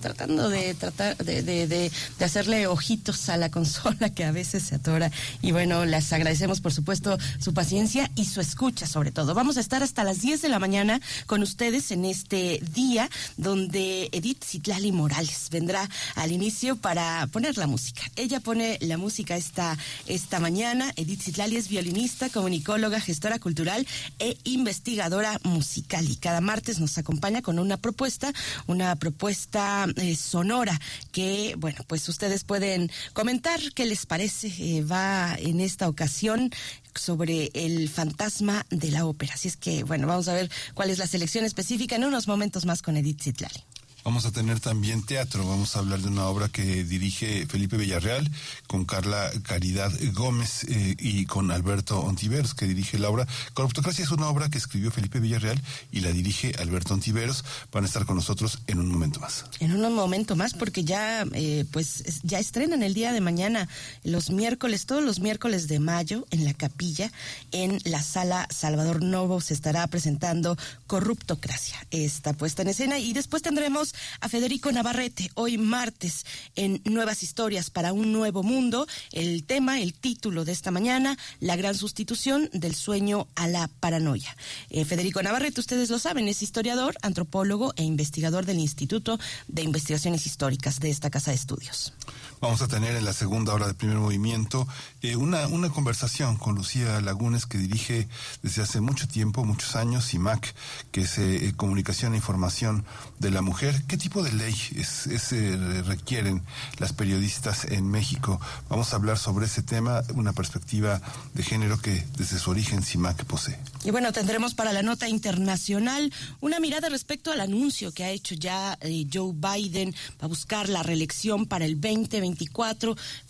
Tratando de tratar de, de, de, hacerle ojitos a la consola que a veces se atora. Y bueno, les agradecemos por supuesto su paciencia y su escucha sobre todo. Vamos a estar hasta las 10 de la mañana con ustedes en este día donde Edith Citlali Morales vendrá al inicio para poner la música. Ella pone la música esta, esta mañana. Edith Citlali es violinista, comunicóloga, gestora cultural e investigadora musical. Y cada martes nos acompaña con una propuesta, una propuesta eh, sonora que, bueno, pues ustedes pueden comentar qué les parece. Eh, va en esta ocasión sobre el fantasma de la ópera. Así es que, bueno, vamos a ver cuál es la selección específica en unos momentos más con Edith Zitlali. Vamos a tener también teatro. Vamos a hablar de una obra que dirige Felipe Villarreal con Carla Caridad Gómez eh, y con Alberto Ontiveros, que dirige la obra. Corruptocracia es una obra que escribió Felipe Villarreal y la dirige Alberto Ontiveros. Van a estar con nosotros en un momento más. En un momento más, porque ya, eh, pues, ya estrenan el día de mañana, los miércoles, todos los miércoles de mayo, en la capilla, en la sala Salvador Novo, se estará presentando Corruptocracia, esta puesta en escena. Y después tendremos a Federico Navarrete hoy martes en Nuevas Historias para un Nuevo Mundo. El tema, el título de esta mañana, La gran sustitución del sueño a la paranoia. Eh, Federico Navarrete, ustedes lo saben, es historiador, antropólogo e investigador del Instituto de Investigaciones Históricas de esta Casa de Estudios. Vamos a tener en la segunda hora del primer movimiento eh, una, una conversación con Lucía Lagunes que dirige desde hace mucho tiempo, muchos años, IMAC, que es eh, Comunicación e Información de la Mujer. ¿Qué tipo de ley es, eh, requieren las periodistas en México? Vamos a hablar sobre ese tema, una perspectiva de género que desde su origen CIMAC posee. Y bueno, tendremos para la nota internacional una mirada respecto al anuncio que ha hecho ya Joe Biden para buscar la reelección para el 2020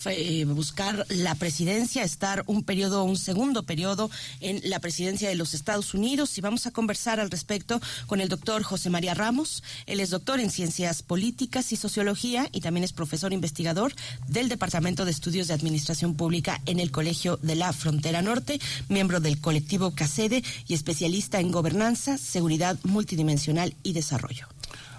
eh, buscar la presidencia, estar un periodo, un segundo periodo en la presidencia de los Estados Unidos y vamos a conversar al respecto con el doctor José María Ramos. Él es doctor en ciencias políticas y sociología y también es profesor investigador del Departamento de Estudios de Administración Pública en el Colegio de la Frontera Norte, miembro del colectivo CACEDE y especialista en gobernanza, seguridad multidimensional y desarrollo.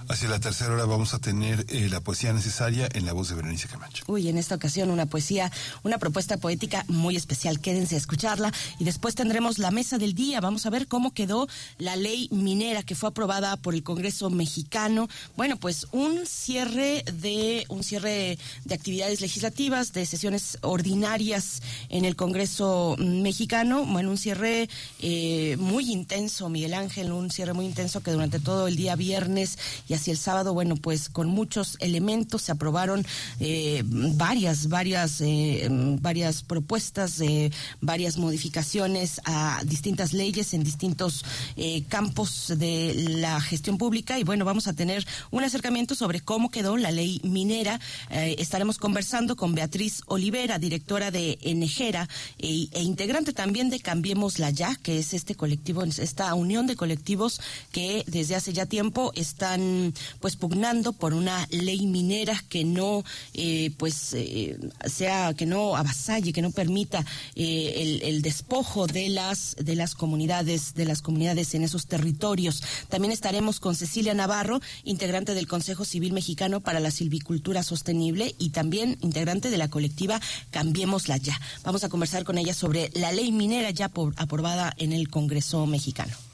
Hacia la tercera hora vamos a tener eh, la poesía necesaria en la voz de Berenice Camacho. Uy, en esta ocasión una poesía, una propuesta poética muy especial. Quédense a escucharla y después tendremos la mesa del día. Vamos a ver cómo quedó la ley minera que fue aprobada por el Congreso mexicano. Bueno, pues un cierre de un cierre de actividades legislativas, de sesiones ordinarias en el Congreso mexicano. Bueno, un cierre eh, muy intenso, Miguel Ángel, un cierre muy intenso que durante todo el día viernes hacia el sábado, bueno, pues con muchos elementos se aprobaron eh, varias, varias, eh, varias propuestas, de varias modificaciones a distintas leyes en distintos eh, campos de la gestión pública y bueno, vamos a tener un acercamiento sobre cómo quedó la ley minera. estaremos conversando con Beatriz Olivera, directora de Enejera e, e integrante también de Cambiemos la Ya, que es este colectivo, esta unión de colectivos que desde hace ya tiempo están pues pugnando por una ley minera que no eh, pues eh, sea que no avasalle que no permita eh, el, despojo de las de las comunidades de las comunidades en esos territorios. También estaremos con Cecilia Navarro integrante del Consejo Civil Mexicano para la Silvicultura Sostenible y también integrante de la colectiva Cambiémosla ya. Vamos a conversar con ella sobre la ley minera ya aprobada en el Congreso mexicano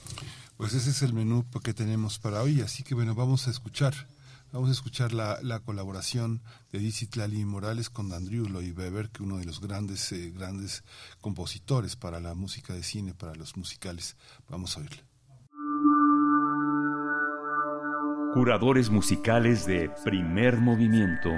pues ese es el menú que tenemos para hoy, así que bueno, vamos a escuchar, vamos a escuchar la, la colaboración de Dizzy Tlali Morales con Andrew Lloyd Webber, que uno de los grandes, eh, grandes compositores para la música de cine, para los musicales. Vamos a oírle. Curadores musicales de primer movimiento.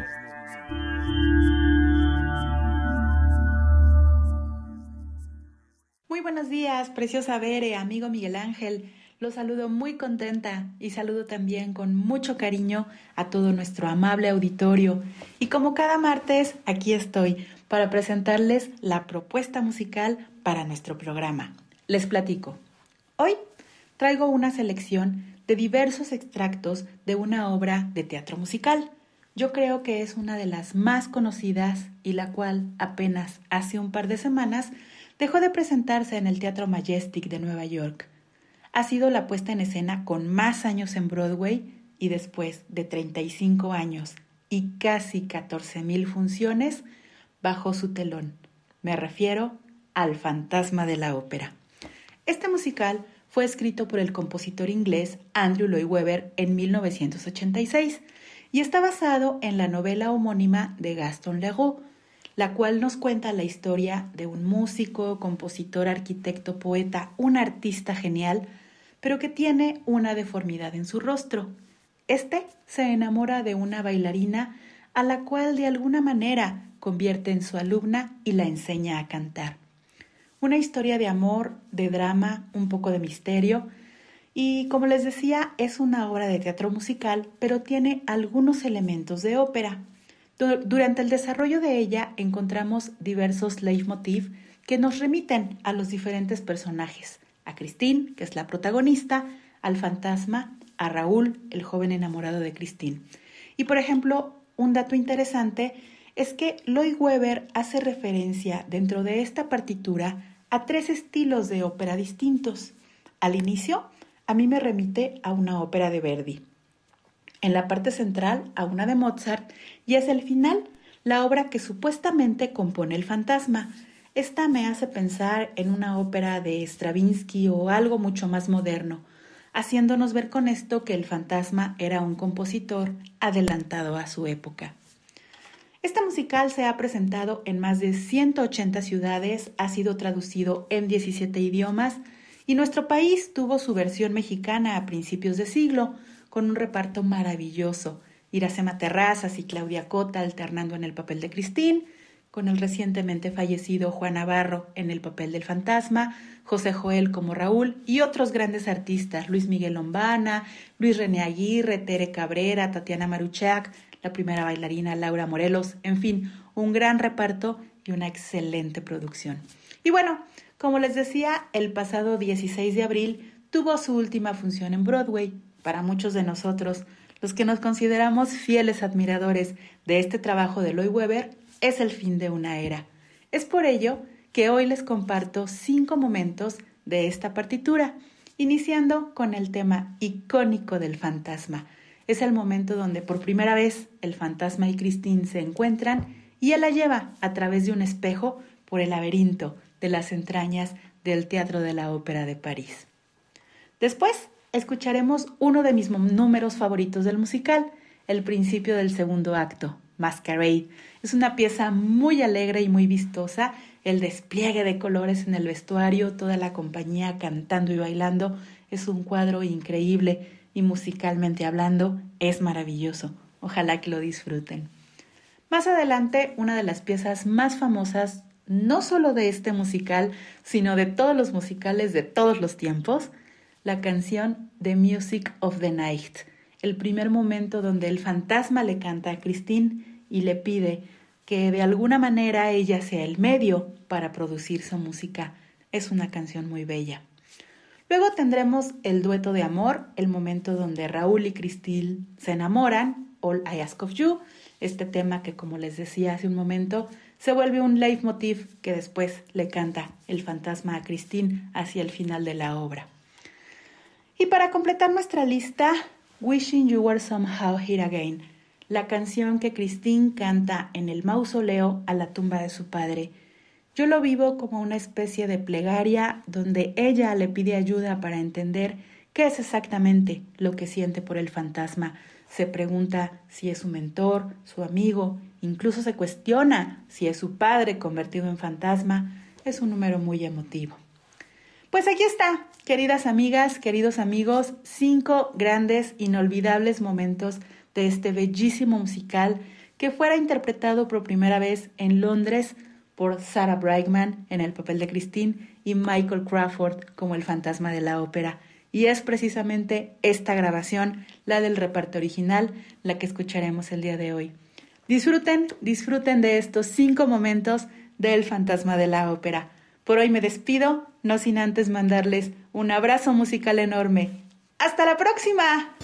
Muy buenos días, preciosa Bere, amigo Miguel Ángel. Los saludo muy contenta y saludo también con mucho cariño a todo nuestro amable auditorio. Y como cada martes, aquí estoy para presentarles la propuesta musical para nuestro programa. Les platico. Hoy traigo una selección de diversos extractos de una obra de teatro musical. Yo creo que es una de las más conocidas y la cual apenas hace un par de semanas dejó de presentarse en el Teatro Majestic de Nueva York ha sido la puesta en escena con más años en Broadway y después de 35 años y casi 14.000 funciones bajo su telón. Me refiero al Fantasma de la Ópera. Este musical fue escrito por el compositor inglés Andrew Lloyd Webber en 1986 y está basado en la novela homónima de Gaston Leroux, la cual nos cuenta la historia de un músico, compositor, arquitecto, poeta, un artista genial, pero que tiene una deformidad en su rostro. Este se enamora de una bailarina a la cual de alguna manera convierte en su alumna y la enseña a cantar. Una historia de amor, de drama, un poco de misterio, y como les decía, es una obra de teatro musical, pero tiene algunos elementos de ópera. Durante el desarrollo de ella encontramos diversos leitmotiv que nos remiten a los diferentes personajes, a Christine, que es la protagonista, al fantasma, a Raúl, el joven enamorado de Christine. Y por ejemplo, un dato interesante es que Lloyd Webber hace referencia dentro de esta partitura a tres estilos de ópera distintos. Al inicio, a mí me remite a una ópera de Verdi. En la parte central, a una de Mozart, y hacia el final, la obra que supuestamente compone el fantasma, esta me hace pensar en una ópera de Stravinsky o algo mucho más moderno, haciéndonos ver con esto que el fantasma era un compositor adelantado a su época. Este musical se ha presentado en más de 180 ciudades, ha sido traducido en 17 idiomas y nuestro país tuvo su versión mexicana a principios de siglo, con un reparto maravilloso. Iracema Terrazas y Claudia Cota alternando en el papel de Cristín, con el recientemente fallecido Juan Navarro en el papel del fantasma, José Joel como Raúl y otros grandes artistas, Luis Miguel Lombana, Luis René Aguirre, Tere Cabrera, Tatiana Maruchak, la primera bailarina Laura Morelos, en fin, un gran reparto y una excelente producción. Y bueno, como les decía, el pasado 16 de abril tuvo su última función en Broadway. Para muchos de nosotros, los que nos consideramos fieles admiradores de este trabajo de Lloyd Webber, es el fin de una era. Es por ello que hoy les comparto cinco momentos de esta partitura, iniciando con el tema icónico del fantasma. Es el momento donde por primera vez el fantasma y Christine se encuentran y él la lleva a través de un espejo por el laberinto de las entrañas del Teatro de la Ópera de París. Después escucharemos uno de mis números favoritos del musical, el principio del segundo acto, Masquerade. Es una pieza muy alegre y muy vistosa. El despliegue de colores en el vestuario, toda la compañía cantando y bailando, es un cuadro increíble y musicalmente hablando es maravilloso. Ojalá que lo disfruten. Más adelante, una de las piezas más famosas, no solo de este musical, sino de todos los musicales de todos los tiempos, la canción The Music of the Night el primer momento donde el fantasma le canta a Christine y le pide que de alguna manera ella sea el medio para producir su música. Es una canción muy bella. Luego tendremos el dueto de amor, el momento donde Raúl y Christine se enamoran, All I Ask of You, este tema que como les decía hace un momento, se vuelve un leitmotiv que después le canta el fantasma a Christine hacia el final de la obra. Y para completar nuestra lista, Wishing You Were Somehow Here Again, la canción que Christine canta en el mausoleo a la tumba de su padre. Yo lo vivo como una especie de plegaria donde ella le pide ayuda para entender qué es exactamente lo que siente por el fantasma. Se pregunta si es su mentor, su amigo, incluso se cuestiona si es su padre convertido en fantasma. Es un número muy emotivo. Pues aquí está, queridas amigas, queridos amigos, cinco grandes, inolvidables momentos de este bellísimo musical que fuera interpretado por primera vez en Londres por Sarah Brightman en el papel de Christine y Michael Crawford como el fantasma de la ópera. y es precisamente esta grabación, la del reparto original, la que escucharemos el día de hoy. Disfruten, disfruten de estos cinco momentos del fantasma de la ópera. Por hoy me despido, no sin antes mandarles un abrazo musical enorme. ¡Hasta la próxima!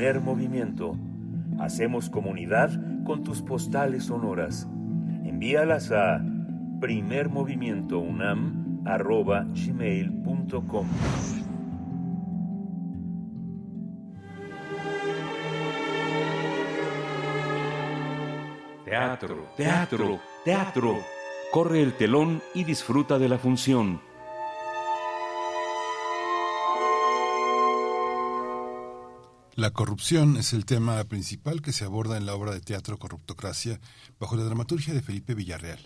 Movimiento. Hacemos comunidad con tus postales sonoras. Envíalas a primermovimientounam.gmail.com Teatro, teatro, teatro. Corre el telón y disfruta de la función. La corrupción es el tema principal que se aborda en la obra de teatro Corruptocracia bajo la dramaturgia de Felipe Villarreal.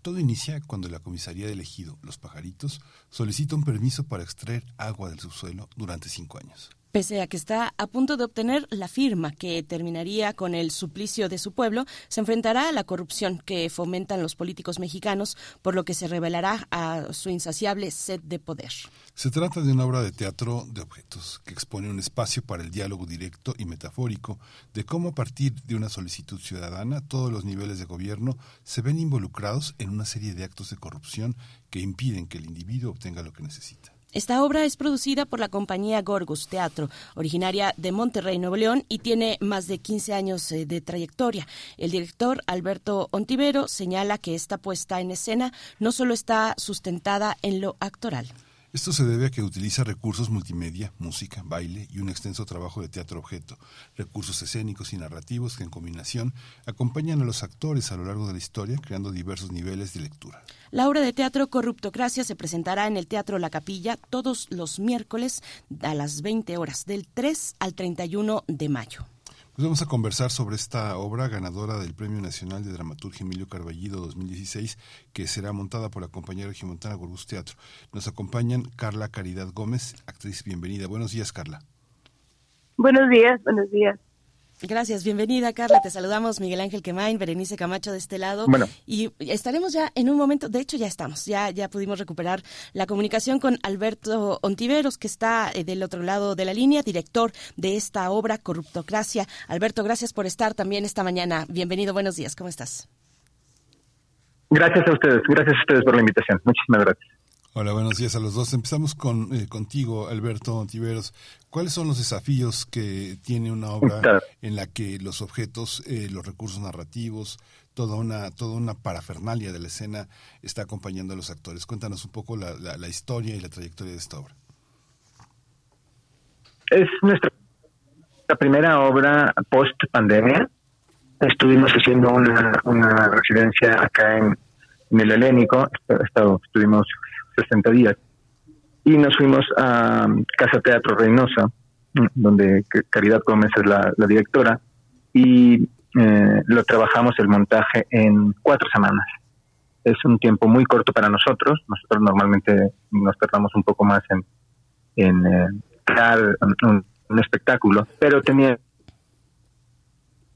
Todo inicia cuando la comisaría de ejido Los Pajaritos, solicita un permiso para extraer agua del subsuelo durante cinco años pese a que está a punto de obtener la firma que terminaría con el suplicio de su pueblo, se enfrentará a la corrupción que fomentan los políticos mexicanos, por lo que se revelará a su insaciable sed de poder. Se trata de una obra de teatro de objetos que expone un espacio para el diálogo directo y metafórico de cómo a partir de una solicitud ciudadana todos los niveles de gobierno se ven involucrados en una serie de actos de corrupción que impiden que el individuo obtenga lo que necesita. Esta obra es producida por la compañía Gorgus Teatro, originaria de Monterrey, Nuevo León, y tiene más de 15 años eh, de trayectoria. El director Alberto Ontivero señala que esta puesta en escena no solo está sustentada en lo actoral. Esto se debe a que utiliza recursos multimedia, música, baile y un extenso trabajo de teatro objeto, recursos escénicos y narrativos que en combinación acompañan a los actores a lo largo de la historia, creando diversos niveles de lectura. La obra de teatro Corruptocracia se presentará en el Teatro La Capilla todos los miércoles a las 20 horas, del 3 al 31 de mayo. Pues vamos a conversar sobre esta obra ganadora del Premio Nacional de Dramaturgia Emilio Carballido 2016, que será montada por la compañía regimontana Gorbus Teatro. Nos acompañan Carla Caridad Gómez, actriz bienvenida. Buenos días, Carla. Buenos días, buenos días. Gracias, bienvenida Carla. Te saludamos Miguel Ángel Quemain, Berenice Camacho de este lado. Bueno. Y estaremos ya en un momento, de hecho ya estamos, ya, ya pudimos recuperar la comunicación con Alberto Ontiveros, que está eh, del otro lado de la línea, director de esta obra Corruptocracia. Alberto, gracias por estar también esta mañana. Bienvenido, buenos días, ¿cómo estás? Gracias a ustedes, gracias a ustedes por la invitación. Muchísimas gracias. Hola, buenos días a los dos. Empezamos con eh, contigo, Alberto Ontiveros. ¿Cuáles son los desafíos que tiene una obra en la que los objetos, eh, los recursos narrativos, toda una toda una parafernalia de la escena está acompañando a los actores? Cuéntanos un poco la, la, historia y la trayectoria de esta obra. Es nuestra primera obra post pandemia. Estuvimos haciendo una, una residencia acá en, en el Helénico. Estuvimos 60 días. Y nos fuimos a Casa Teatro Reynosa, donde Caridad Gómez es la, directora, y eh, lo trabajamos el montaje en cuatro semanas. Es un tiempo muy corto para nosotros. Nosotros normalmente nos tardamos un poco más en, en eh, crear un, espectáculo, pero teníamos,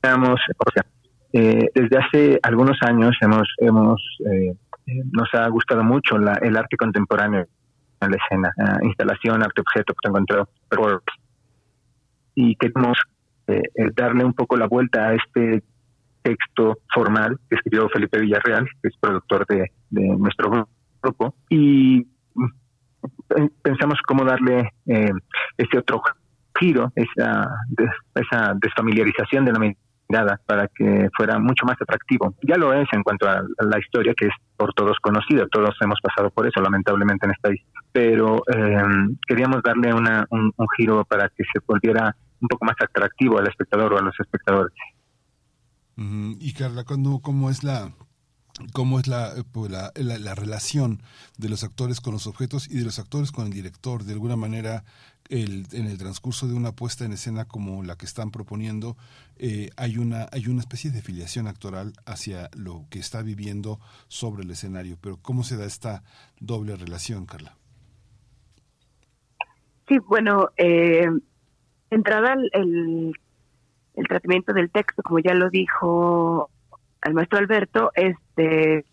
o sea, eh, desde hace algunos años hemos, hemos nos ha gustado mucho la, el arte contemporáneo en la escena, instalación, arte objeto, que encontrado y queremos eh, darle un poco la vuelta a este texto formal que escribió Felipe Villarreal, que es productor de, nuestro grupo, y mm, pensamos cómo darle eh, ese otro giro, esa, esa desfamiliarización de la para que fuera mucho más atractivo. Ya lo es en cuanto a la historia, que es por todos conocida, todos hemos pasado por eso, lamentablemente en esta isla, pero em, queríamos darle una, un, giro para que se volviera un poco más atractivo al espectador o a los espectadores. Y Carla, ¿cómo es la cómo es eh, pues, la, la, la, relación de los actores con los objetos y de los actores con el director. De alguna manera, el, en el transcurso de una puesta en escena como la que están proponiendo, eh, hay, una, hay una especie de filiación actoral hacia lo que está viviendo sobre el escenario. Pero ¿cómo se da esta doble relación, Carla? Sí, bueno, eh, entrada el, el tratamiento del texto, como ya lo dijo el maestro Alberto, este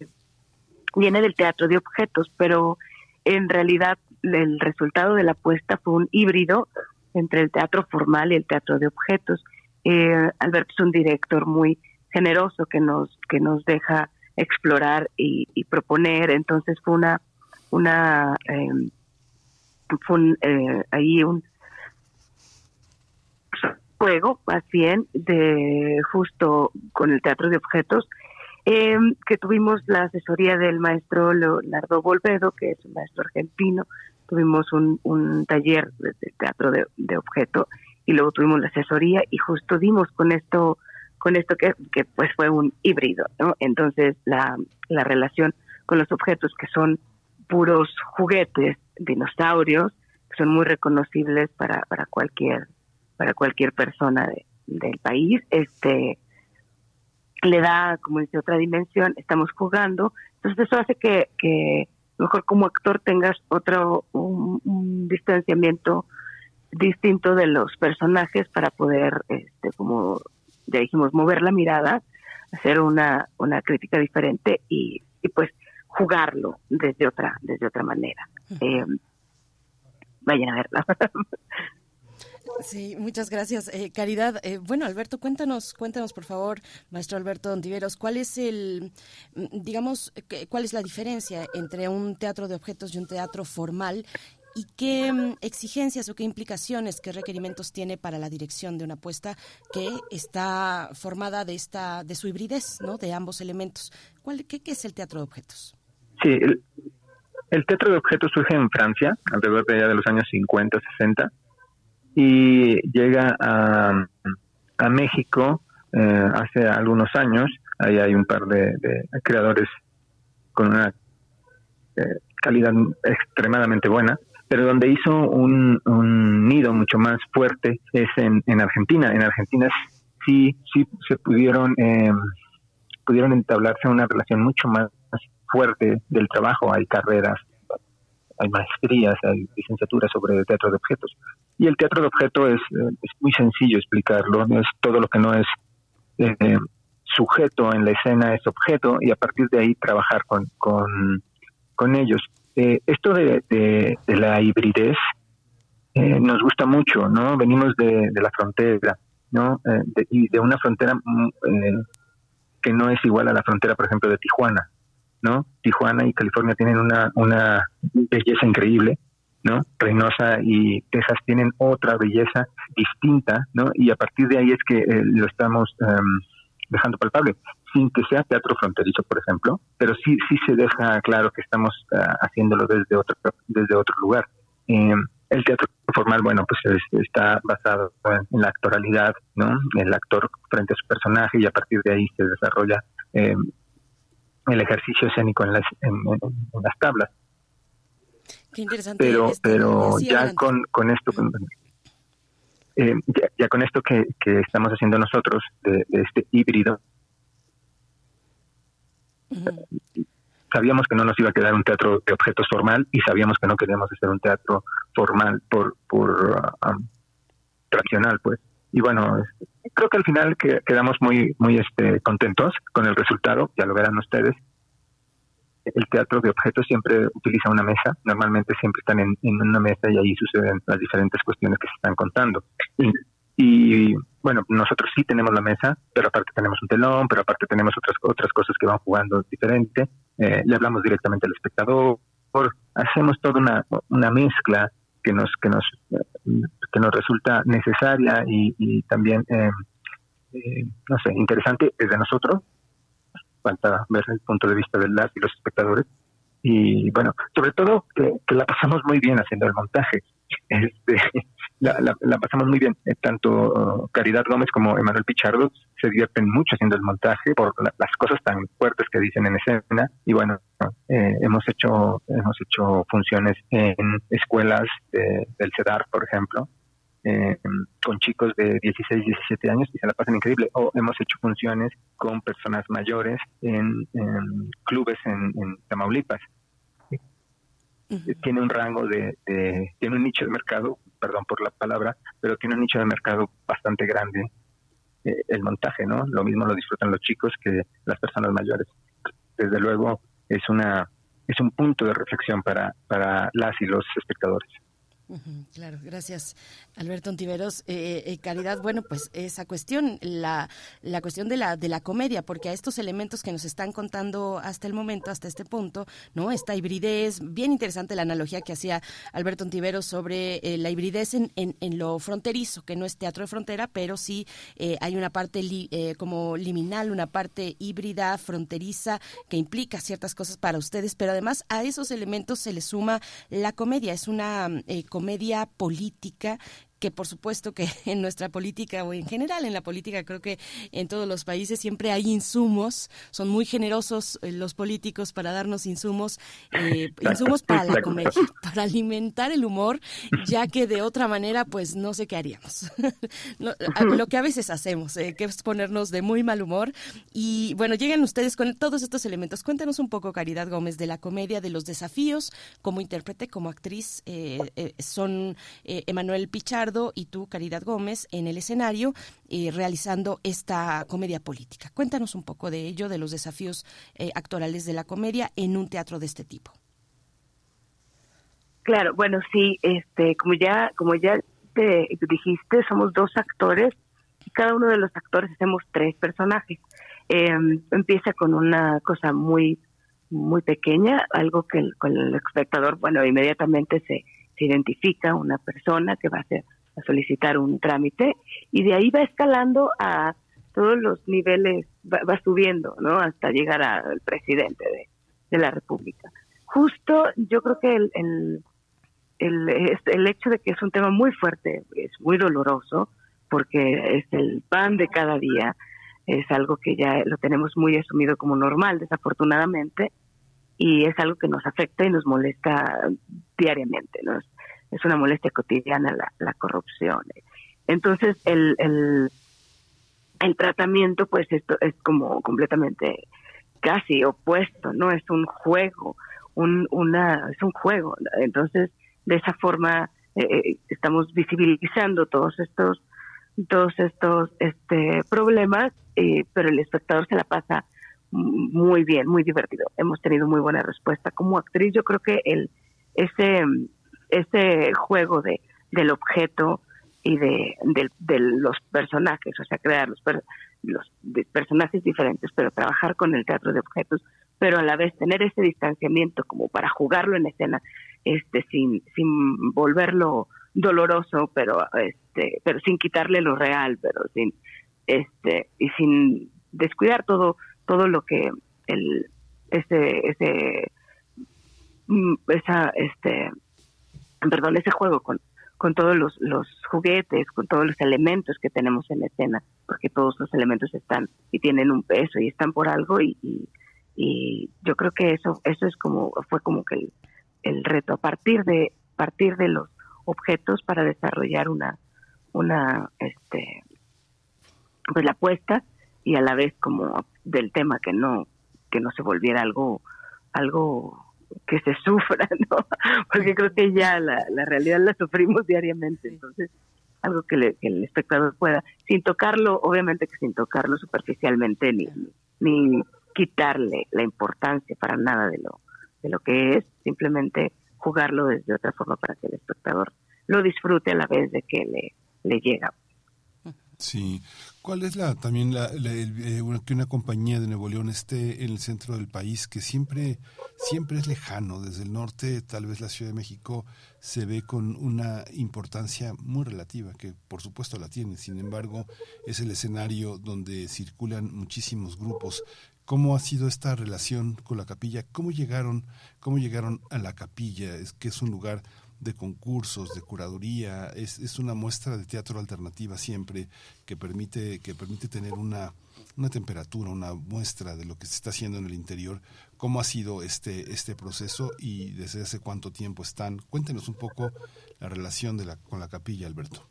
viene del teatro de objetos, pero en realidad el resultado de la apuesta fue un híbrido entre el teatro formal y el teatro de objetos. Eh, Alberto es un director muy generoso que nos que nos deja explorar y, proponer. Entonces fue una una em, fue eh, ahí un juego más bien de justo con el teatro de objetos em, que tuvimos la asesoría del maestro Leonardo Volvedo que es un maestro argentino tuvimos un, un taller de, teatro de, de objeto y luego tuvimos la asesoría y justo dimos con esto con esto que, que pues fue un híbrido, ¿no? Entonces la, la relación con los objetos que son puros juguetes, dinosaurios, que son muy reconocibles para, para cualquier para cualquier persona del país, este le da, como dice, otra dimensión, estamos jugando, entonces eso hace que, que mejor como actor tengas otro, un distanciamiento distinto de los personajes para poder, este, como ya dijimos, mover la mirada, hacer una, una crítica diferente y, y pues jugarlo desde otra, desde otra manera. Eh, vayan a verla. Sí, muchas gracias, eh, Caridad. Eh, bueno, Alberto, cuéntanos, cuéntanos por favor, maestro Alberto Dontiveros, ¿cuál es el, mm, digamos, cuál es la diferencia entre un teatro de objetos y un teatro formal y qué mm, exigencias o qué implicaciones, qué requerimientos tiene para la dirección de una apuesta que está formada de esta de su hibridez, ¿no? De ambos elementos. ¿Cuál, qué, es el teatro de objetos? Sí, el, teatro de objetos surge en Francia alrededor de, de los años 50, 60 y llega a, a México eh, hace algunos años. Ahí hay un par de, creadores con una eh, calidad extremadamente buena pero donde hizo un, nido mucho más fuerte es en, en Argentina. En Argentina sí, sí se pudieron, eh, pudieron entablarse una relación mucho más fuerte del trabajo. Hay carreras, hay maestrías, hay licenciaturas sobre teatro de objetos. Y el teatro de objetos es, eh, es muy sencillo explicarlo, es todo lo que no es eh, sujeto en la escena, es objeto, y a partir de ahí trabajar con, con, con ellos. Eh, esto de, de, la hibridez eh, nos gusta mucho, ¿no? Venimos de, la frontera, ¿no? Y de una frontera mm, que no es igual a la frontera, por ejemplo, de Tijuana, ¿no? Tijuana y California tienen una, una belleza increíble, ¿no? Reynosa y Texas tienen otra belleza distinta, ¿no? Y a partir de ahí es que lo estamos em, dejando palpable sin que sea teatro fronterizo, por ejemplo, pero sí sí se deja claro que estamos ah, haciéndolo desde otro desde otro lugar. Eh, el teatro formal, bueno, pues está basado en, la actoralidad, ¿no? El actor frente a su personaje y a partir de ahí se desarrolla eh, el ejercicio escénico en las, en, las tablas. Qué interesante. Pero, pero ya con, con esto, eh, ya, con esto que, que estamos haciendo nosotros de este híbrido, Sabíamos que no nos iba a quedar un teatro de objetos formal y sabíamos que no queríamos hacer un teatro formal por, por uh, um, tradicional, pues. Y bueno, creo que al final que, quedamos muy, muy este, contentos con el resultado, ya lo verán ustedes. El teatro de objetos siempre utiliza una mesa, normalmente siempre están en, en una mesa y ahí suceden las diferentes cuestiones que se están contando. Y, bueno, nosotros sí tenemos la mesa, pero aparte tenemos un telón, pero aparte tenemos otras otras cosas que van jugando diferente. Eh, le hablamos directamente al espectador, hacemos toda una, una mezcla que nos que nos que nos resulta necesaria y, y también eh, eh, no sé interesante desde nosotros. Falta ver el punto de vista de las y los espectadores y bueno, sobre todo que, la pasamos muy bien haciendo el montaje. Este, la, pasamos muy bien. Eh, tanto Caridad Gómez como Emanuel Pichardo se divierten mucho haciendo el montaje por las cosas tan fuertes que dicen en escena. Y bueno, eh, hemos hecho hemos hecho funciones en escuelas del CEDAR, por ejemplo, eh, con chicos de 16, 17 años y se la pasan increíble. O hemos hecho funciones con personas mayores en, clubes en, en Tamaulipas tiene un rango de, tiene un nicho de mercado perdón por la palabra, pero tiene un nicho de mercado bastante grande eh, el montaje, ¿no? Lo mismo lo disfrutan los chicos que las personas mayores. Desde luego es una es un punto de reflexión para, para las y los espectadores. Claro, gracias Alberto Ontiveros. Eh, eh, Caridad, bueno, pues esa cuestión, la, la cuestión de la, de la comedia, porque a estos elementos que nos están contando hasta el momento, hasta este punto, ¿no? Esta hibridez, bien interesante la analogía que hacía Alberto Ontiveros sobre eh, la hibridez en, en, lo fronterizo, que no es teatro de frontera, pero sí hay una parte como liminal, una parte híbrida, fronteriza, que implica ciertas cosas para ustedes, pero además a esos elementos se le suma la comedia, es una comedia política que por supuesto que en nuestra política o en general en la política creo que en todos los países siempre hay insumos, son muy generosos eh, los políticos para darnos insumos, eh, insumos para la comedia, para alimentar el humor, ya que de otra manera pues no sé qué haríamos. lo que a veces hacemos, eh, que es ponernos de muy mal humor y bueno, llegan ustedes con todos estos elementos. Cuéntanos un poco, Caridad Gómez, de la comedia, de los desafíos como intérprete, como actriz, son Emanuel Pichardo, y tú, Caridad Gómez, en el escenario eh, realizando esta comedia política. Cuéntanos un poco de ello, de los desafíos eh, actorales de la comedia en un teatro de este tipo. Claro, bueno, sí, este, como ya, como ya te dijiste, somos dos actores y cada uno de los actores hacemos tres personajes. Em, empieza con una cosa muy, muy pequeña, algo que con el espectador, bueno, inmediatamente se, se identifica una persona que va a ser a solicitar un trámite y de ahí va escalando a todos los niveles, va, subiendo, ¿no? Hasta llegar al presidente de, la República. Justo yo creo que el, el, el, el hecho de que es un tema muy fuerte, es muy doloroso, porque es el pan de cada día, es algo que ya lo tenemos muy asumido como normal, desafortunadamente, y es algo que nos afecta y nos molesta diariamente. ¿no? es una molestia cotidiana la, corrupción. Entonces, el, el, el tratamiento, pues esto es como completamente casi opuesto, ¿no? Es un juego, un, una, es un juego. Entonces, de esa forma eh, eh, estamos visibilizando todos estos todos estos este problemas, eh, pero el espectador se la pasa muy bien, muy divertido. Hemos tenido muy buena respuesta. Como actriz, yo creo que el ese ese juego de del objeto y de, de, los personajes, o sea, crear los, los personajes diferentes, pero trabajar con el teatro de objetos, pero a la vez tener ese distanciamiento como para jugarlo en escena, este, sin, sin volverlo doloroso, pero este, pero sin quitarle lo real, pero sin, este, y sin descuidar todo, todo lo que el, ese, ese, mm, esa, este, perdón, ese juego con, con todos los, los juguetes, con todos los elementos que tenemos en la escena, porque todos los elementos están y tienen un peso y están por algo y, y, yo creo que eso eso es como fue como que el, el, reto a partir de partir de los objetos para desarrollar una una este pues la apuesta y a la vez como del tema que no que no se volviera algo algo que se sufra, ¿no? Porque creo que ya la, la realidad la sufrimos diariamente, entonces algo que, le, que, el espectador pueda, sin tocarlo, obviamente que sin tocarlo superficialmente ni, ni quitarle la importancia para nada de lo, de lo que es, simplemente jugarlo desde otra forma para que el espectador lo disfrute a la vez de que le, le llega. Sí. ¿Cuál es la también la, eh, que una compañía de Nuevo León esté en el centro del país que siempre siempre es lejano desde el norte tal vez la Ciudad de México se ve con una importancia muy relativa que por supuesto la tiene. Sin embargo es el escenario donde circulan muchísimos grupos. Cómo ha sido esta relación con la capilla cómo llegaron cómo llegaron a la capilla es que es un lugar de concursos, de curaduría, es, es una muestra de teatro alternativa siempre que permite, que permite tener una, una temperatura, una muestra de lo que se está haciendo en el interior, cómo ha sido este, este proceso y desde hace cuánto tiempo están. Cuéntenos un poco la relación de la, con la capilla, Alberto.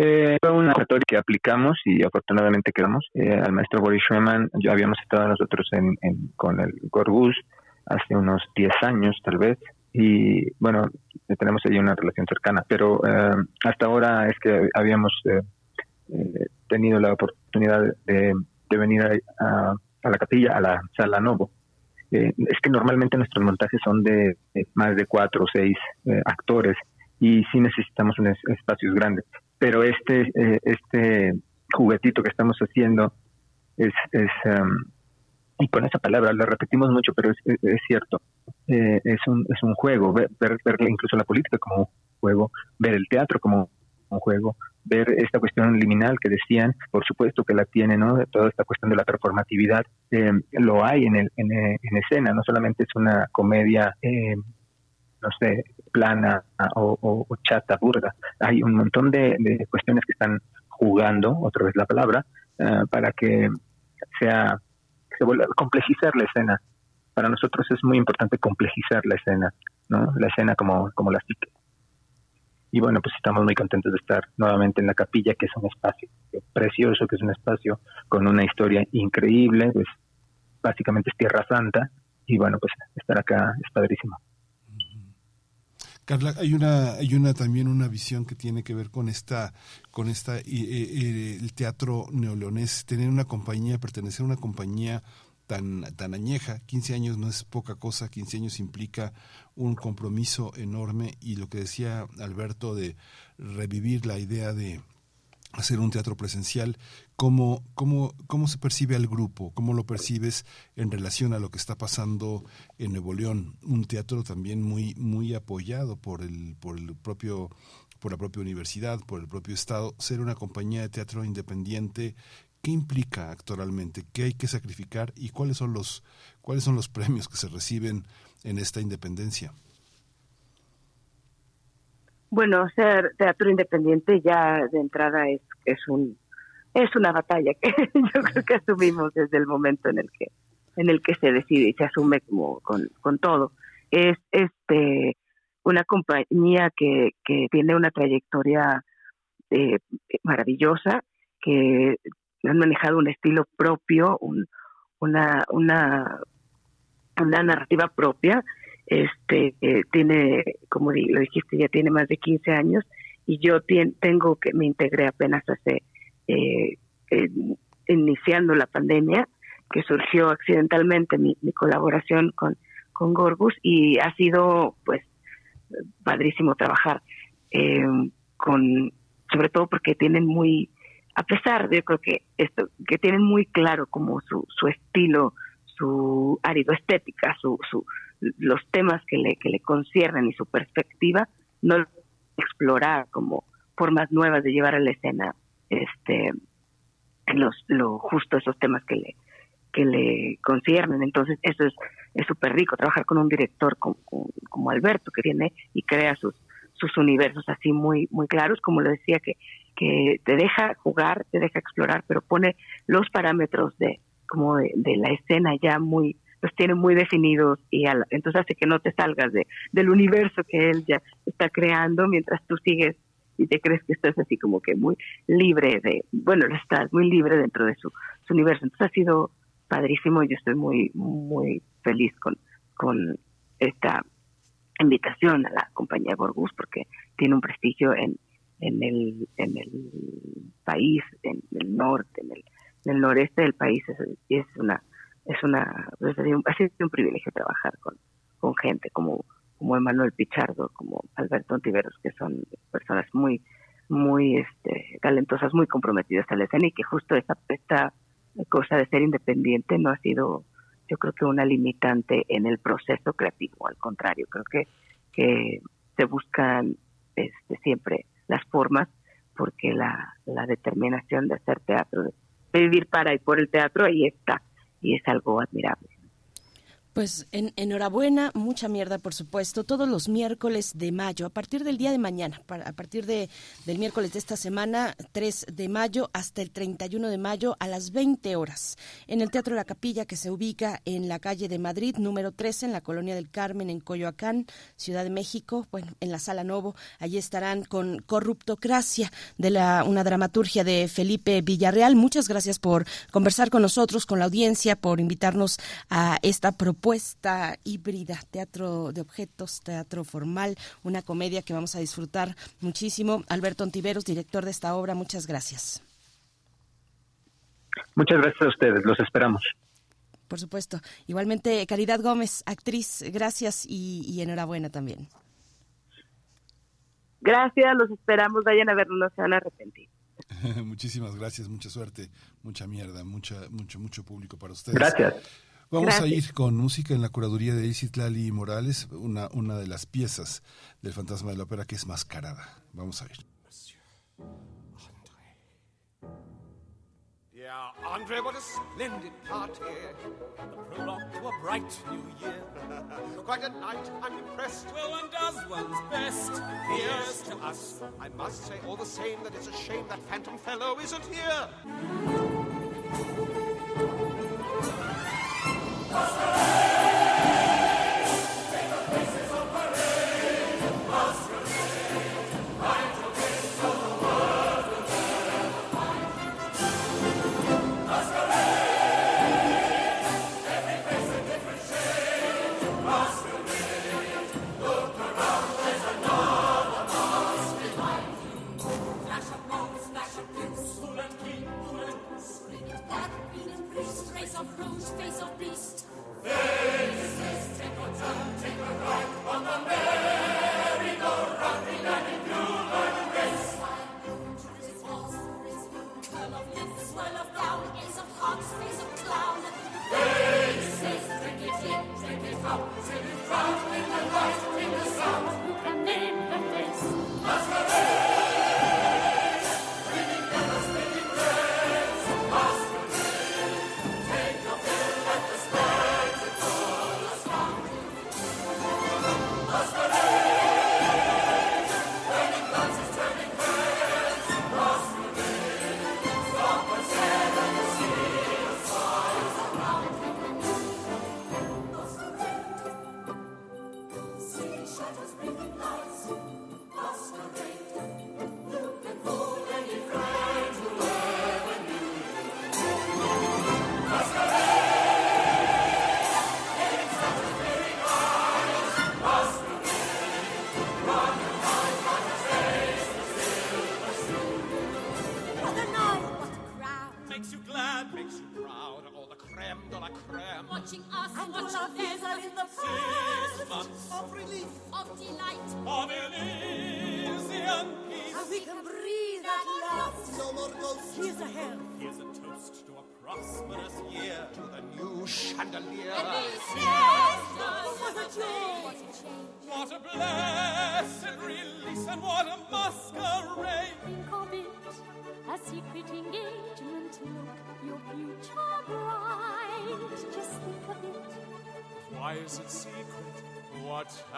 Eh, fue una oratoria que aplicamos y afortunadamente quedamos. Eh, al maestro Boris Schumann, ya habíamos estado nosotros en, con el Gorgus hace unos 10 años tal vez y bueno, tenemos ahí una relación cercana, pero eh, hasta ahora es que habíamos tenido la oportunidad de, venir a, a, la capilla, a la sala Novo eh, es que normalmente nuestros montajes son de, más de cuatro o seis eh, actores y sí necesitamos un espacios grandes. Pero este, eh, este juguetito que estamos haciendo es, um, y con esa palabra la repetimos mucho, pero es, cierto, es, un, es un juego, ver, ver, incluso la política como un juego, ver el teatro como un juego, ver esta cuestión liminal que decían, por supuesto que la tiene, ¿no? Toda esta cuestión de la performatividad, eh, lo hay en, el, en, en, escena, no solamente es una comedia, eh, no sé, plana o, chata, burda, hay un montón de, cuestiones que están jugando, otra vez la palabra, eh, para que sea, complejizar la escena. Para nosotros es muy importante complejizar la escena, ¿no? La escena como, como la psique. Y bueno, pues estamos muy contentos de estar nuevamente en la capilla, que es un espacio precioso, que es un espacio con una historia increíble, pues básicamente es Tierra Santa. Y bueno, pues estar acá es padrísimo. Carla, hay una, hay una también una visión que tiene que ver con esta, con esta, eh, el teatro neoleonés, tener una compañía, pertenecer a una compañía tan, tan añeja. 15 años no es poca cosa, 15 años implica un compromiso enorme y lo que decía Alberto de revivir la idea de hacer un teatro presencial, ¿cómo, cómo, cómo se percibe al grupo? ¿Cómo lo percibes en relación a lo que está pasando en Nuevo León? Un teatro también muy, muy apoyado por el, por el propio por la propia universidad, por el propio Estado, ser una compañía de teatro independiente ¿Qué implica actualmente? ¿Qué hay que sacrificar? ¿Y cuáles son los, cuáles son los premios que se reciben en esta independencia? Bueno, ser teatro independiente ya de entrada es, es un es una batalla que yo creo que asumimos desde el momento en el que en el que se decide y se asume como con, con todo. Es este una compañía que, que tiene una trayectoria eh, maravillosa, que han manejado un estilo propio, una, una, una narrativa propia. Este tiene, como lo dijiste, ya tiene más de 15 años y yo tengo que me integré apenas hace eh, iniciando la pandemia, que surgió accidentalmente mi, colaboración con, con Gorgus y ha sido pues padrísimo trabajar eh, con sobre todo porque tienen muy a pesar de, yo creo que esto, que tienen muy claro como su, su estilo, su árido estética, su, su, los temas que le, que le conciernen y su perspectiva, no explorar como formas nuevas de llevar a la escena este los lo justo esos temas que le que le conciernen. Entonces eso es es súper rico trabajar con un director como, como Alberto que tiene y crea sus sus universos así muy muy claros como lo decía que que te deja jugar, te deja explorar, pero pone los parámetros de como de, la escena ya muy los tiene muy definidos y entonces hace que no te salgas de del universo que él ya está creando mientras tú sigues y te crees que estás así como que muy libre de bueno estás muy libre dentro de su, su universo. Entonces ha sido padrísimo y yo estoy muy muy feliz con con esta invitación a la compañía Borgus porque tiene un prestigio en en el, en el país, en el norte, en el, en el noreste del país, es, es una, es una, pues, ha sido un privilegio trabajar con, con gente como, como Emanuel Pichardo, como Alberto Ontiveros, que son personas muy, muy este, talentosas, muy comprometidas a la y que justo esta, esta cosa de ser independiente no ha sido, yo creo que una limitante en el proceso creativo, al contrario, creo que, que se buscan este, siempre las formas, porque la, la determinación de hacer teatro, de vivir para y por el teatro, ahí está, y es algo admirable. Pues en, enhorabuena, mucha mierda, por supuesto, todos los miércoles de mayo, a partir del día de mañana, a partir de, del miércoles de esta semana, 3 de mayo, hasta el 31 de mayo, a las 20 horas, en el Teatro La Capilla, que se ubica en la calle de Madrid, número 13, en la Colonia del Carmen, en Coyoacán, Ciudad de México, bueno, en la Sala Novo, allí estarán con Corruptocracia, de la, una dramaturgia de Felipe Villarreal. Muchas gracias por conversar con nosotros, con la audiencia, por invitarnos a esta propuesta propuesta híbrida, teatro de objetos, teatro formal, una comedia que vamos a disfrutar muchísimo. Alberto Ontiveros, director de esta obra, muchas gracias. Muchas gracias a ustedes, los esperamos. Por supuesto. Igualmente, Caridad Gómez, actriz, gracias y, enhorabuena también. Gracias, los esperamos, vayan a verlo, no se van a arrepentir. Muchísimas gracias, mucha suerte, mucha mierda, mucha, mucho, mucho público para ustedes. Gracias. Vamos a ir con música en la curaduría de Isitlali Morales, una, una de las piezas del Fantasma de la Ópera que es Mascarada. Vamos a ir. Yeah, Andre, what a splendid party. The prologue to a bright new year. Quite a night, I'm impressed. Well, one does one's best. Here's to us. I must say all the same that it's a shame that phantom fellow isn't here. Oscar!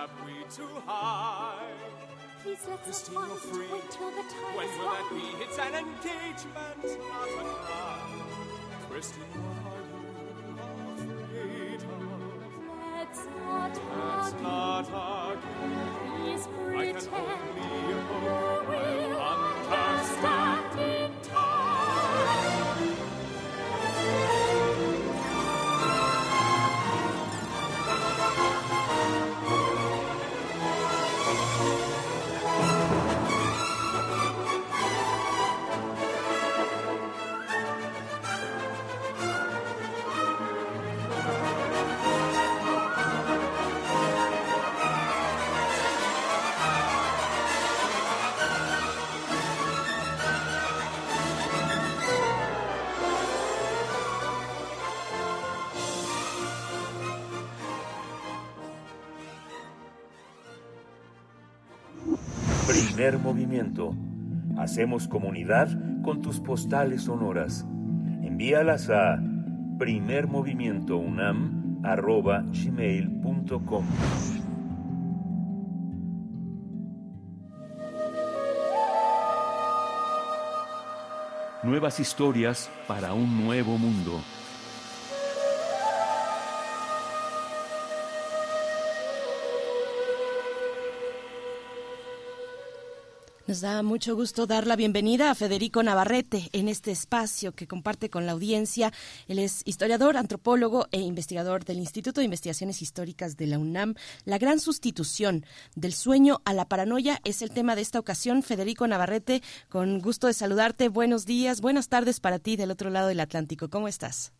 have we to hide? Please let us find free. Wait till the time When will that be? It's an engagement, not a crime. Christine, what are you afraid of? Let's not Let's argue. Not argue. Please pretend. Hacemos comunidad con tus postales sonoras. Envíalas a primermovimientounam.gmail.com Nuevas historias para un nuevo mundo. Nos da mucho gusto dar la bienvenida a Federico Navarrete en este espacio que comparte con la audiencia. Él es historiador, antropólogo e investigador del Instituto de Investigaciones Históricas de la UNAM. La gran sustitución del sueño a la paranoia es el tema de esta ocasión. Federico Navarrete, con gusto de saludarte. Buenos días, buenas tardes para ti del otro lado del Atlántico. ¿Cómo estás?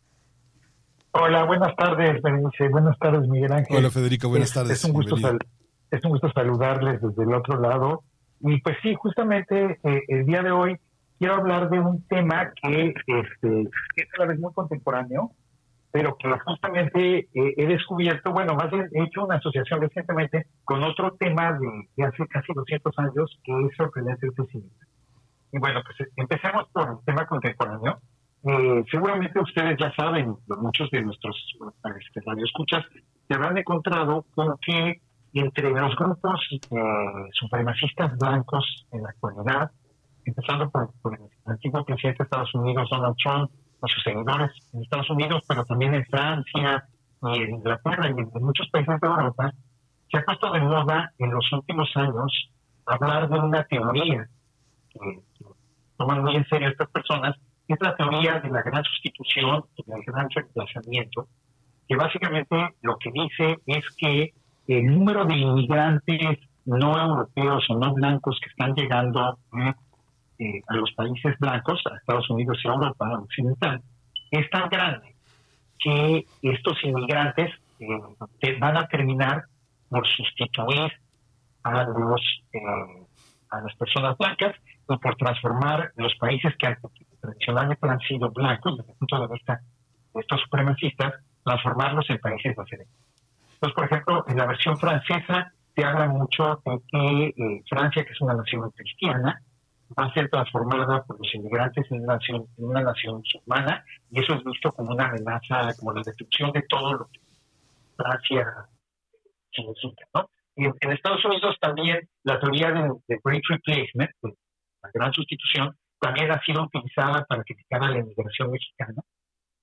Hola, buenas tardes, Berenice. Buenas tardes, Miguel Ángel. Hola, Federico. Buenas tardes. Es un, gusto es un gusto saludarles desde el otro lado. Y pues sí, justamente eh, el día de hoy quiero hablar de un tema que, este, es a la vez muy contemporáneo, pero que justamente eh, he descubierto, bueno, más bien he hecho una asociación recientemente con otro tema de, hace casi 200 años que es sorprendente crecimiento. Y bueno, pues empecemos por el tema contemporáneo. Eh, seguramente ustedes ya saben, muchos de nuestros este, radioescuchas se habrán encontrado con que entre los grupos eh, supremacistas blancos en la actualidad, empezando por, el antiguo presidente de Estados Unidos, Donald Trump, a sus seguidores en Estados Unidos, pero también en Francia y en Inglaterra y en muchos países de Europa, se ha puesto de moda en los últimos años hablar de una teoría que, toman muy en serio estas personas, que es la teoría de la gran sustitución, del gran reemplazamiento, que básicamente lo que dice es que el número de inmigrantes no europeos o no blancos que están llegando eh, a los países blancos, a Estados Unidos y a Europa occidental, es tan grande que estos inmigrantes eh, van a terminar por sustituir a los eh, a las personas blancas y por transformar los países que tradicionalmente han sido blancos desde el punto de vista de estos supremacistas, transformarlos en países diferentes. Entonces, por ejemplo, en la versión francesa se habla mucho de que eh, Francia, que es una nación cristiana, va a ser transformada por los inmigrantes en una nación, en una nación musulmana, y eso es visto como una amenaza, como la destrucción de todo lo que Francia significa. ¿no? Y en, Estados Unidos también la teoría de, Great Replacement, la gran sustitución, también ha sido utilizada para criticar a la inmigración mexicana,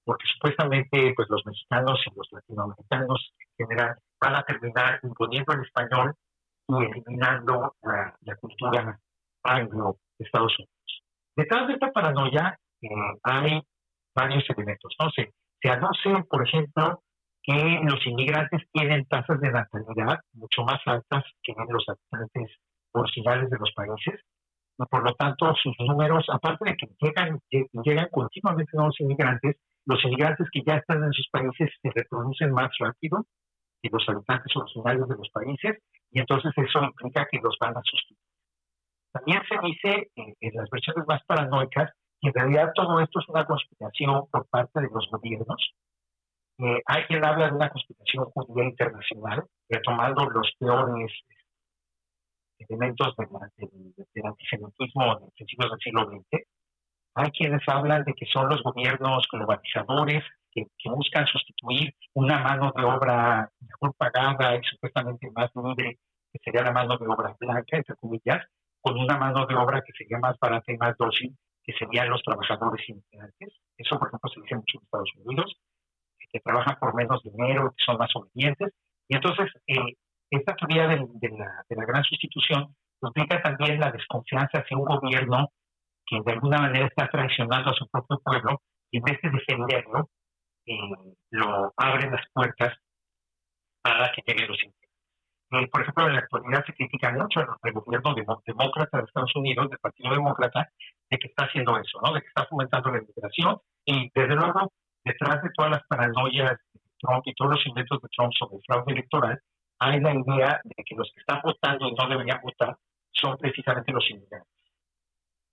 porque supuestamente pues los mexicanos y los latinoamericanos en general van a terminar imponiendo el español y eliminando la, cultura anglo de Estados Unidos. Detrás de esta paranoia eh, hay varios elementos. ¿no? Se, se por ejemplo, que los inmigrantes tienen tasas de natalidad mucho más altas que los habitantes originales de los países. Y por lo tanto, sus números, aparte de que llegan, llegan continuamente nuevos inmigrantes, los inmigrantes que ya están en sus países se reproducen más rápido que los habitantes originales de los países y entonces eso implica que los van a sustituir. También se dice en las versiones más paranoicas que en realidad todo esto es una conspiración por parte de los gobiernos. Eh, hay quien habla de una conspiración judía internacional, retomando los peores elementos del, antisemitismo en principios del siglo XX hay quienes hablan de que son los gobiernos globalizadores que, buscan sustituir una mano de obra mejor pagada y supuestamente más libre, que sería la mano de obra blanca, entre comillas, con una mano de obra que sería más barata y más dócil, que serían los trabajadores inmigrantes. Eso, por ejemplo, se dice mucho en Estados Unidos, que trabajan por menos dinero, que son más obedientes. Y entonces, eh, esta teoría de, la, de la gran sustitución implica también la desconfianza hacia un gobierno que de alguna manera está traicionando a su propio pueblo y en vez de defenderlo, eh, lo abre las puertas para que lleguen los eh, por ejemplo, en la actualidad se critica mucho al gobierno demócrata de Estados Unidos, del Partido Demócrata, de que está haciendo eso, ¿no? de que está fomentando la inmigración y desde luego detrás de todas las paranoias de Trump y todos los inventos de Trump sobre el fraude electoral, hay la idea de que los que están votando y no deberían votar son precisamente los inmigrantes.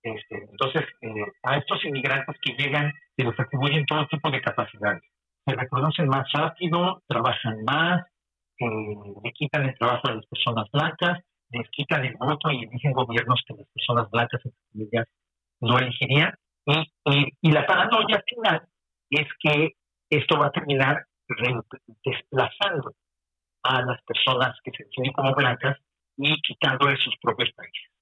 Este, entonces, eh, a estos inmigrantes que llegan se les atribuyen todo tipo de capacidades. Se reproducen más rápido, trabajan más, eh, le quitan el trabajo a las personas blancas, les quitan el voto y eligen gobiernos que las personas blancas, no elegirían. Y, y la paranoia final es que esto va a terminar desplazando a las personas que se definen como blancas y quitándoles sus propios países.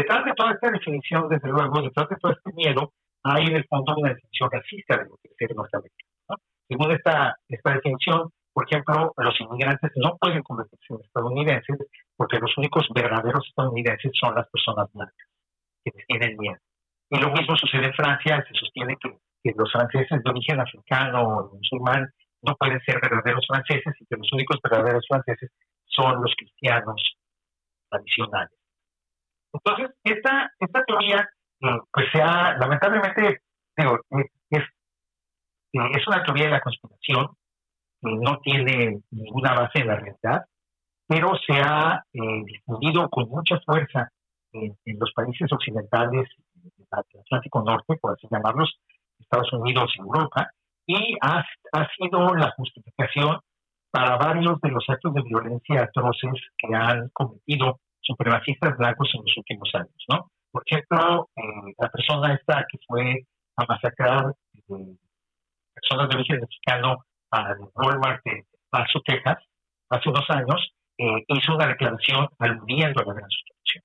Detrás de toda esta definición, desde luego, detrás de todo este miedo, hay en el fondo una definición racista de lo que es norteamericano. Según esta, esta definición, por ejemplo, los inmigrantes no pueden convertirse en estadounidenses porque los únicos verdaderos estadounidenses son las personas blancas, que tienen miedo. Y lo mismo sucede en Francia, se sostiene que, que los franceses de origen africano o musulmán no pueden ser verdaderos franceses y que los únicos verdaderos franceses son los cristianos tradicionales. Entonces, esta, esta teoría, eh, pues sea, lamentablemente, digo, es, es una teoría de la conspiración, no tiene ninguna base en la realidad, pero se ha eh, difundido con mucha fuerza en, los países occidentales del Atlántico Norte, por así llamarlos, Estados Unidos y Europa, y ha, ha sido la justificación para varios de los actos de violencia atroces que han cometido supremacistas blancos en los últimos años, ¿no? Por ejemplo, eh, la persona esta que fue a masacrar eh, personas de origen mexicano al Walmart de Paso, Texas, hace unos años, eh, hizo una declaración aludiendo a la gran sustitución.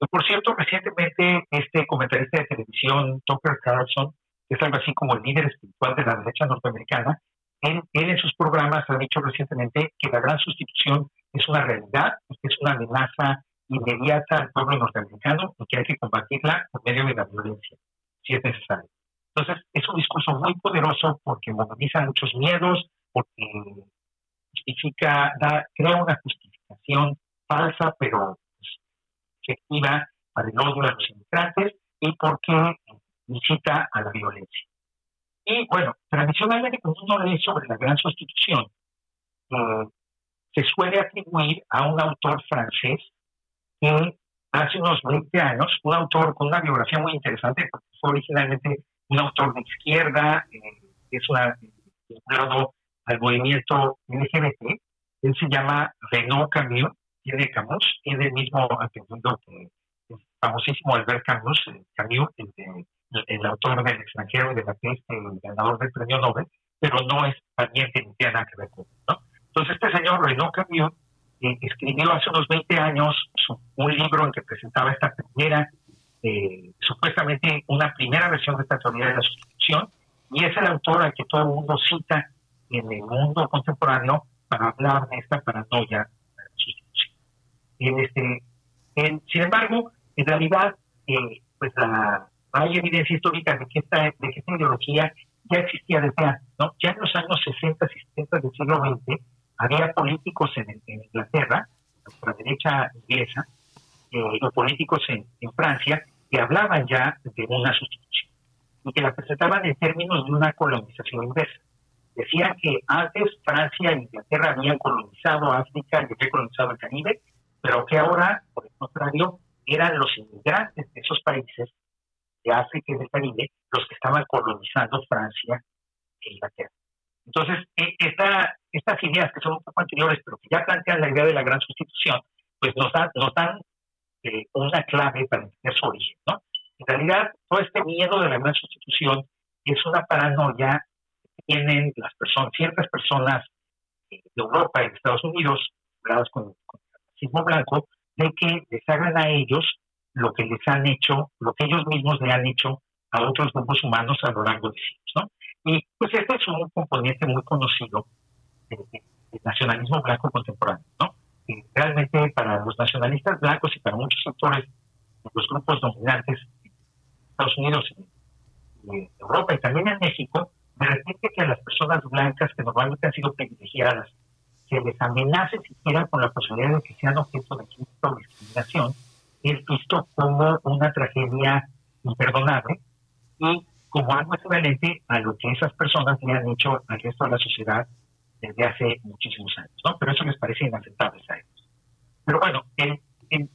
Y por cierto, recientemente este comentarista de televisión, Tucker Carlson, que es algo así como el líder espiritual de la derecha norteamericana, él, él, en sus programas ha dicho recientemente que la gran sustitución es una realidad es una amenaza inmediata al pueblo norteamericano y que hay que combatirla por medio de la violencia, si es necesario. Entonces, es un discurso muy poderoso porque moviliza muchos miedos, porque justifica, da, crea una justificación falsa, pero pues, efectiva para el odio a los inmigrantes y porque incita a la violencia. Y bueno, tradicionalmente cuando uno lee sobre la gran sustitución, eh, se suele atribuir a un autor francés que hace unos 20 años, un autor con una biografía muy interesante, porque fue originalmente un autor de izquierda, eh, es una, vinculado al movimiento LGBT. Él se llama Renaud Camus, tiene Camus, tiene el mismo apellido que el famosísimo Albert Camus, eh, Camus, el, autor del extranjero de la peste, el ganador del premio Nobel, pero no es también que tiene nada que ver con ¿no? Entonces este señor Renaud Camus eh, escribió hace unos 20 años un libro en que presentaba esta primera eh, supuestamente una primera versión de esta teoría de la sustitución, y es el autor al que todo el mundo cita en el mundo contemporáneo para hablar de esta paranoia de la sustitución. Este, sin embargo, en realidad, eh, pues hay evidencia histórica de que, esta, de que esta ideología ya existía desde antes. ¿no? Ya en los años 60 y 70 del siglo XX había políticos en, Inglaterra, la derecha inglesa, eh, los políticos en, Francia que hablaban ya de una sustitución y que la presentaban en términos de una colonización inversa. Decían que antes Francia e Inglaterra habían colonizado África y habían colonizado el Caribe, pero que ahora, por el contrario, eran los inmigrantes de esos países de África y del Caribe los que estaban colonizando Francia e Inglaterra. Entonces, e, esta, estas ideas que son un poco anteriores, pero que ya plantean la idea de la gran sustitución, pues nos dan, nos dan eh, una clave para entender su origen. ¿no? En realidad, todo este miedo de la gran sustitución es una paranoia que tienen las personas, ciertas personas de Europa y de Estados Unidos, habladas con, con el racismo blanco, de que les hagan a ellos lo que les han hecho, lo que ellos mismos le han hecho a otros grupos humanos a lo largo de siglos. ¿no? Y pues este es un componente muy conocido del nacionalismo blanco contemporáneo. ¿no? realmente para los nacionalistas blancos y para muchos sectores de los grupos dominantes en Estados Unidos en Europa y también en México, de repente que a las personas blancas que normalmente han sido privilegiadas se les amenace siquiera con la posibilidad de que sean objeto de o discriminación, es visto como una tragedia imperdonable y como algo equivalente a lo que esas personas le han hecho al resto de la sociedad desde hace muchísimos años, ¿no? Pero eso les parece inaceptable a ellos. Pero bueno,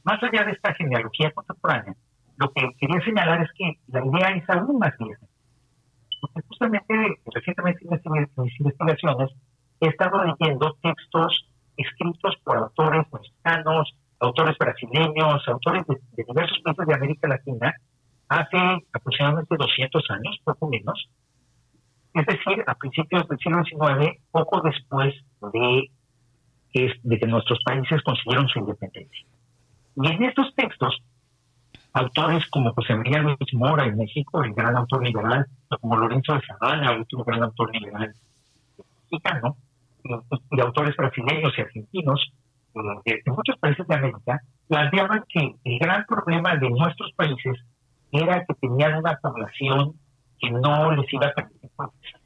más allá de esta genealogía contemporánea, lo que quería señalar es que la idea es aún más vieja. Porque justamente recientemente en mis investigaciones he estado leyendo textos escritos por autores mexicanos, autores brasileños, autores de, de diversos países de América Latina, hace aproximadamente 200 años, poco menos, es decir, a principios del siglo XIX, poco después de, de que nuestros países consiguieron su independencia. Y en estos textos, autores como José María Luis Mora en México, el gran autor liberal, o como Lorenzo de Zavala, otro gran autor liberal mexicano, y, autores brasileños y argentinos eh, de, muchos países de América, planteaban que el gran problema de nuestros países era que tenían una población que no les iba a permitir progresar.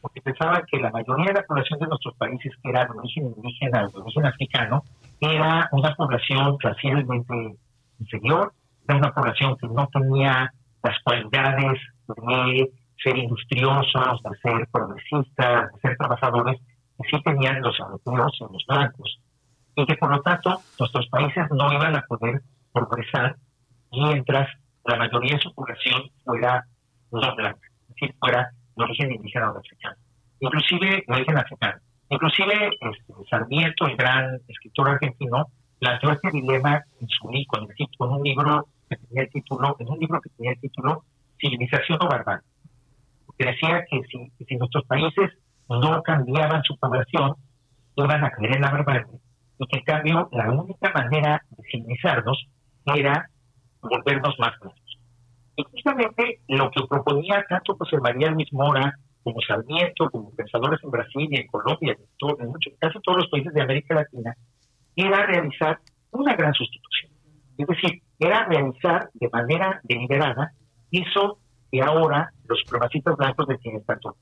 Porque pensaban que la mayoría de la población de nuestros países, que era de origen indígena o de origen africano, era una población racialmente inferior, era una población que no tenía las cualidades de ser industriosos, de ser progresistas, de ser trabajadores que sí tenían los europeos o los blancos, y que por lo tanto nuestros países no iban a poder progresar mientras la mayoría de su población fuera no blanca, es decir, fuera de origen indígena o africano. Inclusive, de origen africano. Inclusive este, Sarmiento, el gran escritor argentino, planteó este dilema en su con, con un libro que tenía el título, en un libro que tenía el título Civilización o Barbarie. Decía que si nuestros países no cambiaban su población, iban a caer en la barbarie y que en cambio la única manera de civilizarnos era volvernos más blancos. Y justamente lo que proponía tanto José María Luis Mora como Sarmiento, como pensadores en Brasil y en Colombia, en, todo, en casi todos los países de América Latina, era realizar una gran sustitución. Es decir, era realizar de manera deliberada eso que ahora los supremacistas blancos detienen tanto.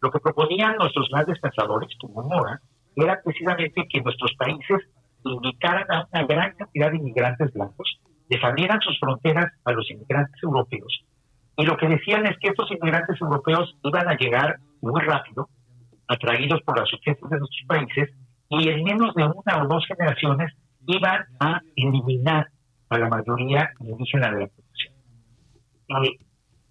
Lo que proponían nuestros grandes pensadores, como Mora, era precisamente que nuestros países invitaran a una gran cantidad de inmigrantes blancos, les abrieran sus fronteras a los inmigrantes europeos. Y lo que decían es que estos inmigrantes europeos iban a llegar muy rápido, atraídos por las urgencias de nuestros países, y en menos de una o dos generaciones iban a eliminar a la mayoría indígena de la población.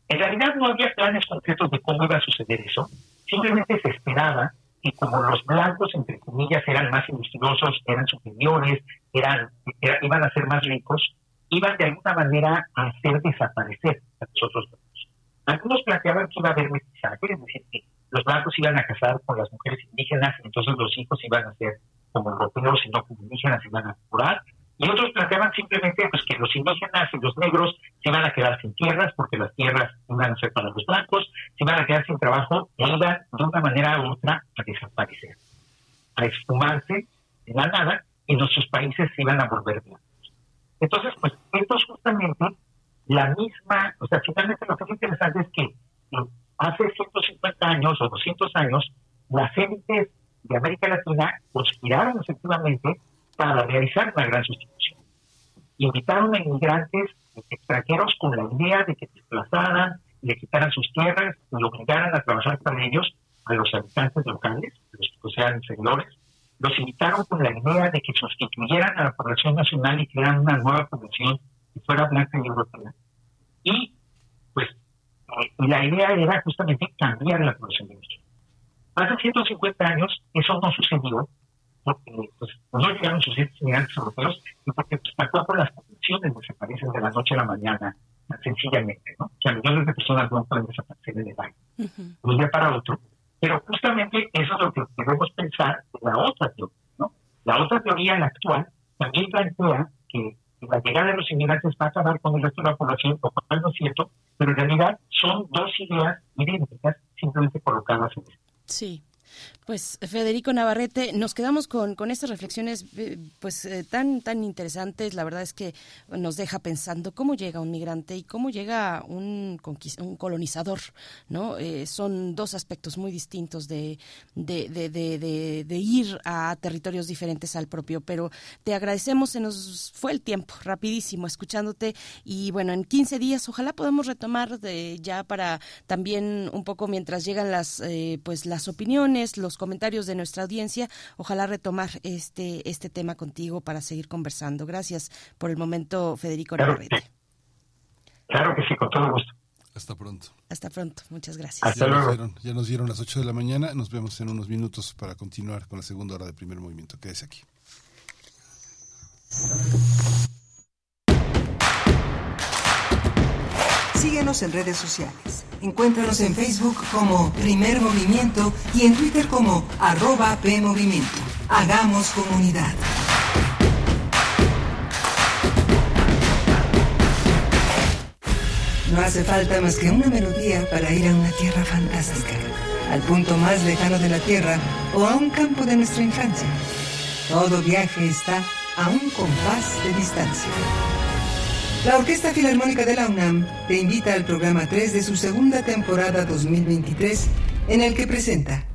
en realidad no había planes concretos de cómo iba a suceder eso, simplemente se esperaba y como los blancos, entre comillas, eran más industriosos, eran superiores, eran, iban a ser más ricos, iban de alguna manera a hacer desaparecer a los otros blancos. Algunos planteaban que iba a haber mestizaje, es decir, que los blancos iban a casar con las mujeres indígenas, entonces los hijos iban a ser como europeos y no como indígenas, iban a curar, y otros planteaban simplemente pues, que los indígenas y los negros se iban a quedar sin tierras porque las tierras iban a ser para los blancos, se iban a quedar sin trabajo e iban de una manera u otra a desaparecer, a esfumarse de la nada y nuestros países se iban a volver blancos. Entonces, pues esto es justamente la misma, o sea, finalmente lo que es interesante es que hace 150 años o 200 años, las élites de América Latina conspiraron efectivamente para realizar una gran sustitución. Invitaron a inmigrantes extranjeros con la idea de que desplazaran, le quitaran sus tierras y obligaran a trabajar para ellos a los habitantes locales, los que sean seguidores. Los invitaron con la idea de que sustituyeran a la población nacional y crearan una nueva población que fuera blanca y europea. Y, pues, eh, la idea era justamente cambiar la población de ellos. Hace 150 años eso no sucedió porque pues, no llegaron suficientes inmigrantes europeos y porque pues, tampoco las condiciones desaparecen de la noche a la mañana, sencillamente, ¿no? O sea, millones de personas no pueden desaparecer en el aire, de un día para otro. Pero justamente eso es lo que debemos pensar de la otra teoría, ¿no? La otra teoría, la actual, también plantea que la llegada de los inmigrantes va a acabar con el resto de la población, lo cual no es cierto, pero en realidad son dos ideas idénticas simplemente colocadas en esto. Sí. Pues Federico Navarrete, nos quedamos con, con estas reflexiones eh, pues eh, tan tan interesantes. La verdad es que nos deja pensando cómo llega un migrante y cómo llega un, un colonizador, ¿no? Eh, son dos aspectos muy distintos de de, de, de, de, ir a territorios diferentes al propio. Pero te agradecemos, se nos fue el tiempo rapidísimo escuchándote y bueno, en 15 días ojalá podamos retomar de, ya para también un poco mientras llegan las pues las opiniones los comentarios de nuestra audiencia. Ojalá retomar este, este tema contigo para seguir conversando. Gracias por el momento, Federico claro, Claro que sí, con todo gusto. Hasta pronto. Hasta pronto, muchas gracias. Hasta ya, luego. Nos dieron, ya nos dieron las 8 de la mañana, nos vemos en unos minutos para continuar con la segunda hora de primer movimiento. Quédese aquí. Síguenos en redes sociales. Encuéntranos en Facebook como Primer Movimiento y en Twitter como arroba PMovimiento. Hagamos comunidad. No hace falta más que una melodía para ir a una tierra fantástica, al punto más lejano de la Tierra o a un campo de nuestra infancia. Todo viaje está a un compás de distancia. La Orquesta Filarmónica de la UNAM te invita al programa 3 de su segunda temporada 2023, en el que presenta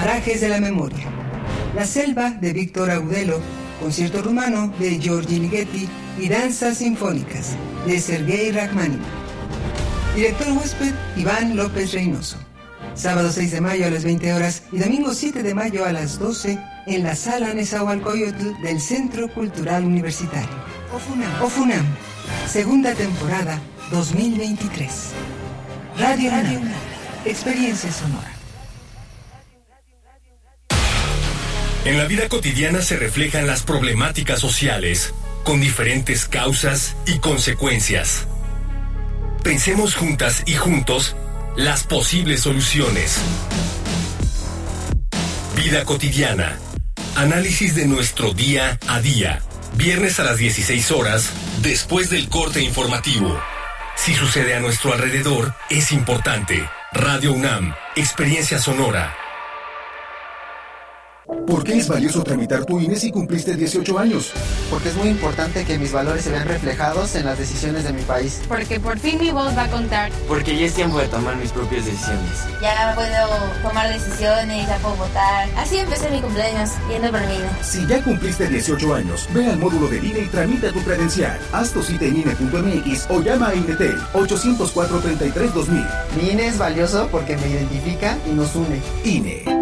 Parajes de la Memoria, La Selva de Víctor Agudelo, Concierto Rumano de Giorgi Ligeti y Danzas Sinfónicas de Sergei Rachmaninoff. Director huésped Iván López Reynoso. sábado 6 de mayo a las 20 horas y domingo 7 de mayo a las 12 en la sala Nezahualcóyotl del Centro Cultural Universitario. OFUNAM. OFUNAM. Segunda temporada 2023. Radio UNAM. Experiencia sonora. En la vida cotidiana se reflejan las problemáticas sociales, con diferentes causas y consecuencias. Pensemos juntas y juntos las posibles soluciones. Vida cotidiana. Análisis de nuestro día a día. Viernes a las 16 horas, después del corte informativo. Si sucede a nuestro alrededor, es importante. Radio UNAM, Experiencia Sonora. ¿Por qué es valioso tramitar tu INE si cumpliste 18 años? Porque es muy importante que mis valores se vean reflejados en las decisiones de mi país. Porque por fin mi voz va a contar. Porque ya es tiempo de tomar mis propias decisiones. Ya puedo tomar decisiones, ya puedo votar. Así empecé mi cumpleaños, yendo por mi INE. Si ya cumpliste 18 años, ve al módulo de INE y tramita tu credencial. Haz tu cita en INE.mx o llama a INETEL 804-33-2000. Mi INE es valioso porque me identifica y nos une. INE.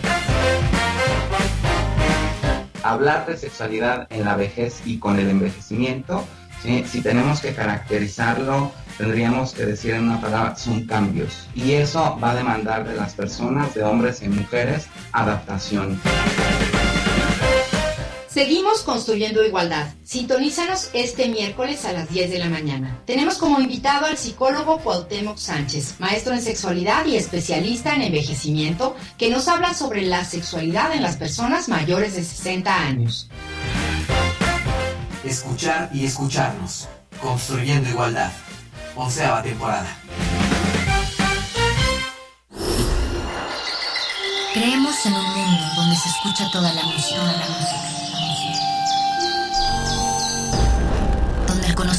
Hablar de sexualidad en la vejez y con el envejecimiento, si tenemos que caracterizarlo, tendríamos que decir en una palabra, son cambios. Y eso va a demandar de las personas, de hombres y mujeres, adaptación. Seguimos construyendo igualdad. Sintonízanos este miércoles a las 10 de la mañana. Tenemos como invitado al psicólogo Cuauhtémoc Sánchez, maestro en sexualidad y especialista en envejecimiento, que nos habla sobre la sexualidad en las personas mayores de 60 años. Escuchar y escucharnos. Construyendo igualdad. Onceava temporada. Creemos en un mundo donde se escucha toda la música, toda la música.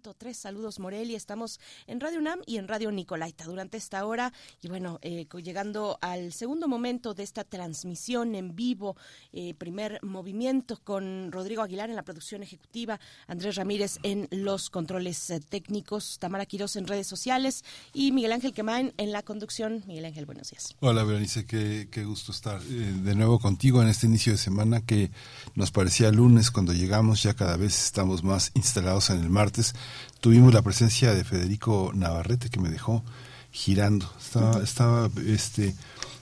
Punto tres, saludos Morelia, estamos en Radio UNAM y en Radio Nicolaita durante esta hora y bueno, eh, llegando al segundo momento de esta transmisión en vivo, eh, primer movimiento con Rodrigo Aguilar en la producción ejecutiva, Andrés Ramírez en los controles eh, técnicos, Tamara Quiroz en redes sociales y Miguel Ángel Quemain en la conducción. Miguel Ángel, buenos días. Hola Berenice, qué gusto estar de nuevo contigo en este inicio de semana que nos parecía lunes cuando llegamos, ya cada vez estamos más instalados en el martes tuvimos la presencia de Federico Navarrete que me dejó girando. Estaba, estaba este,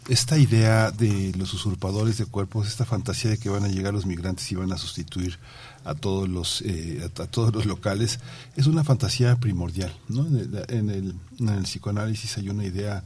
esta idea de los usurpadores de cuerpos, esta fantasía de que van a llegar los migrantes y van a sustituir a todos los eh, a, todos los locales es una fantasía primordial. ¿no? En, el, en, el, en el psicoanálisis hay una idea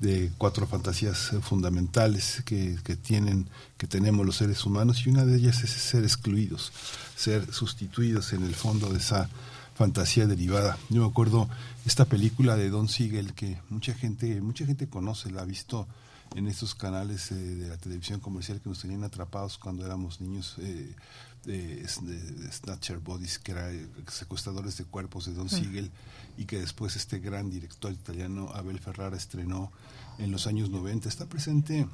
de cuatro fantasías fundamentales que, que, tienen que tenemos los seres humanos y una de ellas es ser excluidos, ser sustituidos en el fondo de esa fantasía derivada. Yo me acuerdo esta película de Don Siegel que mucha gente, mucha gente conoce, la ha visto en estos canales eh, de la televisión comercial que nos tenían atrapados cuando éramos niños. Eh, de, Snatcher Bodies, que era secuestradores de cuerpos de Don Siegel, y que después este gran director italiano Abel Ferrara estrenó en los años 90. Está presente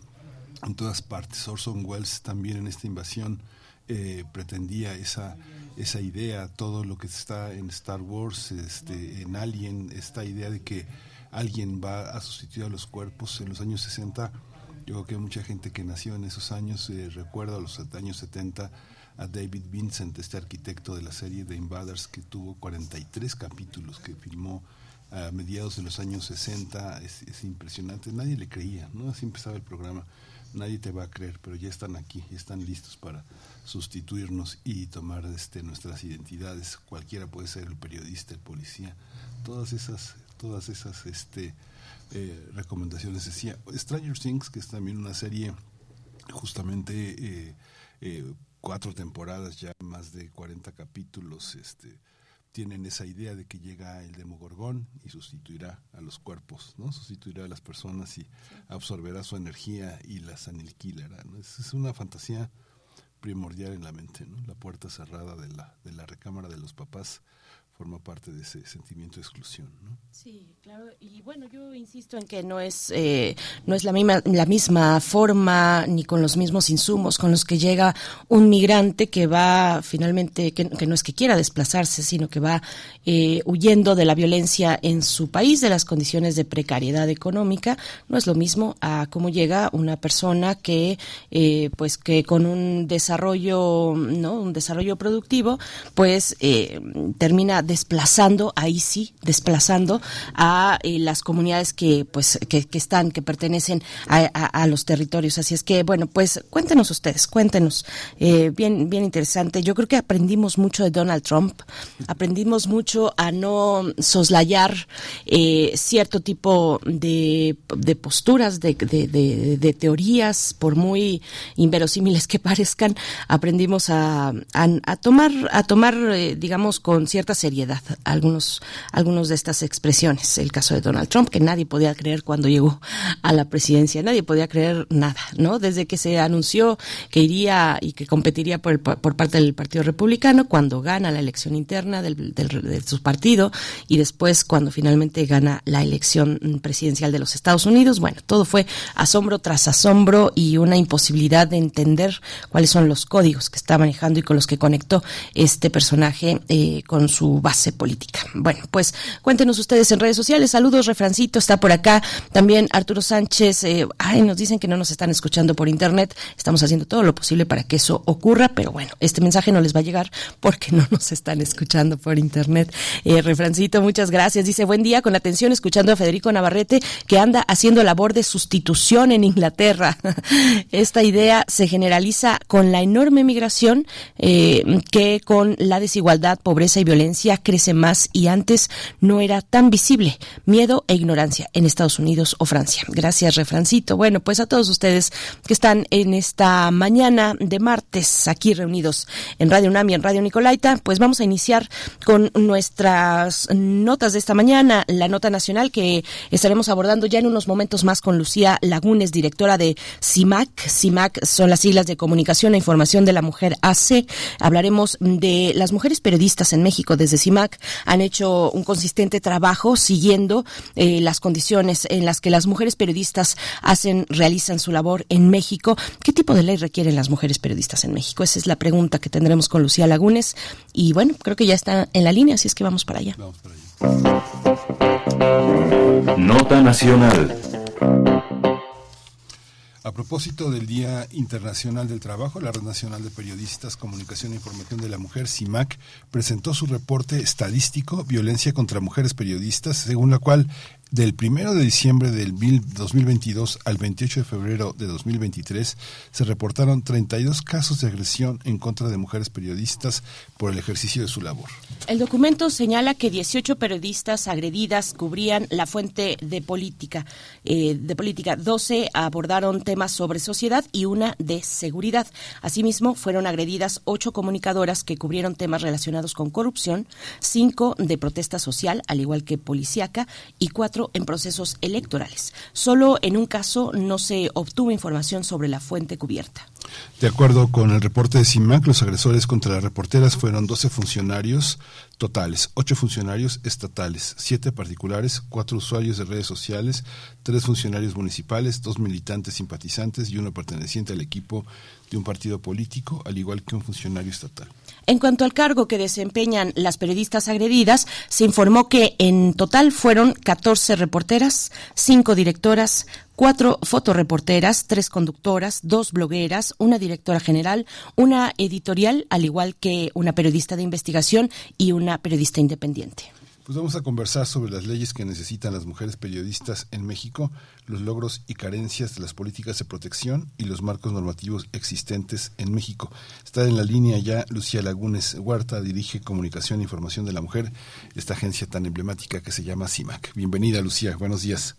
en todas partes. Orson Welles también en esta invasión eh, pretendía esa esa idea, todo lo que está en Star Wars, este, en Alien, esta idea de que alguien va a sustituir a los cuerpos en los años 60. Yo creo que mucha gente que nació en esos años eh, recuerda a los años 70 a David Vincent, este arquitecto de la serie The Invaders, que tuvo 43 capítulos, que filmó a mediados de los años 60. Es, es impresionante, nadie le creía, ¿no? Así empezaba el programa nadie te va a creer, pero ya están aquí, ya están listos para sustituirnos y tomar este, nuestras identidades. Cualquiera puede ser el periodista, el policía, todas esas, todas esas este, eh, recomendaciones. Decía Stranger Things, que es también una serie justamente eh, eh, cuatro temporadas, ya más de 40 capítulos, este, tienen esa idea de que llega el demogorgón y sustituirá a los cuerpos, ¿no? Sustituirá a las personas y absorberá su energía y las aniquilará, ¿no? Es, una fantasía primordial en la mente, ¿no? La puerta cerrada de la, de la recámara de los papás forma parte de ese sentimiento de exclusión, ¿no? Sí, claro. Y bueno, yo insisto en que no es eh, no es la misma la misma forma ni con los mismos insumos con los que llega un migrante que va finalmente que, no es que quiera desplazarse, sino que va eh, huyendo de la violencia en su país, de las condiciones de precariedad económica. No es lo mismo a cómo llega una persona que eh, pues que con un desarrollo no un desarrollo productivo pues termina desplazando, ahí sí, desplazando a eh, las comunidades que pues que, están, que pertenecen a, los territorios. Así es que, bueno, pues cuéntenos ustedes, cuéntenos. Eh, bien, bien interesante. Yo creo que aprendimos mucho de Donald Trump, aprendimos mucho a no soslayar eh, cierto tipo de, posturas, de, teorías, por muy inverosímiles que parezcan, aprendimos a, a, tomar, a tomar, digamos, con cierta seriedad algunos, algunos de estas expresiones. El caso de Donald Trump, que nadie podía creer cuando llegó a la presidencia, nadie podía creer nada, ¿no? Desde que se anunció que iría y que competiría por, por parte del Partido Republicano, cuando gana la elección interna del, de su partido y después cuando finalmente gana la elección presidencial de los Estados Unidos, bueno, todo fue asombro tras asombro y una imposibilidad de entender cuáles son los códigos que está manejando y con los que conectó este personaje eh, con su base política. Bueno, pues cuéntenos ustedes en redes sociales. Saludos, Refrancito está por acá. También Arturo Sánchez. Eh, ay, nos dicen que no nos están escuchando por internet. Estamos haciendo todo lo posible para que eso ocurra, pero bueno, este mensaje no les va a llegar porque no nos están escuchando por internet. Eh, Refrancito, muchas gracias. Dice, buen día, con atención, escuchando a Federico Navarrete, que anda haciendo labor de sustitución en Inglaterra. Esta idea se generaliza con la enorme migración eh, que con la desigualdad, pobreza y violencia crece más y antes no era tan visible. Miedo e ignorancia en Estados Unidos o Francia. Gracias, refrancito. Bueno, pues a todos ustedes que están en esta mañana de martes aquí reunidos en Radio UNAM y en Radio Nicolaita, pues vamos a iniciar con nuestras notas de esta mañana. La nota nacional que estaremos abordando ya en unos momentos más con Lucía Lagunes, directora de CIMAC. CIMAC son las siglas de Comunicación e Información de la Mujer AC. Hablaremos de las mujeres periodistas en México desde CIMAC han hecho un consistente trabajo siguiendo eh, las condiciones en las que las mujeres periodistas hacen, realizan su labor en México. ¿Qué tipo de ley requieren las mujeres periodistas en México? Esa es la pregunta que tendremos con Lucía Lagunes. Y bueno, creo que ya está en la línea, así es que vamos para allá. Vamos para allá. Nota Nacional. A propósito del Día Internacional del Trabajo, la Red Nacional de Periodistas, Comunicación e Información de la Mujer, CIMAC, presentó su reporte estadístico Violencia contra Mujeres Periodistas, según la cual del 1 de diciembre del 2022 al 28 de febrero de 2023 se reportaron 32 casos de agresión en contra de mujeres periodistas por el ejercicio de su labor. El documento señala que 18 periodistas agredidas cubrían la fuente de política. Eh, de política, 12 abordaron temas sobre sociedad y una de seguridad. Asimismo, fueron agredidas 8 comunicadoras que cubrieron temas relacionados con corrupción, 5 de protesta social, al igual que policíaca, y 4 en procesos electorales. Solo en un caso no se obtuvo información sobre la fuente cubierta. De acuerdo con el reporte de CIMAC, los agresores contra las reporteras fueron 12 funcionarios totales, 8 funcionarios estatales, 7 particulares, 4 usuarios de redes sociales, 3 funcionarios municipales, 2 militantes simpatizantes y uno perteneciente al equipo de un partido político, al igual que un funcionario estatal. En cuanto al cargo que desempeñan las periodistas agredidas, se informó que en total fueron 14 reporteras, 5 directoras, cuatro fotoreporteras, tres conductoras, dos blogueras, una directora general, una editorial, al igual que una periodista de investigación y una periodista independiente. Pues vamos a conversar sobre las leyes que necesitan las mujeres periodistas en México, los logros y carencias de las políticas de protección y los marcos normativos existentes en México. Está en la línea ya Lucía Lagunes Huerta, dirige Comunicación e Información de la Mujer, esta agencia tan emblemática que se llama CIMAC. Bienvenida, Lucía. Buenos días.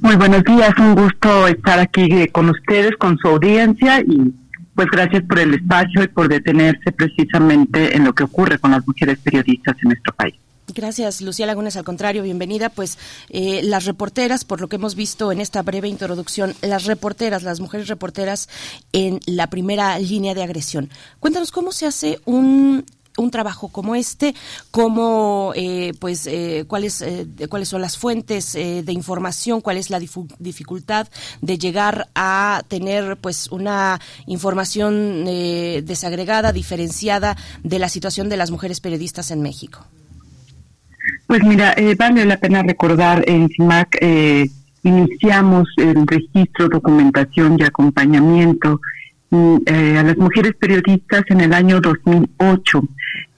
Muy buenos días, un gusto estar aquí eh, con ustedes, con su audiencia y pues gracias por el espacio y por detenerse precisamente en lo que ocurre con las mujeres periodistas en nuestro país. Gracias, Lucía Lagunes. Al contrario, bienvenida. Pues eh, las reporteras, por lo que hemos visto en esta breve introducción, las reporteras, las mujeres reporteras en la primera línea de agresión. Cuéntanos cómo se hace un un trabajo como este, cómo, eh, pues, eh, cuáles, eh, cuáles son las fuentes de información, cuál es la dificultad de llegar a tener, pues, una información desagregada, diferenciada de la situación de las mujeres periodistas en México. Pues mira, vale la pena recordar en CIMAC iniciamos el registro, documentación y acompañamiento eh, a las mujeres periodistas en el año 2008,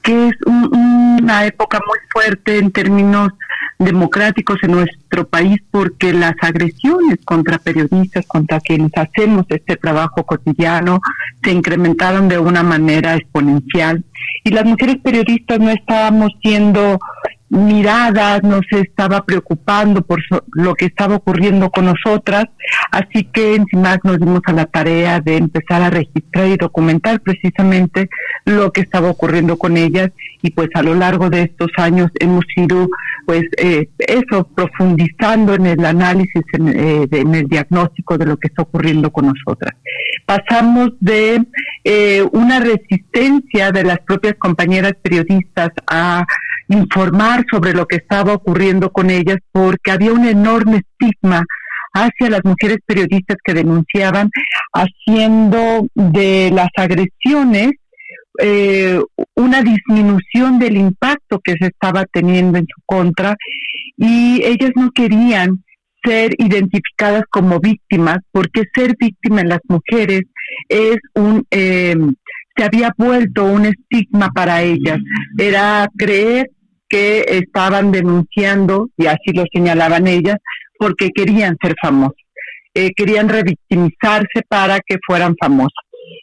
que es una época muy fuerte en términos democráticos en nuestro país porque las agresiones contra periodistas, contra quienes hacemos este trabajo cotidiano, se incrementaron de una manera exponencial. Y las mujeres periodistas no estábamos siendo miradas, no se estaba preocupando por lo que estaba ocurriendo con nosotras, así que encima nos dimos a la tarea de empezar a registrar y documentar precisamente lo que estaba ocurriendo con ellas y pues a lo largo de estos años hemos ido pues eh, eso profundizando en el análisis, eh, en, el diagnóstico de lo que está ocurriendo con nosotras. Pasamos de eh, una resistencia de las propias compañeras periodistas a informar sobre lo que estaba ocurriendo con ellas porque había un enorme estigma hacia las mujeres periodistas que denunciaban, haciendo de las agresiones eh, una disminución del impacto que se estaba teniendo en su contra y ellas no querían ser identificadas como víctimas porque ser víctima en las mujeres es un eh, se había vuelto un estigma para ellas. Era creer que estaban denunciando y así lo señalaban ellas porque querían ser famosas eh, querían revictimizarse para que fueran famosas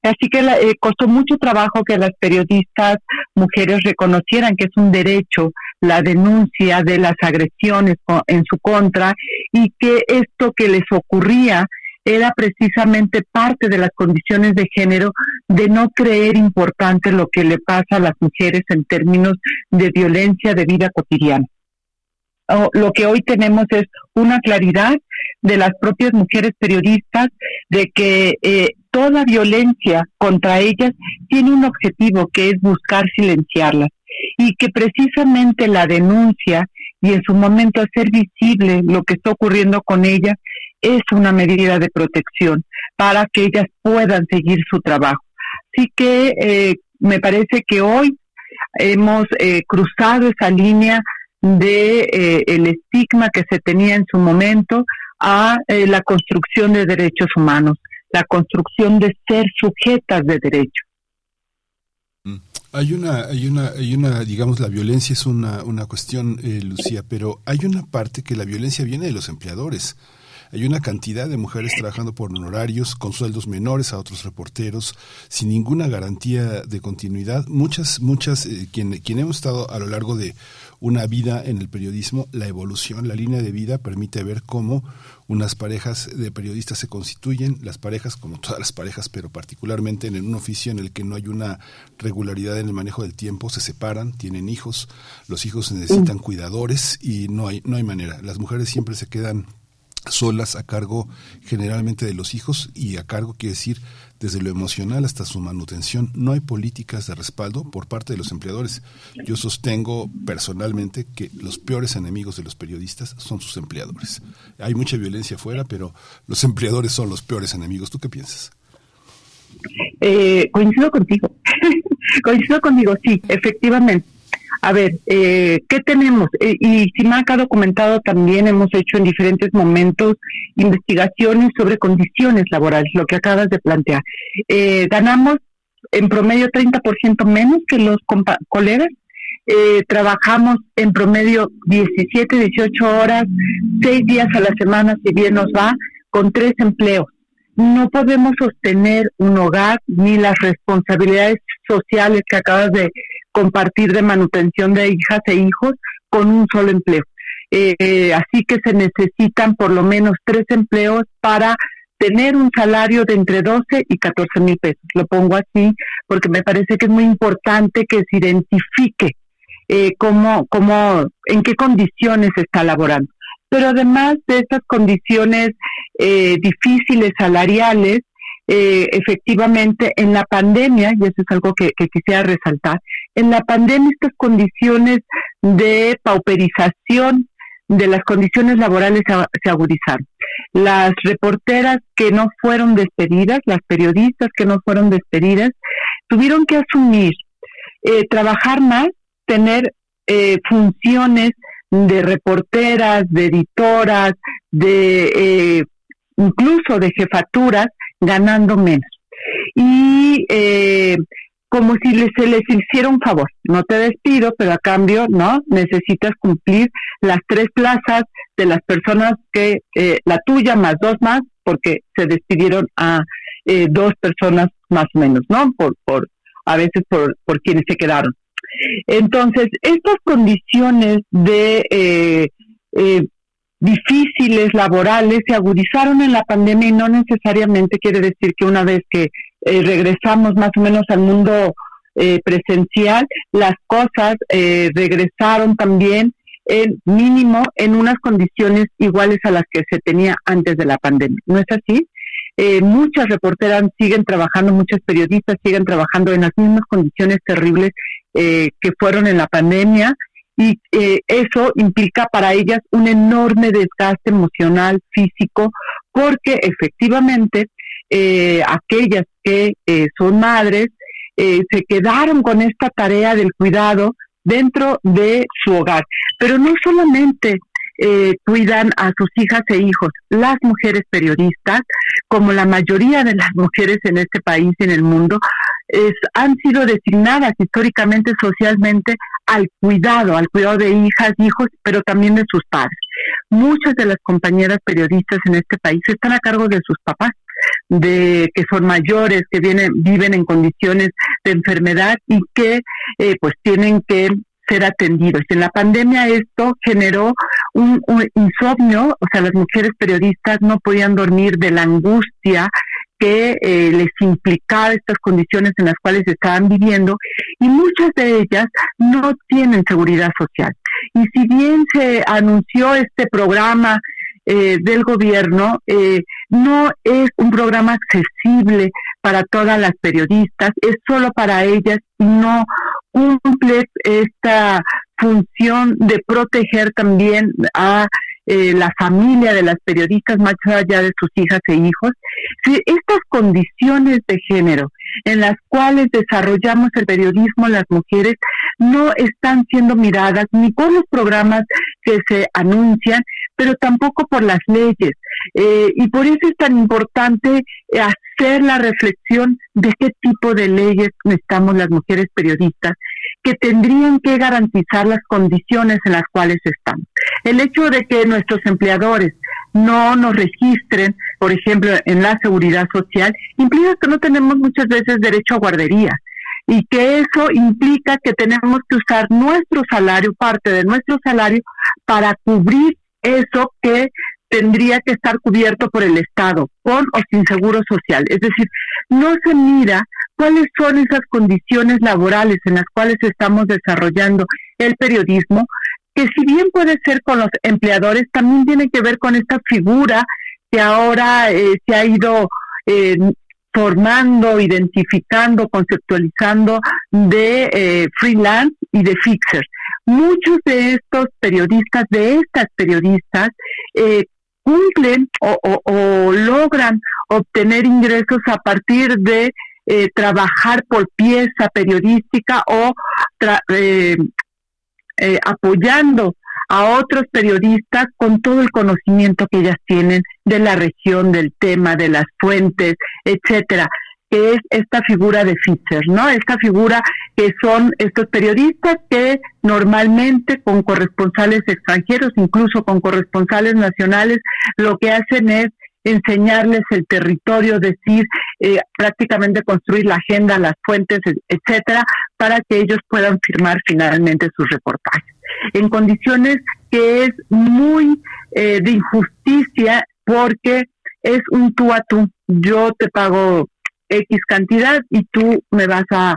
Así que eh, costó mucho trabajo que las periodistas mujeres reconocieran que es un derecho la denuncia de las agresiones en su contra y que esto que les ocurría era precisamente parte de las condiciones de género de no creer importante lo que le pasa a las mujeres en términos de violencia de vida cotidiana. lo que hoy tenemos es una claridad de las propias mujeres periodistas de que eh, toda violencia contra ellas tiene un objetivo que es buscar silenciarlas y que precisamente la denuncia y en su momento hacer visible lo que está ocurriendo con ellas es una medida de protección para que ellas puedan seguir su trabajo. Así que eh, me parece que hoy hemos eh, cruzado esa línea de eh, el estigma que se tenía en su momento a la construcción de derechos humanos la construcción de ser sujetas de derecho. Mm. Hay una, hay una, hay una, digamos, la violencia es una, una cuestión, eh, Lucía, pero hay una parte que la violencia viene de los empleadores. Hay una cantidad de mujeres trabajando por honorarios, con sueldos menores a otros reporteros, sin ninguna garantía de continuidad. Muchas, muchas, eh, quien, quien hemos estado a lo largo de una vida en el periodismo, la evolución, la línea de vida permite ver cómo unas parejas de periodistas se constituyen, las parejas, como todas las parejas, pero particularmente en un oficio en el que no hay una regularidad en el manejo del tiempo, se separan, tienen hijos, los hijos necesitan cuidadores y no hay, no hay manera. Las mujeres siempre se quedan solas a cargo generalmente de los hijos y a cargo quiere decir desde lo emocional hasta su manutención. No hay políticas de respaldo por parte de los empleadores. Yo sostengo personalmente que los peores enemigos de los periodistas son sus empleadores. Hay mucha violencia afuera, pero los empleadores son los peores enemigos. ¿Tú qué piensas? Eh, coincido contigo. coincido contigo, sí, efectivamente. A ver, eh, ¿qué tenemos? Eh, y SIMAC ha documentado también, hemos hecho en diferentes momentos investigaciones sobre condiciones laborales, lo que acabas de plantear. Eh, ganamos en promedio 30% menos que los colegas, eh, trabajamos en promedio 17, 18 horas, 6 días a la semana, si bien nos va, con tres empleos. No podemos sostener un hogar ni las responsabilidades sociales que acabas de compartir de manutención de hijas e hijos con un solo empleo. Eh, así que se necesitan por lo menos tres empleos para tener un salario de entre 12 y 14 mil pesos. Lo pongo así porque me parece que es muy importante que se identifique eh, cómo, cómo, en qué condiciones se está laborando. Pero además de estas condiciones eh, difíciles salariales, eh, efectivamente en la pandemia, y eso es algo que, quisiera resaltar, en la pandemia estas condiciones de pauperización de las condiciones laborales se, agudizaron. Las reporteras que no fueron despedidas, las periodistas que no fueron despedidas, tuvieron que asumir eh, trabajar más, tener eh, funciones de reporteras, de editoras, de incluso de jefaturas ganando menos. Y eh, como si se les hiciera un favor, no te despido, pero a cambio, ¿no? Necesitas cumplir las tres plazas de las personas que, eh, la tuya más dos más, porque se despidieron a eh, dos personas más o menos, ¿no? Por, por, a veces por, por quienes se quedaron. Entonces, estas condiciones de eh, eh, difíciles laborales se agudizaron en la pandemia y no necesariamente quiere decir que una vez que eh, regresamos más o menos al mundo eh, presencial, las cosas eh, regresaron también en mínimo en unas condiciones iguales a las que se tenía antes de la pandemia. ¿No es así? muchas reporteras siguen trabajando, muchos periodistas siguen trabajando en las mismas condiciones terribles que fueron en la pandemia y eh, eso implica para ellas un enorme desgaste emocional, físico, porque efectivamente eh, aquellas que eh, son madres se quedaron con esta tarea del cuidado dentro de su hogar. Pero no solamente cuidan a sus hijas e hijos, las mujeres periodistas, como la mayoría de las mujeres en este país y en el mundo, es, han sido designadas históricamente, socialmente, al cuidado, al cuidado de hijas, hijos, pero también de sus padres. Muchas de las compañeras periodistas en este país están a cargo de sus papás, de que son mayores, que vienen, viven en condiciones de enfermedad y que eh, pues tienen que ser atendidos. En la pandemia esto generó un, insomnio, o sea, las mujeres periodistas no podían dormir de la angustia que eh, les implicaba estas condiciones en las cuales estaban viviendo y muchas de ellas no tienen seguridad social. Y si bien se anunció este programa eh, del gobierno, eh, no es un programa accesible para todas las periodistas, es solo para ellas y no cumple esta función de proteger también a eh, la familia de las periodistas más allá de sus hijas e hijos, si estas condiciones de género en las cuales desarrollamos el periodismo las mujeres no están siendo miradas ni por los programas que se anuncian, pero tampoco por las leyes. Eh, y por eso es tan importante hacer la reflexión de qué tipo de leyes necesitamos las mujeres periodistas que tendrían que garantizar las condiciones en las cuales están. El hecho de que nuestros empleadores no nos registren, por ejemplo, en la seguridad social, implica que no tenemos muchas veces derecho a guardería y que eso implica que tenemos que usar nuestro salario, parte de nuestro salario, para cubrir eso que tendría que estar cubierto por el Estado, con o sin seguro social. Es decir, no se mira cuáles son esas condiciones laborales en las cuales estamos desarrollando el periodismo, que si bien puede ser con los empleadores, también tiene que ver con esta figura que ahora eh, se ha ido eh, formando, identificando, conceptualizando de eh, freelance y de fixers. Muchos de estos periodistas, de estas periodistas, eh, cumplen o, logran obtener ingresos a partir de eh, trabajar por pieza periodística o eh, eh, apoyando a otros periodistas con todo el conocimiento que ellas tienen de la región, del tema, de las fuentes, etcétera que es esta figura de Fischer, ¿no? Esta figura que son estos periodistas que normalmente con corresponsales extranjeros, incluso con corresponsales nacionales, lo que hacen es enseñarles el territorio, decir, eh, prácticamente construir la agenda, las fuentes, etcétera, para que ellos puedan firmar finalmente sus reportajes. En condiciones que es muy eh, de injusticia porque es un tú a tú. Yo te pago X cantidad y tú me vas a,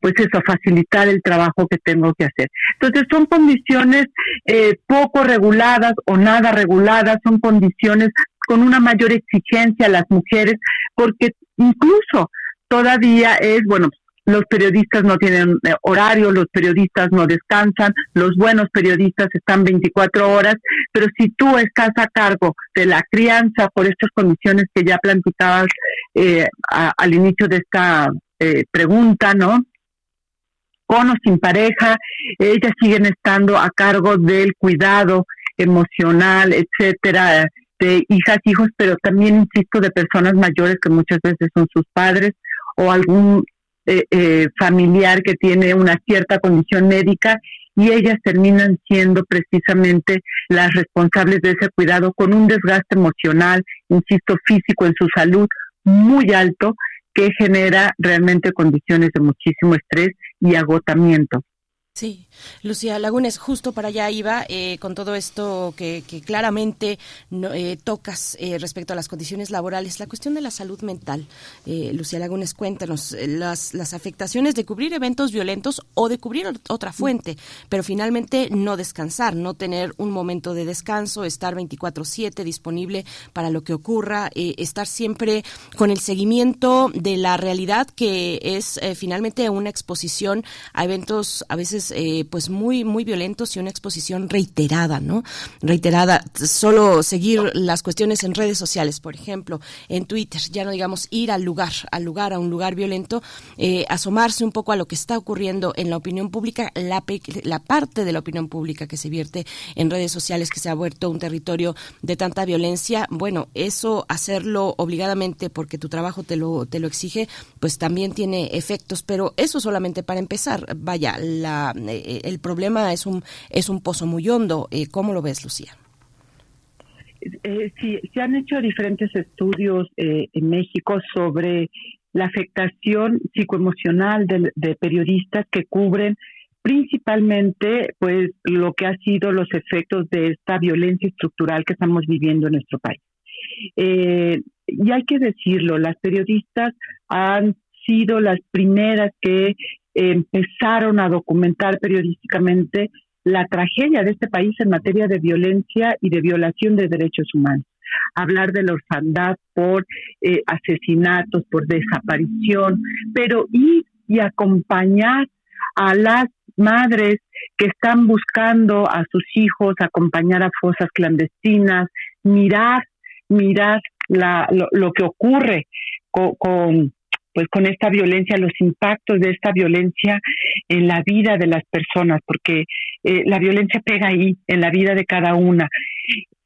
pues eso, facilitar el trabajo que tengo que hacer. Entonces son condiciones eh, poco reguladas o nada reguladas, son condiciones con una mayor exigencia a las mujeres, porque incluso todavía es, bueno, los periodistas no tienen eh, horario, los periodistas no descansan, los buenos periodistas están 24 horas, pero si tú estás a cargo de la crianza por estas condiciones que ya planteabas eh, al inicio de esta eh, pregunta, ¿no? Con o sin pareja, ellas siguen estando a cargo del cuidado emocional, etcétera, de hijas, hijos, pero también, insisto, de personas mayores que muchas veces son sus padres o algún eh, eh, familiar que tiene una cierta condición médica y ellas terminan siendo precisamente las responsables de ese cuidado con un desgaste emocional, insisto, físico en su salud muy alto que genera realmente condiciones de muchísimo estrés y agotamiento. Sí, Lucía Lagunes, justo para allá iba eh, con todo esto que, claramente eh, tocas eh, respecto a las condiciones laborales, la cuestión de la salud mental. Lucía Lagunes, cuéntanos las, las afectaciones de cubrir eventos violentos o de cubrir otra fuente, pero finalmente no descansar, no tener un momento de descanso, estar 24/7 disponible para lo que ocurra, estar siempre con el seguimiento de la realidad que es finalmente una exposición a eventos a veces eh, pues muy muy violentos y una exposición reiterada, ¿no? Reiterada, solo seguir las cuestiones en redes sociales, por ejemplo, en Twitter, ya no digamos ir al lugar, al lugar, a un lugar violento, eh, asomarse un poco a lo que está ocurriendo en la opinión pública, la, la parte de la opinión pública que se vierte en redes sociales, que se ha vuelto un territorio de tanta violencia, bueno, eso hacerlo obligadamente porque tu trabajo te lo, te lo exige, pues también tiene efectos, pero eso solamente para empezar, vaya, la eh, el problema es un, es un pozo muy hondo. Eh, ¿Cómo lo ves, Lucía? Eh, sí, se han hecho diferentes estudios en México sobre la afectación psicoemocional de, periodistas que cubren principalmente pues lo que ha sido los efectos de esta violencia estructural que estamos viviendo en nuestro país. y hay que decirlo, las periodistas han sido las primeras que empezaron a documentar periodísticamente la tragedia de este país en materia de violencia y de violación de derechos humanos. Hablar de la orfandad por eh, asesinatos, por desaparición, pero ir y acompañar a las madres que están buscando a sus hijos, acompañar a fosas clandestinas, mirar, mirar la, lo, que ocurre con pues con esta violencia, los impactos de esta violencia en la vida de las personas, porque eh, la violencia pega ahí, en la vida de cada una.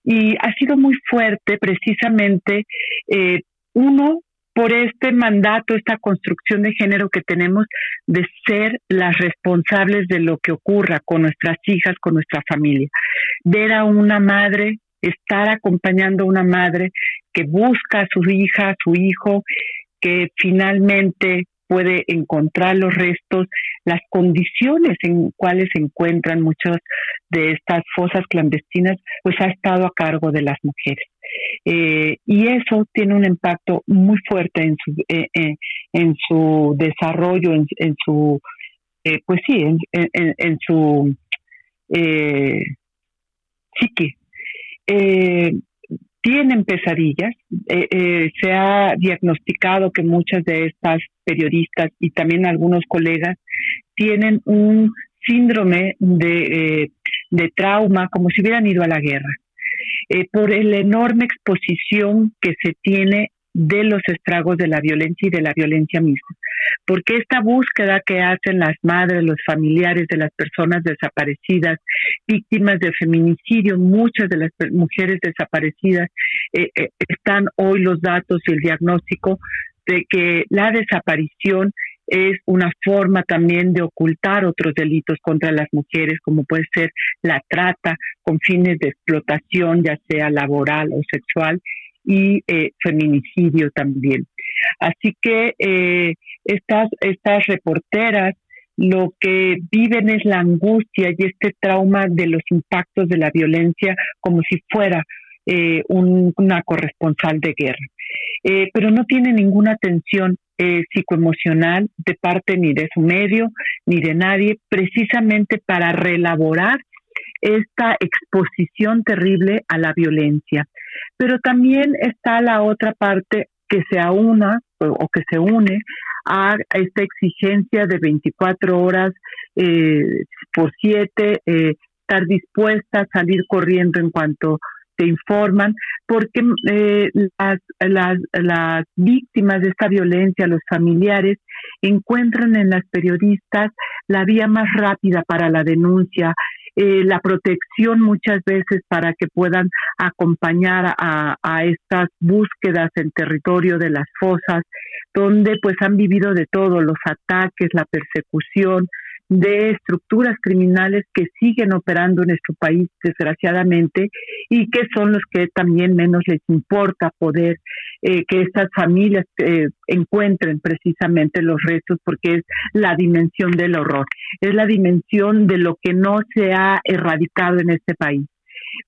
Y ha sido muy fuerte precisamente, eh, uno, por este mandato, esta construcción de género que tenemos de ser las responsables de lo que ocurra con nuestras hijas, con nuestra familia. Ver a una madre estar acompañando a una madre que busca a su hija, a su hijo, que finalmente puede encontrar los restos, las condiciones en cuales se encuentran muchas de estas fosas clandestinas, pues ha estado a cargo de las mujeres. Eh, y eso tiene un impacto muy fuerte en su, eh, eh, en su desarrollo, en, su, pues sí, en, en su psique tienen pesadillas. Eh, eh, se ha diagnosticado que muchas de estas periodistas y también algunos colegas tienen un síndrome de, eh, de trauma como si hubieran ido a la guerra. por la enorme exposición que se tiene de los estragos de la violencia y de la violencia misma. Porque esta búsqueda que hacen las madres, los familiares de las personas desaparecidas, víctimas de feminicidio, muchas de las mujeres desaparecidas, eh, eh, están hoy los datos y el diagnóstico de que la desaparición es una forma también de ocultar otros delitos contra las mujeres, como puede ser la trata con fines de explotación, ya sea laboral o sexual, y eh, feminicidio también. Así que eh, estas, estas reporteras lo que viven es la angustia y este trauma de los impactos de la violencia como si fuera eh, una corresponsal de guerra. pero no tiene ninguna atención psicoemocional de parte ni de su medio ni de nadie, precisamente para relaborar esta exposición terrible a la violencia. Pero también está la otra parte que se aúna o, que se une a esta exigencia de 24 horas eh, por 7, eh, estar dispuesta a salir corriendo en cuanto te informan, porque eh, las, las, las víctimas de esta violencia, los familiares, encuentran en las periodistas la vía más rápida para la denuncia, eh, la protección muchas veces para que puedan acompañar a, a estas búsquedas en territorio de las fosas, donde pues han vivido de todo, los ataques, la persecución, de estructuras criminales que siguen operando en nuestro país, desgraciadamente, y que son los que también menos les importa poder eh, que estas familias eh, encuentren precisamente los restos, porque es la dimensión del horror, es la dimensión de lo que no se ha erradicado en este país.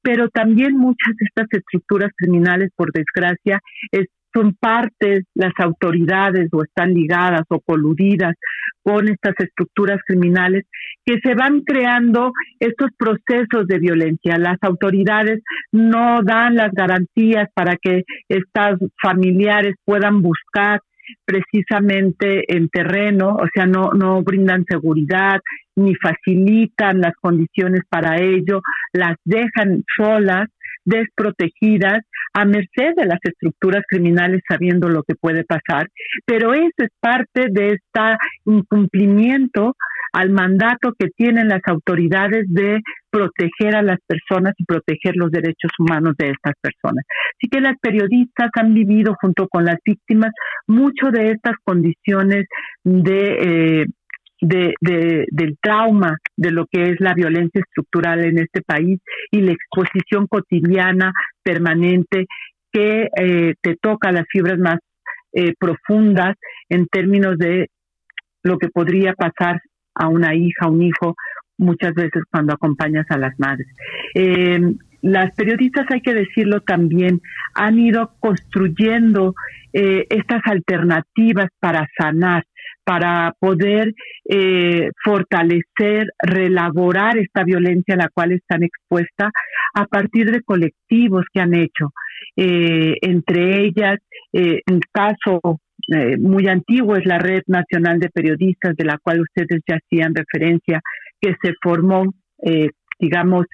Pero también muchas de estas estructuras criminales, por desgracia, es, son partes, las autoridades o están ligadas o coludidas con estas estructuras criminales que se van creando estos procesos de violencia. Las autoridades no dan las garantías para que estas familiares puedan buscar precisamente en terreno, o sea, no, no brindan seguridad ni facilitan las condiciones para ello, las dejan solas desprotegidas a merced de las estructuras criminales sabiendo lo que puede pasar, pero eso es parte de este incumplimiento al mandato que tienen las autoridades de proteger a las personas y proteger los derechos humanos de estas personas. Así que las periodistas han vivido junto con las víctimas mucho de estas condiciones de eh, de, del trauma de lo que es la violencia estructural en este país y la exposición cotidiana permanente que eh, te toca las fibras más eh, profundas en términos de lo que podría pasar a una hija, un hijo, muchas veces cuando acompañas a las madres. Eh, las periodistas, hay que decirlo también, han ido construyendo estas alternativas para sanar para poder eh, fortalecer, relaborar esta violencia a la cual están expuestas a partir de colectivos que han hecho. Eh, entre ellas, eh, un caso eh, muy antiguo es la Red Nacional de Periodistas, de la cual ustedes ya hacían referencia, que se formó, digamos,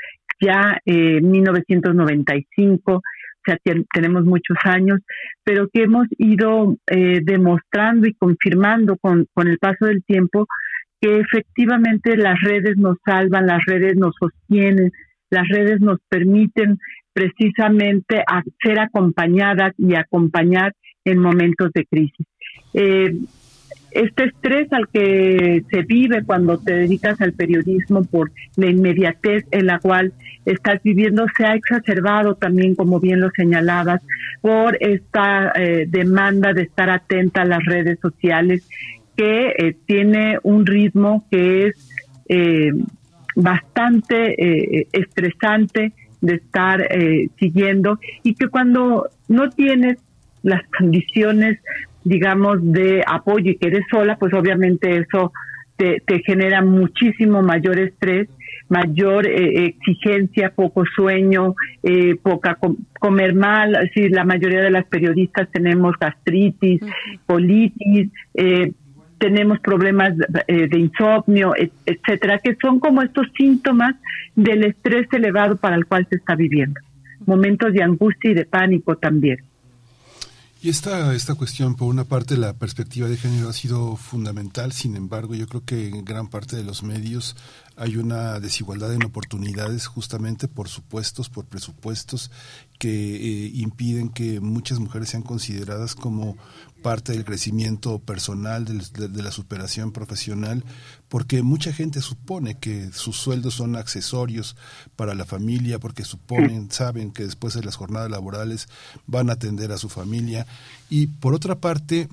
ya en 1995 sea, tenemos muchos años, pero que hemos ido eh, demostrando y confirmando con, con el paso del tiempo que efectivamente las redes nos salvan, las redes nos sostienen, las redes nos permiten precisamente ser acompañadas y acompañar en momentos de crisis. Eh, este estrés al que se vive cuando te dedicas al periodismo por la inmediatez en la cual estás viviendo se ha exacerbado también, como bien lo señalabas, por esta eh, demanda de estar atenta a las redes sociales que eh, tiene un ritmo que es eh, bastante estresante de estar siguiendo y que cuando no tienes las condiciones digamos, de apoyo y que eres sola, pues obviamente eso te, genera muchísimo mayor estrés, mayor eh, exigencia, poco sueño, eh, poca comer mal. Así, la mayoría de las periodistas tenemos gastritis, colitis, eh, tenemos problemas de insomnio, etcétera, que son como estos síntomas del estrés elevado para el cual se está viviendo. Momentos de angustia y de pánico también. Y esta, esta cuestión, por una parte, la perspectiva de género ha sido fundamental, sin embargo, yo creo que en gran parte de los medios hay una desigualdad en oportunidades justamente por supuestos, por presupuestos que eh, impiden que muchas mujeres sean consideradas como parte del crecimiento personal, de, la superación profesional, porque mucha gente supone que sus sueldos son accesorios para la familia, porque suponen, saben que después de las jornadas laborales van a atender a su familia. Y por otra parte,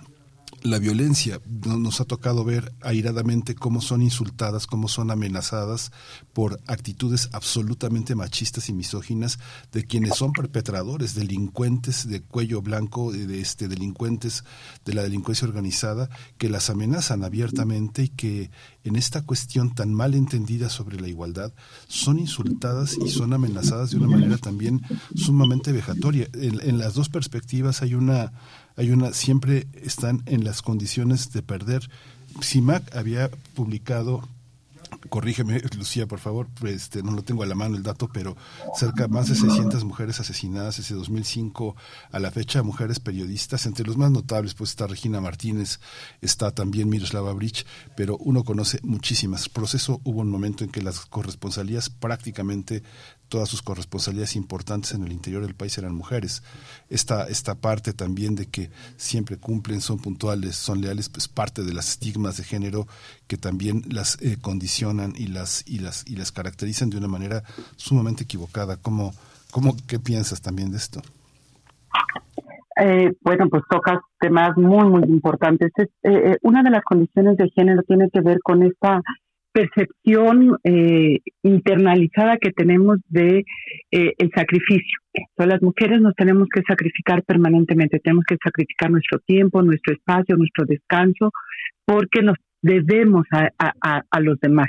la violencia. Nos ha tocado ver airadamente cómo son insultadas, cómo son amenazadas por actitudes absolutamente machistas y misóginas de quienes son perpetradores, delincuentes de cuello blanco, de este delincuentes de la delincuencia organizada que las amenazan abiertamente y que en esta cuestión tan mal entendida sobre la igualdad son insultadas y son amenazadas de una manera también sumamente vejatoria. en las dos perspectivas hay una hay una, siempre están en las condiciones de perder. CIMAC había publicado corrígeme Lucía por favor este no lo tengo a la mano el dato pero cerca más de 600 mujeres asesinadas desde 2005 a la fecha mujeres periodistas entre los más notables pues está Regina Martínez está también Miroslava Brich pero uno conoce muchísimas proceso hubo un momento en que las corresponsalías prácticamente todas sus corresponsalías importantes en el interior del país eran mujeres. Esta, esta parte también de que siempre cumplen, son puntuales, son leales, pues parte de las estigmas de género que también las eh, condicionan y las, y, las, y las caracterizan de una manera sumamente equivocada. ¿Cómo, cómo, ¿Qué piensas también de esto? Eh, bueno, pues tocas temas muy, muy importantes. Eh, una de las condiciones de género tiene que ver con esta percepción eh, internalizada que tenemos de eh, el sacrificio. Entonces, las mujeres nos tenemos que sacrificar permanentemente, tenemos que sacrificar nuestro tiempo, nuestro espacio, nuestro descanso, porque nos debemos a, a, a los demás.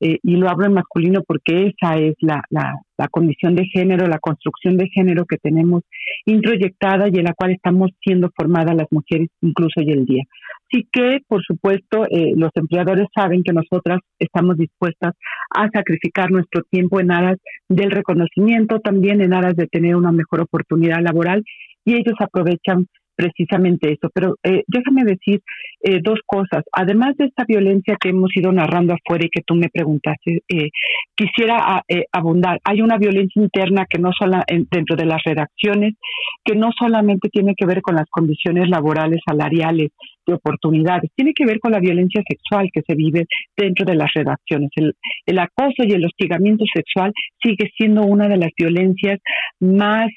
Eh, y lo hablo en masculino porque esa es la, la, la, condición de género, la construcción de género que tenemos introyectada y en la cual estamos siendo formadas las mujeres incluso hoy en día. Así que, por supuesto, eh, los empleadores saben que nosotras estamos dispuestas a sacrificar nuestro tiempo en aras del reconocimiento, también en aras de tener una mejor oportunidad laboral y ellos aprovechan precisamente eso. Pero eh, déjame decir eh, dos cosas. Además de esta violencia que hemos ido narrando afuera y que tú me preguntaste, eh, quisiera ah, abundar. Hay una violencia interna que no solo dentro de las redacciones, que no solamente tiene que ver con las condiciones laborales, salariales, de oportunidades, tiene que ver con la violencia sexual que se vive dentro de las redacciones. El, el acoso y el hostigamiento sexual sigue siendo una de las violencias más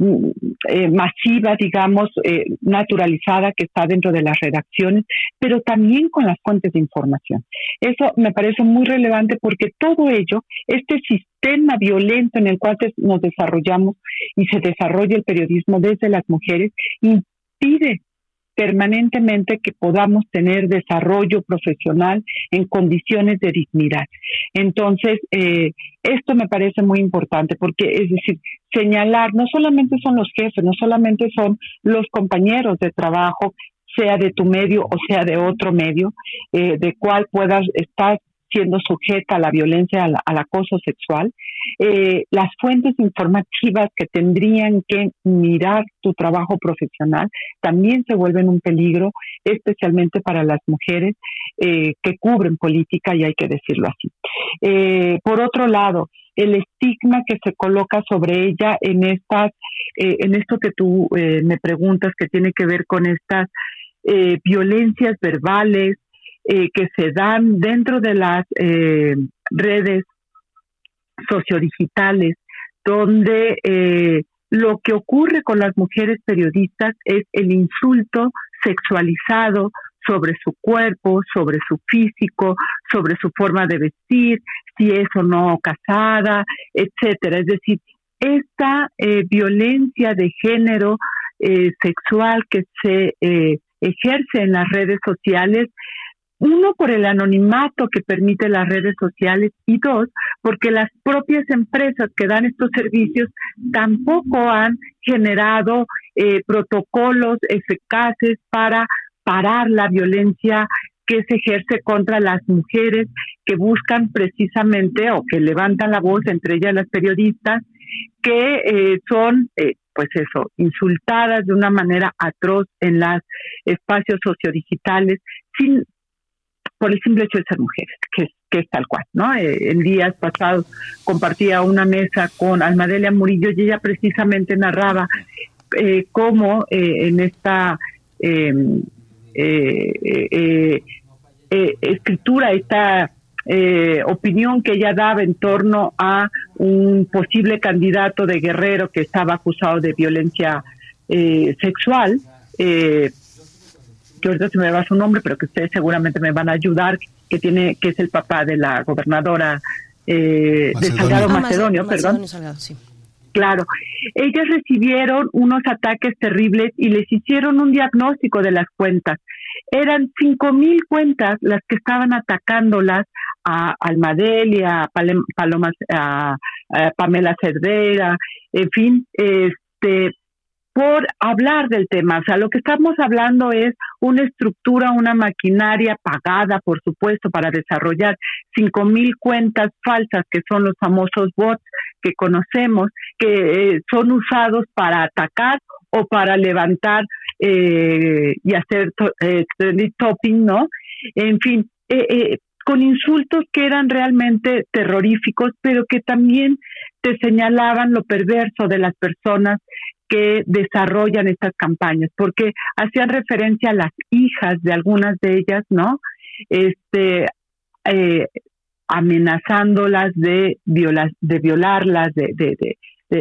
eh, masiva, digamos, eh, naturalizada que está dentro de las redacciones, pero también con las fuentes de información. Eso me parece muy relevante porque todo ello, este sistema violento en el cual nos desarrollamos y se desarrolla el periodismo desde las mujeres, impide permanentemente que podamos tener desarrollo profesional en condiciones de dignidad. Entonces, eh, esto me parece muy importante porque, es decir, señalar no solamente son los jefes, no solamente son los compañeros de trabajo, sea de tu medio o sea de otro medio, eh, de cual puedas estar siendo sujeta a la violencia, al, acoso sexual, eh, las fuentes informativas que tendrían que mirar tu trabajo profesional también se vuelven un peligro, especialmente para las mujeres eh, que cubren política, y hay que decirlo así. Eh, por otro lado, el estigma que se coloca sobre ella en estas, en esto que tú me preguntas, que tiene que ver con estas violencias verbales eh, que se dan dentro de las eh, redes sociodigitales, donde lo que ocurre con las mujeres periodistas es el insulto sexualizado sobre su cuerpo, sobre su físico, sobre su forma de vestir, si es o no casada, etcétera. Es decir, esta violencia de género sexual que se ejerce en las redes sociales, uno por el anonimato que permite las redes sociales y dos porque las propias empresas que dan estos servicios tampoco han generado eh, protocolos eficaces para parar la violencia que se ejerce contra las mujeres que buscan precisamente o que levantan la voz, entre ellas las periodistas, que eh, son eh, pues eso, insultadas de una manera atroz en los espacios sociodigitales, sin, por el simple hecho de ser mujeres, que, que es tal cual, ¿no? Eh, en días pasados compartía una mesa con Almadelia Murillo y ella precisamente narraba eh, cómo eh, en esta em, escritura, esta eh, opinión que ella daba en torno a un posible candidato de Guerrero que estaba acusado de violencia eh, sexual, eh, que ahorita se me va su nombre, pero que ustedes seguramente me van a ayudar, que tiene, que es el papá de la gobernadora eh, de Salgado ah, Macedonio, perdón. Claro, ellas recibieron unos ataques terribles y les hicieron un diagnóstico de las cuentas. Eran cinco mil cuentas las que estaban atacándolas a Almadelia, a, Paloma, a, Pamela Cervera, en fin, este, por hablar del tema. O sea, lo que estamos hablando es una estructura, una maquinaria pagada, por supuesto, para desarrollar cinco mil cuentas falsas, que son los famosos bots que conocemos, que eh, son usados para atacar o para levantar eh, y hacer eh, topping, ¿no? En fin, eh, eh, con insultos que eran realmente terroríficos, pero que también te señalaban lo perverso de las personas que desarrollan estas campañas, porque hacían referencia a las hijas de algunas de ellas, ¿no? Este, eh, amenazándolas de, viola, de violarlas, de, de,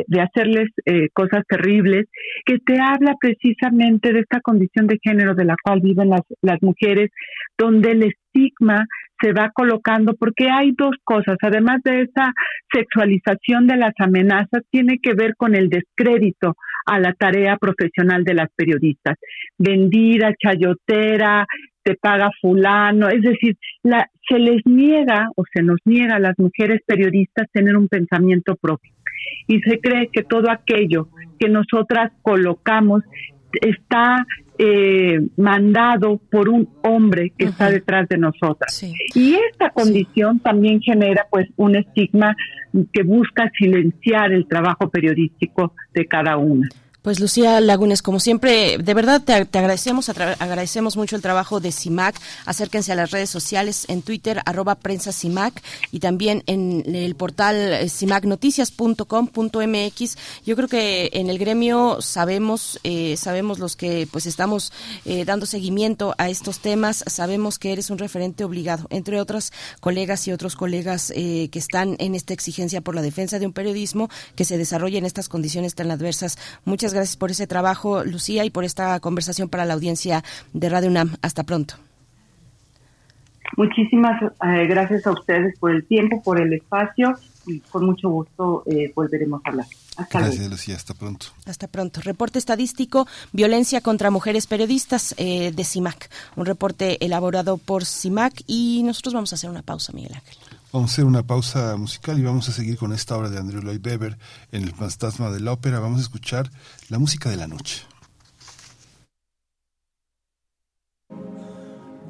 de, hacerles eh, cosas terribles, que te habla precisamente de esta condición de género de la cual viven las, las mujeres, donde el estigma se va colocando, porque hay dos cosas, además de esa sexualización de las amenazas, tiene que ver con el descrédito a la tarea profesional de las periodistas. Vendida, chayotera, te paga fulano, es decir, la, se les niega o se nos niega a las mujeres periodistas tener un pensamiento propio. Y se cree que todo aquello que nosotras colocamos está eh, mandado por un hombre que está detrás de nosotras. Y esta condición también genera pues un estigma que busca silenciar el trabajo periodístico de cada una. Pues Lucía Lagunes, como siempre, de verdad te, agradecemos, agradecemos mucho el trabajo de CIMAC. Acérquense a las redes sociales en Twitter, arroba prensa CIMAC y también en el portal eh, cimacnoticias.com.mx. Yo creo que en el gremio sabemos, eh, sabemos los que pues estamos eh, dando seguimiento a estos temas, sabemos que eres un referente obligado, entre otras colegas y otros colegas que están en esta exigencia por la defensa de un periodismo que se desarrolla en estas condiciones tan adversas. Muchas gracias por ese trabajo, Lucía, y por esta conversación para la audiencia de Radio UNAM. Hasta pronto. Muchísimas eh, gracias a ustedes por el tiempo, por el espacio y con mucho gusto eh, volveremos a hablar. Hasta Gracias, Lucía. Hasta pronto. Hasta pronto. Reporte estadístico, violencia contra mujeres periodistas eh, de CIMAC. Un reporte elaborado por CIMAC y nosotros vamos a hacer una pausa, Miguel Ángel. Vamos a hacer una pausa musical y vamos a seguir con esta obra de Andrew Lloyd Webber en El fantasma de la ópera. Vamos a escuchar la música de la noche.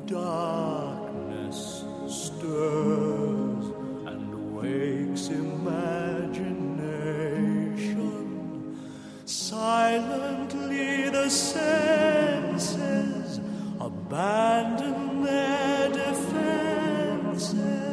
Darkness stirs and wakes imagination. Silently the senses abandon their defenses.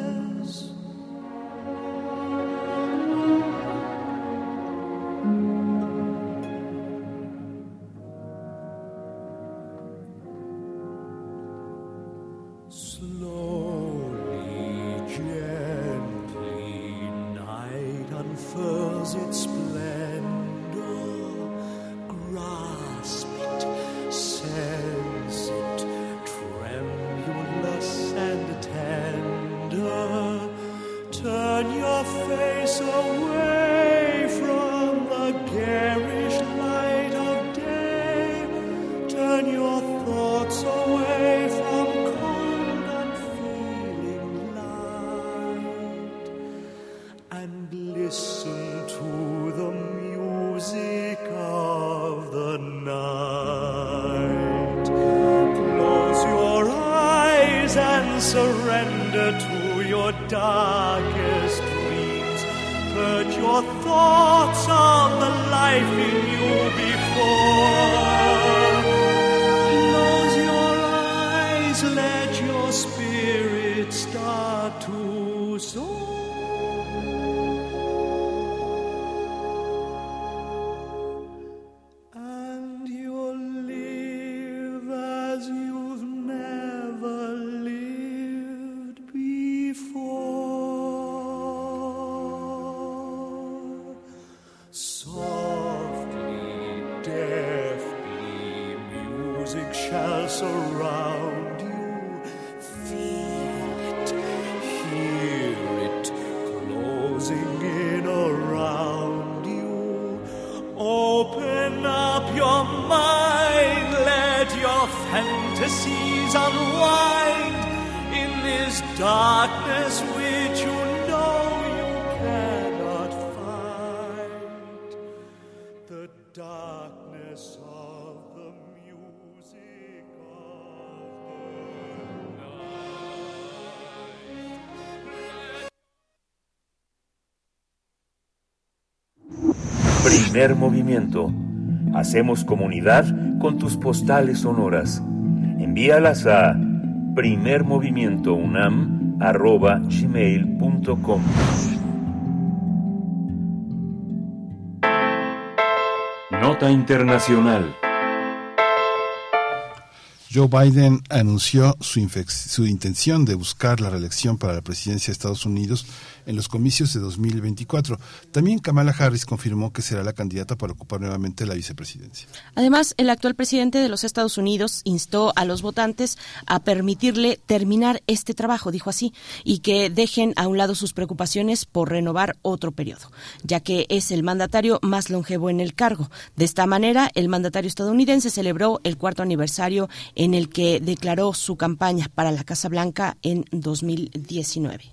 Primer movimiento. Hacemos comunidad con tus postales sonoras. Envíalas a primermovimientounam.gmail.com Nota Internacional. Joe Biden anunció su, su intención de buscar la reelección para la presidencia de Estados Unidos en los comicios de 2024. También Kamala Harris confirmó que será la candidata para ocupar nuevamente la vicepresidencia. Además, el actual presidente de los Estados Unidos instó a los votantes a permitirle terminar este trabajo, dijo así, y que dejen a un lado sus preocupaciones por renovar otro periodo, ya que es el mandatario más longevo en el cargo. De esta manera, el mandatario estadounidense celebró el cuarto aniversario el que declaró su campaña para la Casa Blanca en 2019.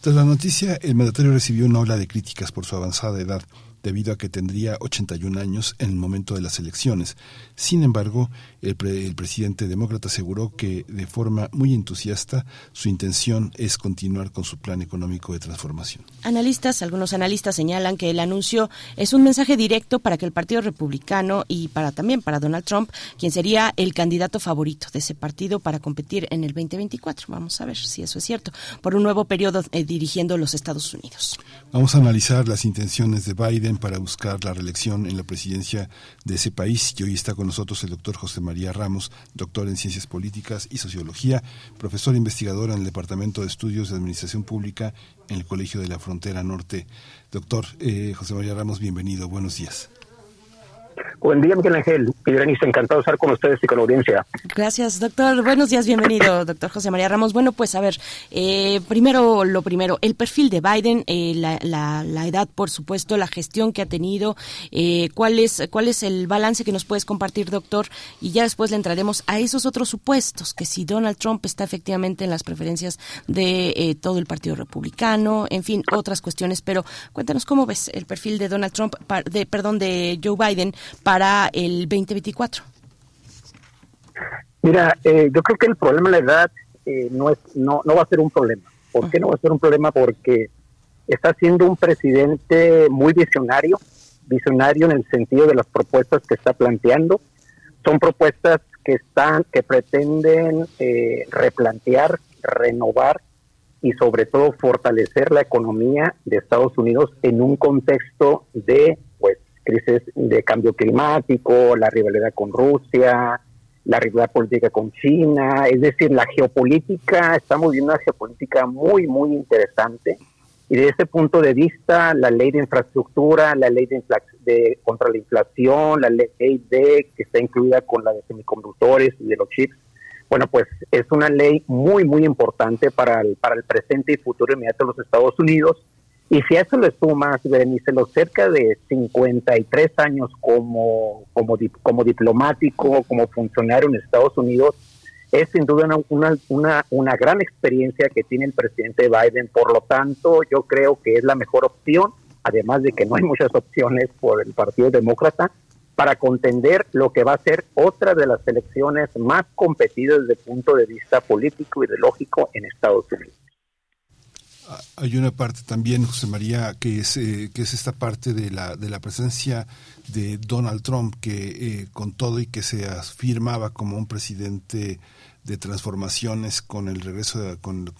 Tras la noticia, el mandatario recibió una ola de críticas por su avanzada edad, debido a que tendría 81 años en el momento de las elecciones. Sin embargo, el, pre- el presidente demócrata aseguró que, de forma muy entusiasta, su intención es continuar con su plan económico de transformación. Analistas, algunos analistas señalan que el anuncio es un mensaje directo para que el Partido Republicano y para también para Donald Trump, quien sería el candidato favorito de ese partido para competir en el 2024. Vamos a ver si eso es cierto, por un nuevo periodo eh, dirigiendo los Estados Unidos. Vamos a analizar las intenciones de Biden para buscar la reelección en la presidencia de ese país. Y hoy está con nosotros el doctor José María Ramos, doctor en Ciencias Políticas y Sociología, profesor investigador en el Departamento de Estudios de Administración Pública en el Colegio de la Frontera Norte. Doctor eh, José María Ramos, bienvenido. Buenos días. Buen día, Miguel Ángel. Pidranis, encantado de estar con ustedes y con la audiencia. Gracias, doctor. Buenos días, bienvenido, doctor José María Ramos. Bueno, pues a ver, eh, primero lo primero, el perfil de Biden, eh, la, la, la, edad, por supuesto, la gestión que ha tenido, eh, cuál es cuál es el balance que nos puedes compartir, doctor, y ya después le entraremos a esos otros supuestos, que si Donald Trump está efectivamente en las preferencias de eh, todo el Partido Republicano, en fin, otras cuestiones, pero cuéntanos cómo ves el perfil de Donald Trump, de perdón, de Joe Biden para el 2024. Mira, eh, yo creo que el problema de la edad eh, no, es, no, no va a ser un problema. ¿Por qué no va a ser un problema? Porque está siendo un presidente muy visionario, visionario en el sentido de las propuestas que está planteando. Son propuestas que están, que pretenden eh, replantear, renovar y sobre todo fortalecer la economía de Estados Unidos en un contexto de crisis de cambio climático, la rivalidad con Rusia, la rivalidad política con China, es decir, la geopolítica, estamos viendo una geopolítica muy, muy interesante Y desde ese punto de vista, la ley de infraestructura, la ley de, de, contra la inflación, la ley de que está incluida con la de semiconductores y de los chips, bueno, pues es una ley muy, muy importante para el, para el presente y futuro inmediato de los Estados Unidos. Y si a eso le sumas, Berenice, los cerca de 53 años como, como, como diplomático, como funcionario en Estados Unidos, es sin duda una, una, una gran experiencia que tiene el presidente Biden. Por lo tanto, yo creo que es la mejor opción, además de que no hay muchas opciones por el Partido Demócrata, para contender lo que va a ser otra de las elecciones más competidas desde el punto de vista político y ideológico en Estados Unidos. Hay una parte también, José María, que es, eh, que es esta parte de la, de la presencia de Donald Trump, que eh, con todo y que se afirmaba como un presidente de transformaciones con el regreso de, con,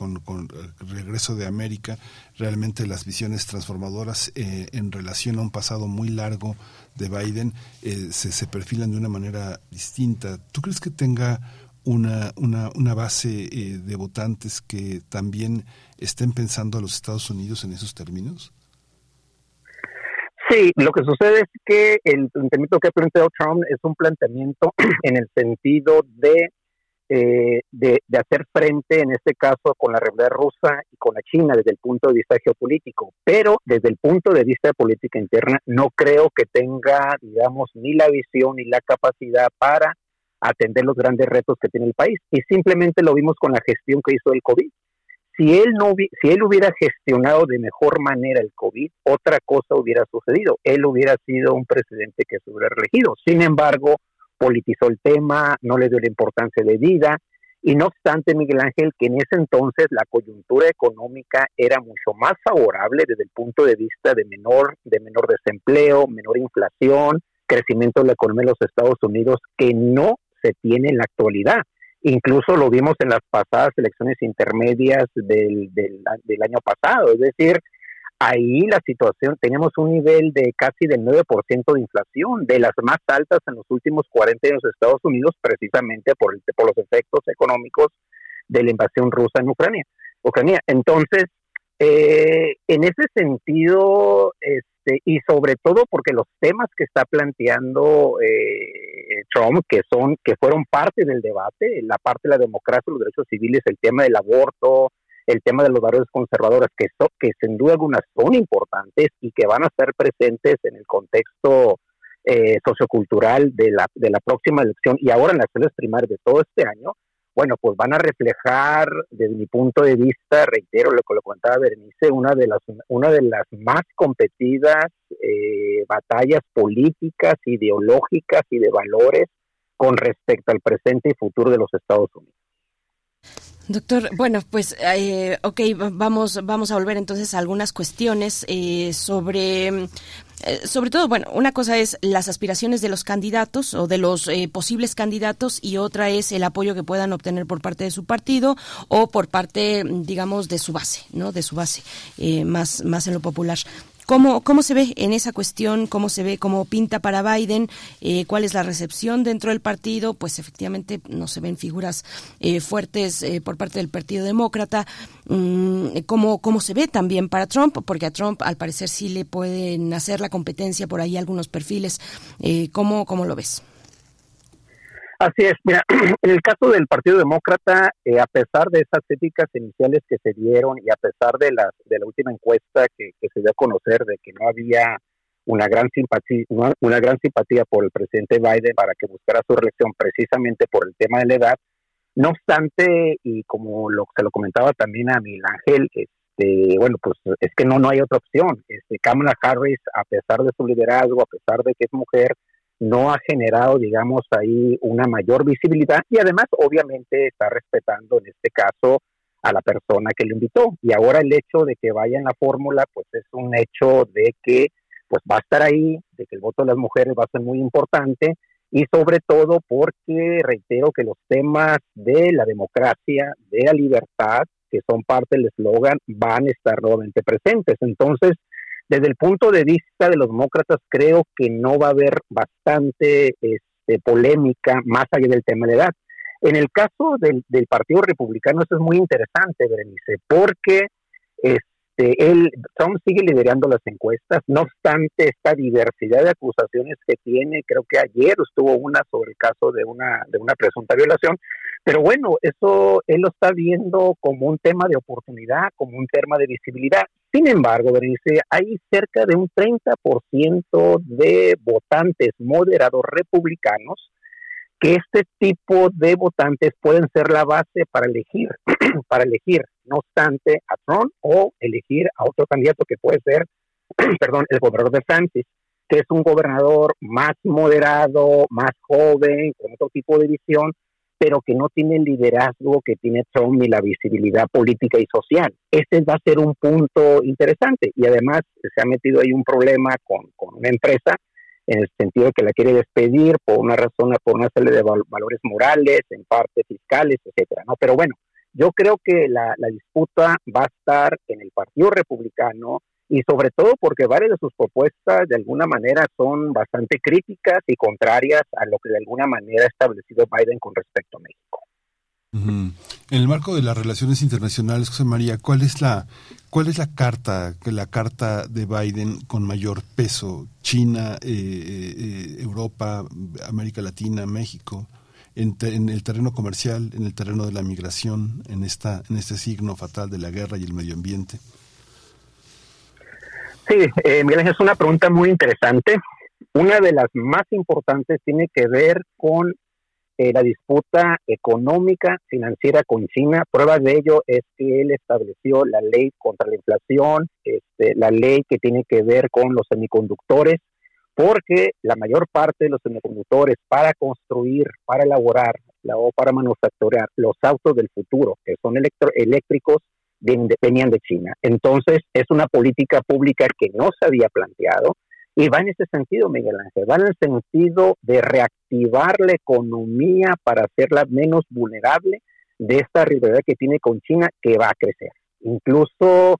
el regreso de América, realmente las visiones transformadoras eh, en relación a un pasado muy largo de Biden eh, se, se, perfilan de una manera distinta. ¿Tú crees que tenga una, una, una base eh, de votantes que también estén pensando a los Estados Unidos en esos términos? Sí, lo que sucede es que el planteamiento que ha planteado Trump es un planteamiento en el sentido de eh, de, hacer frente, en este caso, con la realidad rusa y con la China desde el punto de vista geopolítico. Pero desde el punto de vista de política interna, no creo que tenga, digamos, ni la visión ni la capacidad para atender los grandes retos que tiene el país. Y simplemente lo vimos con la gestión que hizo el COVID. Si él, no, si él hubiera gestionado de mejor manera el COVID, otra cosa hubiera sucedido. Él hubiera sido un presidente que se hubiera elegido. Sin embargo, politizó el tema, no le dio la importancia de vida. Y no obstante, Miguel Ángel, que en ese entonces la coyuntura económica era mucho más favorable desde el punto de vista de menor, de menor desempleo, menor inflación, crecimiento de la economía de los Estados Unidos, que no se tiene en la actualidad. Incluso lo vimos en las pasadas elecciones intermedias del, del, año pasado. Es decir, ahí la situación, tenemos un nivel de casi del 9% de inflación, de las más altas en los últimos 40 años de Estados Unidos, precisamente por, el, por los efectos económicos de la invasión rusa en Ucrania. Ucrania. Entonces, eh, en ese sentido, este, y sobre todo porque los temas que está planteando eh, Trump, que son, que fueron parte del debate, la parte de la democracia, los derechos civiles, el tema del aborto, el tema de los valores conservadores, que, que sin duda algunas son importantes y que van a ser presentes en el contexto eh, sociocultural de la, de la próxima elección y ahora en las elecciones primarias de todo este año, bueno, pues van a reflejar, desde mi punto de vista, reitero lo que lo contaba Berenice, una de las, una de las más competidas eh, batallas políticas, ideológicas y de valores con respecto al presente y futuro de los Estados Unidos. Doctor, bueno, pues, eh, ok, vamos, vamos a volver entonces a algunas cuestiones eh, sobre, eh, sobre todo, bueno, una cosa es las aspiraciones de los candidatos o de los eh, posibles candidatos y otra es el apoyo que puedan obtener por parte de su partido o por parte, digamos, de su base, ¿no? De su base, más, más en lo popular. ¿Cómo, ¿Cómo se ve en esa cuestión? ¿Cómo se ve? ¿Cómo pinta para Biden? Eh, ¿Cuál es la recepción dentro del partido? Pues efectivamente no se ven figuras eh, fuertes eh, por parte del Partido Demócrata. Mm, ¿cómo, ¿Cómo se ve también para Trump? Porque a Trump al parecer sí le pueden hacer la competencia por ahí algunos perfiles. ¿cómo, ¿Cómo lo ves? Así es, mira, en el caso del Partido Demócrata, eh, a pesar de esas críticas iniciales que se dieron y a pesar de la, de la última encuesta que, se dio a conocer de que no había una gran simpatía, una, gran simpatía por el presidente Biden para que buscara su reelección precisamente por el tema de la edad, no obstante, y como lo, se lo comentaba también a Miguel Ángel, este, bueno, pues es que no, no hay otra opción. Este, Kamala Harris, a pesar de su liderazgo, a pesar de que es mujer, no ha generado, digamos, ahí una mayor visibilidad y además, obviamente, está respetando en este caso a la persona que le invitó. Y ahora el hecho de que vaya en la fórmula, pues es un hecho de que pues va a estar ahí, de que el voto de las mujeres va a ser muy importante y sobre todo porque reitero que los temas de la democracia, de la libertad, que son parte del eslogan, van a estar nuevamente presentes. Entonces, desde el punto de vista de los demócratas, creo que no va a haber bastante este, polémica más allá del tema de edad. En el caso del, Partido Republicano, eso es muy interesante, Berenice, porque este, este, él, Trump sigue liderando las encuestas, no obstante esta diversidad de acusaciones que tiene, creo que ayer estuvo una sobre el caso de una, de una presunta violación, pero bueno, eso él lo está viendo como un tema de oportunidad, como un tema de visibilidad. Sin embargo, Berenice, hay cerca de un 30% de votantes moderados republicanos que este tipo de votantes pueden ser la base para elegir, para elegir, no obstante, a Trump o elegir a otro candidato que puede ser, perdón, el gobernador de Francis, que es un gobernador más moderado, más joven, con otro tipo de visión, pero que no tiene el liderazgo que tiene Trump ni la visibilidad política y social. Ese va a ser un punto interesante y además se ha metido ahí un problema con, con una empresa en el sentido de que la quiere despedir por una razón, por una serie de valores morales, en parte fiscales, etcétera, ¿no? Pero bueno, yo creo que la, disputa va a estar en el Partido Republicano y sobre todo porque varias de sus propuestas de alguna manera son bastante críticas y contrarias a lo que de alguna manera ha establecido Biden con respecto a México. En el marco de las relaciones internacionales, José María, ¿cuál es la cuál es la carta la carta de Biden con mayor peso? China, eh, eh, Europa, América Latina, México, en, el terreno comercial, en el terreno de la migración, en esta en este signo fatal de la guerra y el medio ambiente. Sí, eh, Miguel es una pregunta muy interesante. Una de las más importantes tiene que ver con eh, la disputa económica financiera con China. Prueba de ello es que él estableció la ley contra la inflación, este, la ley que tiene que ver con los semiconductores, porque la mayor parte de los semiconductores para construir, para elaborar o para manufacturar los autos del futuro, que son eléctricos, venían de China. Entonces, es una política pública que no se había planteado y va en ese sentido, Miguel Ángel, va en el sentido de reactivar la economía para hacerla menos vulnerable de esta rivalidad que tiene con China que va a crecer. Incluso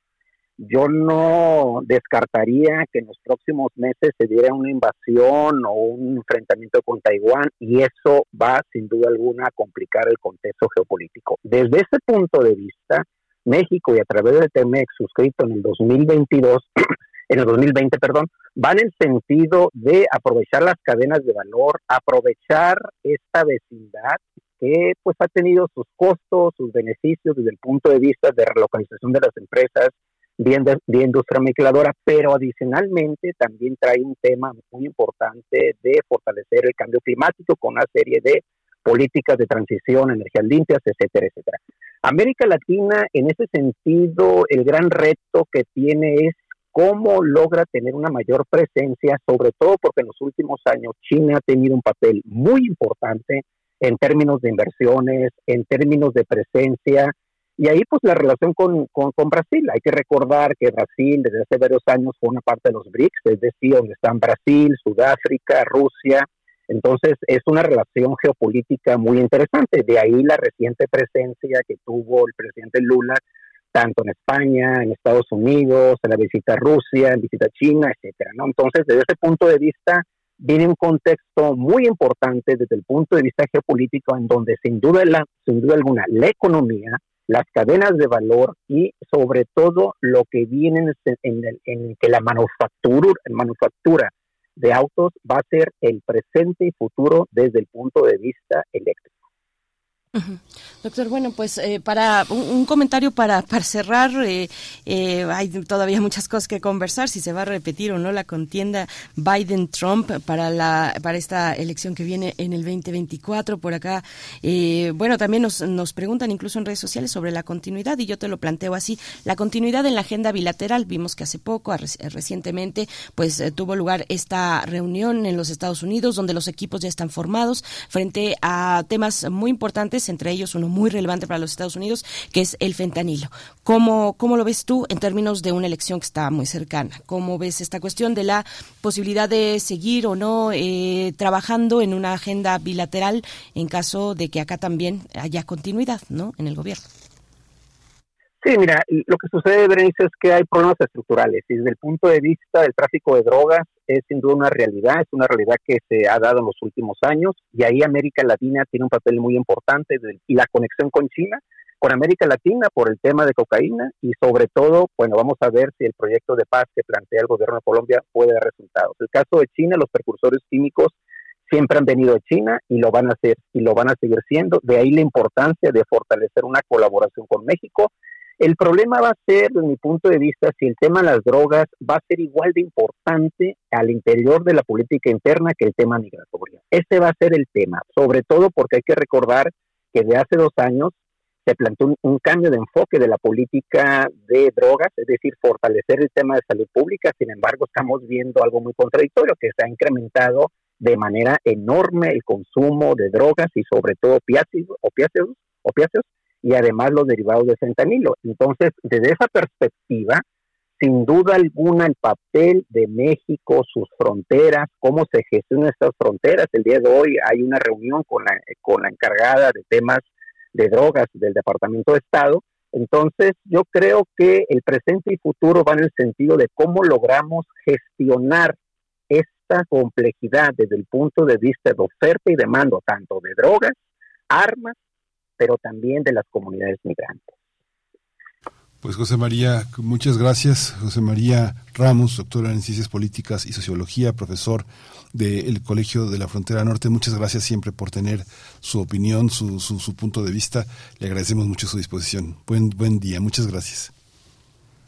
yo no descartaría que en los próximos meses se diera una invasión o un enfrentamiento con Taiwán y eso va sin duda alguna a complicar el contexto geopolítico. Desde ese punto de vista, México y a través del TEMEX suscrito en el 2022 en el 2020, perdón, van en sentido de aprovechar las cadenas de valor, aprovechar esta vecindad que pues ha tenido sus costos, sus beneficios desde el punto de vista de relocalización de las empresas, bien de, de industria mezcladora, pero adicionalmente también trae un tema muy importante de fortalecer el cambio climático con una serie de políticas de transición, energías limpias, etcétera, etcétera. América Latina, en ese sentido, el gran reto que tiene es cómo logra tener una mayor presencia, sobre todo porque en los últimos años China ha tenido un papel muy importante en términos de inversiones, en términos de presencia, y ahí pues la relación con, con, Brasil. Hay que recordar que Brasil desde hace varios años fue una parte de los BRICS, es decir, donde están Brasil, Sudáfrica, Rusia. Entonces es una relación geopolítica muy interesante. De ahí la reciente presencia que tuvo el presidente Lula tanto en España, en Estados Unidos, en la visita a Rusia, en visita a China, etcétera, ¿no? Entonces, desde ese punto de vista, viene un contexto muy importante desde el punto de vista geopolítico, en donde sin duda, la, sin duda alguna la economía, las cadenas de valor y sobre todo lo que viene en, en que la manufactura, manufactura de autos va a ser el presente y futuro desde el punto de vista eléctrico. Doctor, bueno, pues eh, para un, comentario para, para cerrar, eh, eh, hay todavía muchas cosas que conversar, si se va a repetir o no la contienda Biden-Trump para, la, para esta elección que viene en el 2024. Por acá, bueno, también nos, nos preguntan incluso en redes sociales sobre la continuidad y yo te lo planteo así. La continuidad en la agenda bilateral, vimos que hace poco, recientemente, pues tuvo lugar esta reunión en los Estados Unidos donde los equipos ya están formados frente a temas muy importantes entre ellos uno muy relevante para los Estados Unidos, que es el fentanilo. ¿Cómo, cómo lo ves tú en términos de una elección que está muy cercana? ¿Cómo ves esta cuestión de la posibilidad de seguir o no eh, trabajando en una agenda bilateral en caso de que acá también haya continuidad ¿no? en el gobierno? Sí, mira, lo que sucede, Berenice, es que hay problemas estructurales y desde el punto de vista del tráfico de drogas es sin duda una realidad, es una realidad que se ha dado en los últimos años y ahí América Latina tiene un papel muy importante y la conexión con China con América Latina por el tema de cocaína y sobre todo, bueno, vamos a ver si el proyecto de paz que plantea el gobierno de Colombia puede dar resultados. El caso de China, los precursores químicos siempre han venido de China y lo van a hacer y lo van a seguir siendo. De ahí la importancia de fortalecer una colaboración con México. El problema va a ser, desde mi punto de vista, si el tema de las drogas va a ser igual de importante al interior de la política interna que el tema migratorio. Ese va a ser el tema, sobre todo porque hay que recordar que de hace dos años se planteó un, cambio de enfoque de la política de drogas, es decir, fortalecer el tema de salud pública. Sin embargo, estamos viendo algo muy contradictorio, que se ha incrementado de manera enorme el consumo de drogas y sobre todo opiáceos, opiáceos, opiáceos y además los derivados de fentanilo. Entonces, desde esa perspectiva, sin duda alguna el papel de México, sus fronteras, cómo se gestionan estas fronteras. El día de hoy hay una reunión con la, con la encargada de temas de drogas del Departamento de Estado. Entonces, yo creo que el presente y futuro van en el sentido de cómo logramos gestionar esta complejidad desde el punto de vista de oferta y demanda, tanto de drogas, armas, pero también de las comunidades migrantes. Pues José María, muchas gracias. José María Ramos, doctor en Ciencias Políticas y Sociología, profesor del Colegio de la Frontera Norte. Muchas gracias siempre por tener su opinión, su, su, su punto de vista. Le agradecemos mucho su disposición. Buen, buen día, muchas gracias.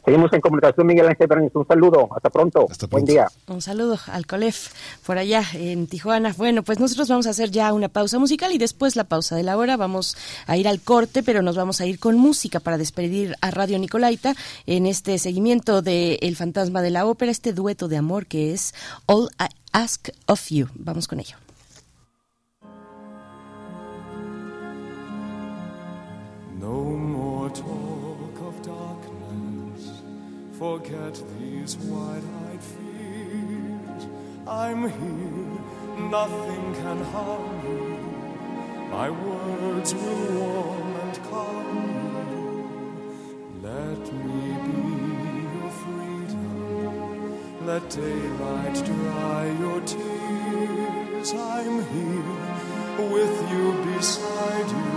Seguimos en comunicación, Miguel Ángel Berniz. Un saludo. Hasta pronto. Buen día. Un saludo al COLEF por allá en Tijuana. Bueno, pues nosotros vamos a hacer ya una pausa musical y después la pausa de la hora vamos a ir al corte, pero nos vamos a ir con música para despedir a Radio Nicolaita en este seguimiento de El Fantasma de la Ópera, este dueto de amor que es All I Ask of You. Vamos con ello. Forget these wide-eyed fears. I'm here, nothing can harm you. My words will warm and calm you. Let me be your freedom. Let daylight dry your tears. I'm here with you beside you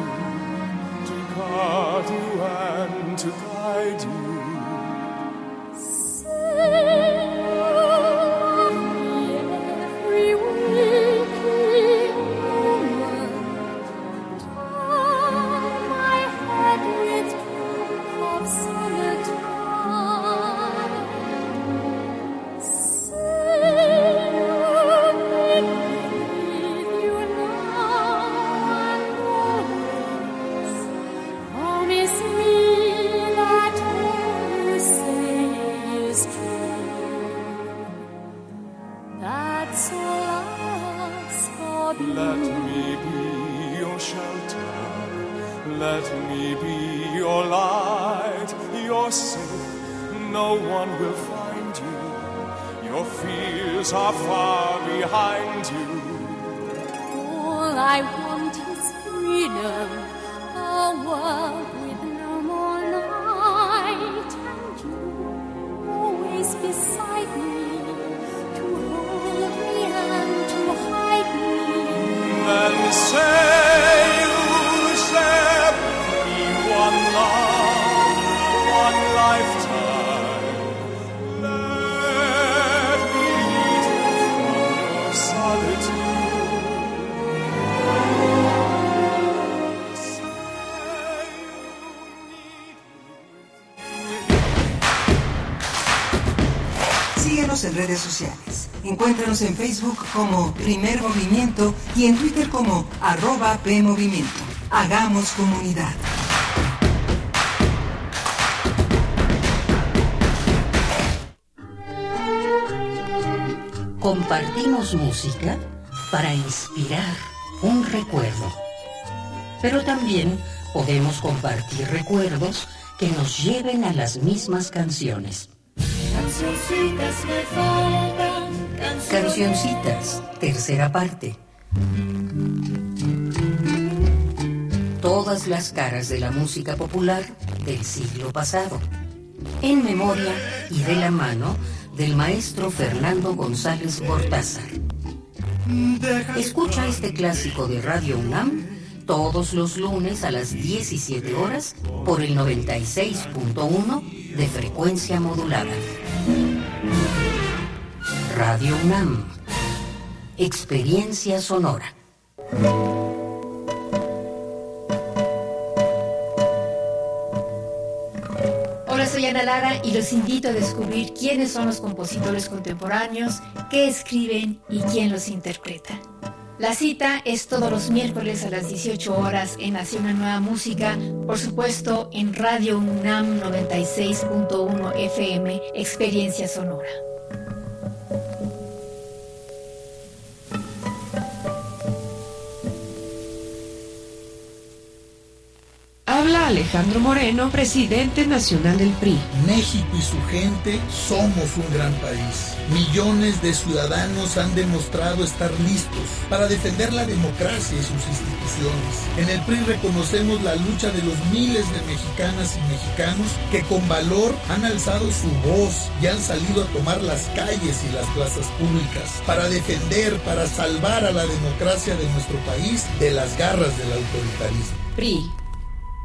to guard you and to guide you. 思。Encuéntranos en Facebook como Primer Movimiento y en Twitter como arroba PMovimiento. Hagamos comunidad. Compartimos música para inspirar un recuerdo. Pero también podemos compartir recuerdos que nos lleven a las mismas canciones. Cancioncitas me faltan, Cancioncitas, tercera parte. Todas las caras de la música popular del siglo pasado. En memoria y de la mano del maestro Fernando González Gortázar. Escucha este clásico de Radio UNAM todos los lunes a las 17 horas por el 96.1 de frecuencia modulada. Radio UNAM. Experiencia sonora. Hola, soy Ana Lara y los invito a descubrir quiénes son los compositores contemporáneos, qué escriben y quién los interpreta. La cita es todos los miércoles a las 18 horas en Hacia una nueva música, por supuesto en Radio UNAM 96.1 FM, Experiencia Sonora. Habla Alejandro Moreno, presidente nacional del PRI. México y su gente somos un gran país. Millones de ciudadanos han demostrado estar listos para defender la democracia y sus instituciones. En el PRI reconocemos la lucha de los miles de mexicanas y mexicanos que con valor han alzado su voz y han salido a tomar las calles y las plazas públicas para defender, para salvar a la democracia de nuestro país de las garras del autoritarismo. PRI.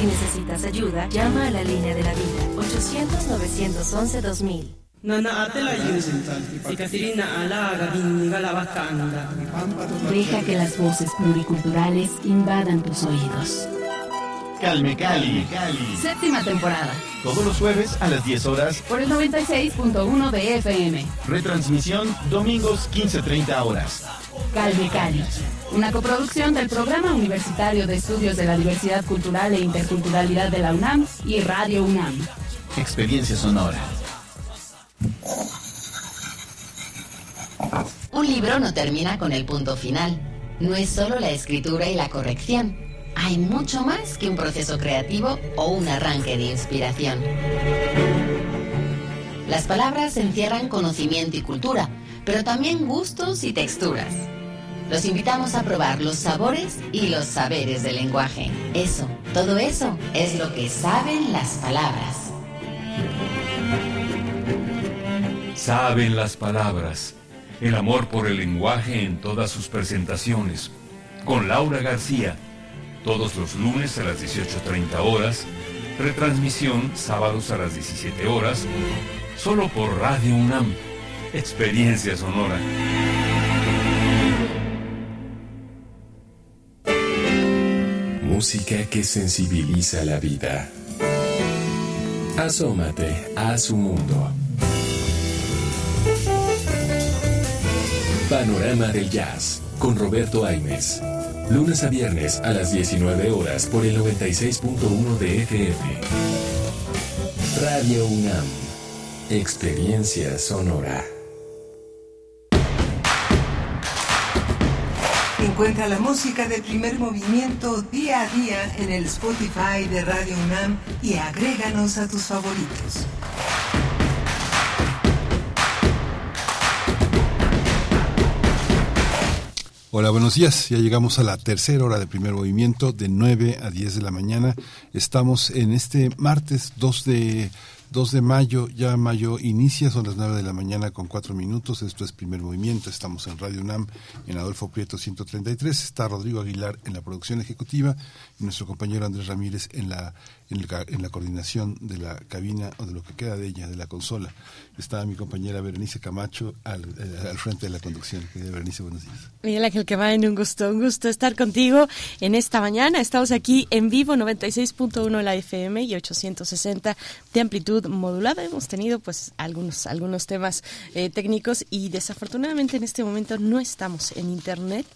Si necesitas ayuda, llama a la línea de la vida 800-911-2000. Nana atela yusintal, si Caterina alaga vinga la bacanda. Deja que las voces pluriculturales invadan tus oídos. Calme Cali. Séptima temporada. Todos los jueves a las 10 horas. Por el 96.1 de FM. Retransmisión domingos 15.30 horas. Calme Cali. Una coproducción del Programa Universitario de Estudios de la Diversidad Cultural e Interculturalidad de la UNAM y Radio UNAM. Experiencia sonora. Un libro no termina con el punto final. No es solo la escritura y la corrección. Hay mucho más que un proceso creativo o un arranque de inspiración. Las palabras encierran conocimiento y cultura, pero también gustos y texturas. Los invitamos a probar los sabores y los saberes del lenguaje. Eso, todo eso es lo que saben las palabras. Saben las palabras. El amor por el lenguaje en todas sus presentaciones. Con Laura García. Todos los lunes a las 18.30 horas. Retransmisión sábados a las 17 horas. Solo por Radio UNAM. Experiencia sonora. Música que sensibiliza la vida. Asómate a su mundo. Panorama del Jazz con Roberto Aimes. Lunes a viernes a las 19 horas por el 96.1 de FM. Radio UNAM. Experiencia sonora. Encuentra la música de primer movimiento día a día en el Spotify de Radio UNAM y agréganos a tus favoritos. Hola, buenos días. Ya llegamos a la tercera hora de primer movimiento, de 9 a 10 de la mañana. Estamos en este martes 2 de 2 de mayo, ya mayo inicia, son las 9 de la mañana con 4 minutos, esto es primer movimiento, estamos en Radio UNAM, en Adolfo Prieto 133, está Rodrigo Aguilar en la producción ejecutiva y nuestro compañero Andrés Ramírez en la, en, la, en coordinación de la cabina o de lo que queda de ella, de la consola. Está mi compañera Berenice Camacho al, eh, frente de la conducción. Berenice, buenos días. Miguel Ángel Quemain, un gusto, un gusto estar contigo en esta mañana. Estamos aquí en vivo, 96.1 la FM y 860 de amplitud modulada. Hemos tenido pues algunos, algunos temas eh, técnicos y desafortunadamente en este momento no estamos en internet.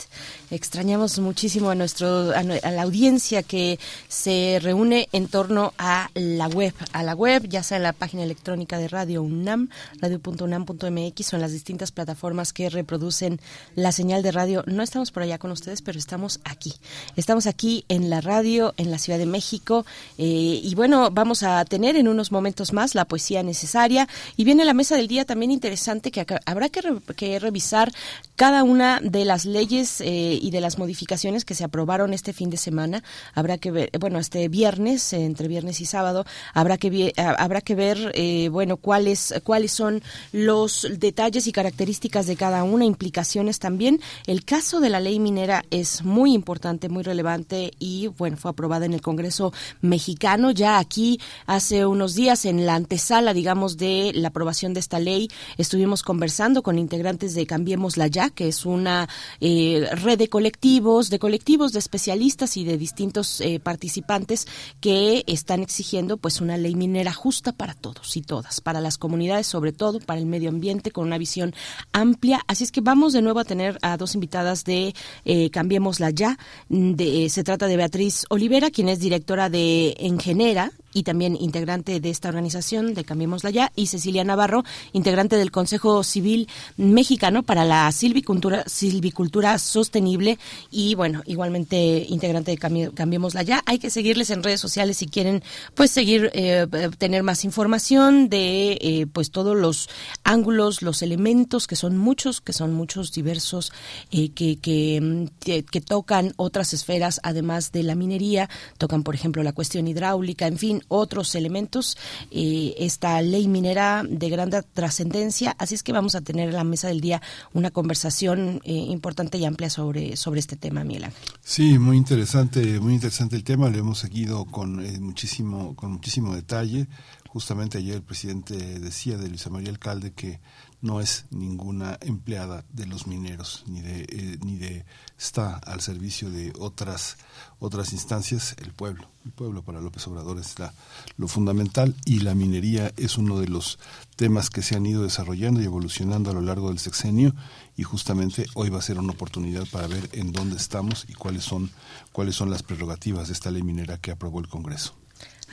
Extrañamos muchísimo a nuestro, a, a la audiencia que se reúne en torno a la web, a la web, ya sea en la página electrónica de Radio UNAM, radio.unam.mx o en las distintas plataformas que reproducen la señal de radio. No estamos por allá con ustedes, pero estamos aquí. Estamos aquí en la radio, en la Ciudad de México. Eh, y bueno, vamos a tener en unos momentos más, la poesía necesaria. Y viene la mesa del día también interesante que habrá que, revisar cada una de las leyes eh, y de las modificaciones que se aprobaron este fin de semana. Habrá que ver, bueno, este viernes, entre viernes y sábado, habrá que, habrá que ver, eh, bueno, cuáles, cuáles son los detalles y características de cada una, implicaciones también. El caso de la ley minera es muy importante, muy relevante y, bueno, fue aprobada en el Congreso mexicano. Ya aquí, hace unos días, en la antesala, digamos, de la aprobación de esta ley, estuvimos conversando con integrantes de Cambiemos la Ya, que es una eh, red de colectivos, de colectivos de especialistas y de distintos eh, participantes que están exigiendo pues una ley minera justa para todos y todas, para las comunidades, sobre todo para el medio ambiente, con una visión amplia. Así es que vamos de nuevo a tener a dos invitadas de eh, Cambiemosla Ya. De, se trata de Beatriz Olivera, quien es directora de Engenera, y también integrante de esta organización de Cambiémosla Ya, y Cecilia Navarro, integrante del Consejo Civil Mexicano para la Silvicultura, silvicultura Sostenible y, bueno, igualmente integrante de Cambiémosla Ya. Hay que seguirles en redes sociales si quieren, pues, seguir, eh, tener más información de, eh, pues, todos los ángulos, los elementos, que son muchos, que son muchos diversos, eh, que, que, que tocan otras esferas, además de la minería, tocan, por ejemplo, la cuestión hidráulica, en fin, otros elementos. Eh, esta ley minera de gran trascendencia, así es que vamos a tener en la mesa del día una conversación eh, importante y amplia sobre, sobre este tema, Miguel Ángel. Sí, muy interesante, muy interesante el tema, lo hemos seguido con eh, muchísimo, con muchísimo detalle. Justamente ayer el presidente decía de Luisa María Alcalde que no es ninguna empleada de los mineros ni de eh, ni de está al servicio de otras otras instancias el pueblo el pueblo para López Obrador es la, lo fundamental y la minería es uno de los temas que se han ido desarrollando y evolucionando a lo largo del sexenio y justamente hoy va a ser una oportunidad para ver en dónde estamos y cuáles son cuáles son las prerrogativas de esta ley minera que aprobó el Congreso.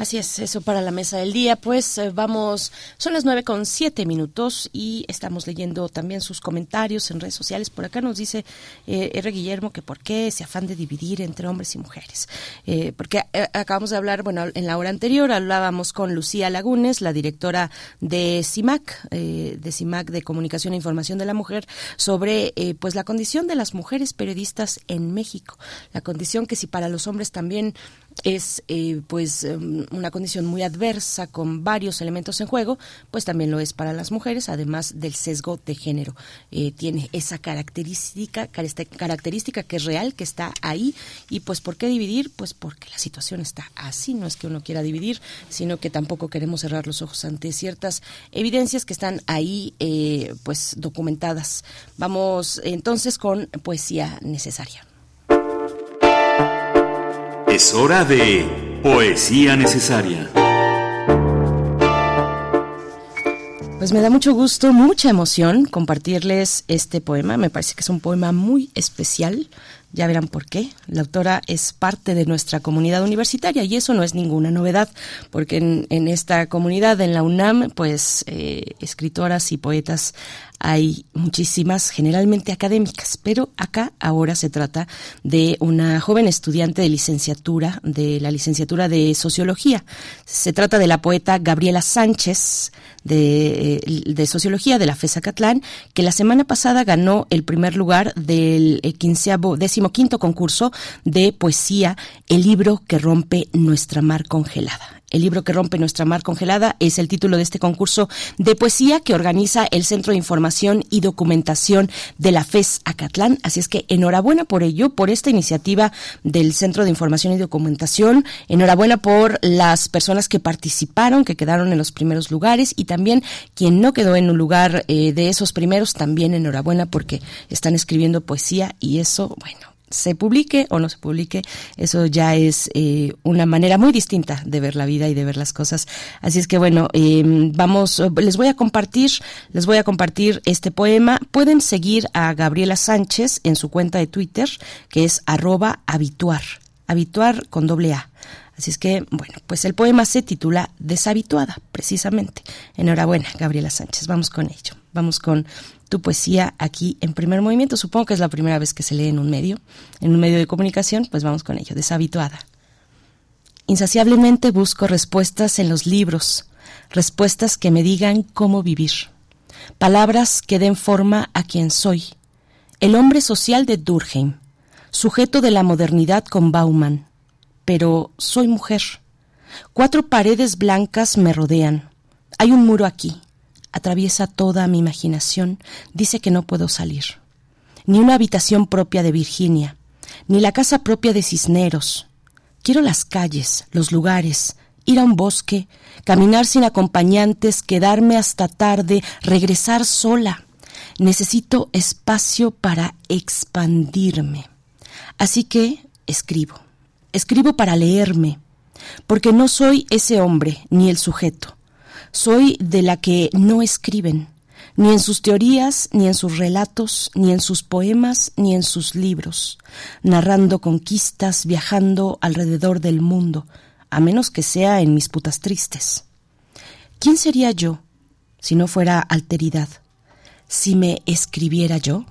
Así es, eso para la mesa del día. Pues eh, vamos, son las nueve con siete minutos y estamos leyendo también sus comentarios en redes sociales. Por acá nos dice eh, R. Guillermo que por qué ese afán de dividir entre hombres y mujeres. Eh, porque eh, acabamos de hablar, bueno, en la hora anterior hablábamos con Lucía Lagunes, la directora de CIMAC, de CIMAC de Comunicación e Información de la Mujer, sobre pues la condición de las mujeres periodistas en México. La condición que si para los hombres también es eh, pues em, una condición muy adversa con varios elementos en juego, pues también lo es para las mujeres, además del sesgo de género. Eh, tiene esa característica, característica que es real, que está ahí. ¿Y pues por qué dividir? Pues porque la situación está así, no es que uno quiera dividir, sino que tampoco queremos cerrar los ojos ante ciertas evidencias que están ahí eh, pues documentadas. Vamos entonces con poesía necesaria. Es hora de Poesía Necesaria. Pues me da mucho gusto, mucha emoción compartirles este poema. Me parece que es un poema muy especial. Ya verán por qué. La autora es parte de nuestra comunidad universitaria y eso no es ninguna novedad, porque en, esta comunidad, en la UNAM, pues eh, escritoras y poetas hay muchísimas, generalmente académicas, pero acá ahora se trata de una joven estudiante de licenciatura, de la licenciatura de Sociología. Se trata de la poeta Gabriela Sánchez, de, de Sociología de la FESA Catlán, que la semana pasada ganó el primer lugar del eh, quinceavo, decimoquinto concurso de poesía, El libro que rompe nuestra mar congelada. El libro que rompe nuestra mar congelada es el título de este concurso de poesía que organiza el Centro de Información y Documentación de la FES Acatlán. Así es que enhorabuena por ello, por esta iniciativa del Centro de Información y Documentación. Enhorabuena por las personas que participaron, que quedaron en los primeros lugares y también quien no quedó en un lugar eh, de esos primeros, también enhorabuena porque están escribiendo poesía y eso, bueno, se publique o no se publique, eso ya es eh, una manera muy distinta de ver la vida y de ver las cosas. Así es que bueno, em, vamos, les voy a compartir, les voy a compartir este poema. Pueden seguir a Gabriela Sánchez en su cuenta de Twitter, que es arroba habituar, habituar con doble A. Así es que, bueno, pues el poema se titula Deshabituada, precisamente. Enhorabuena, Gabriela Sánchez. Vamos con ello. Vamos con tu poesía aquí en primer movimiento. Supongo que es la primera vez que se lee en un medio, en un medio de comunicación, pues vamos con ello, deshabituada. Insaciablemente busco respuestas en los libros, respuestas que me digan cómo vivir, palabras que den forma a quien soy, el hombre social de Durkheim, sujeto de la modernidad con Bauman, pero soy mujer. Cuatro paredes blancas me rodean. Hay un muro aquí. Atraviesa toda mi imaginación. Dice que no puedo salir. Ni una habitación propia de Virginia, ni la casa propia de Cisneros. Quiero las calles, los lugares, ir a un bosque, caminar sin acompañantes, quedarme hasta tarde, regresar sola. Necesito espacio para expandirme. Así que escribo. Escribo para leerme, porque no soy ese hombre ni el sujeto. Soy de la que no escriben, ni en sus teorías, ni en sus relatos, ni en sus poemas, ni en sus libros, narrando conquistas, viajando alrededor del mundo, a menos que sea en mis putas tristes. ¿Quién sería yo si no fuera alteridad? Si me escribiera yo?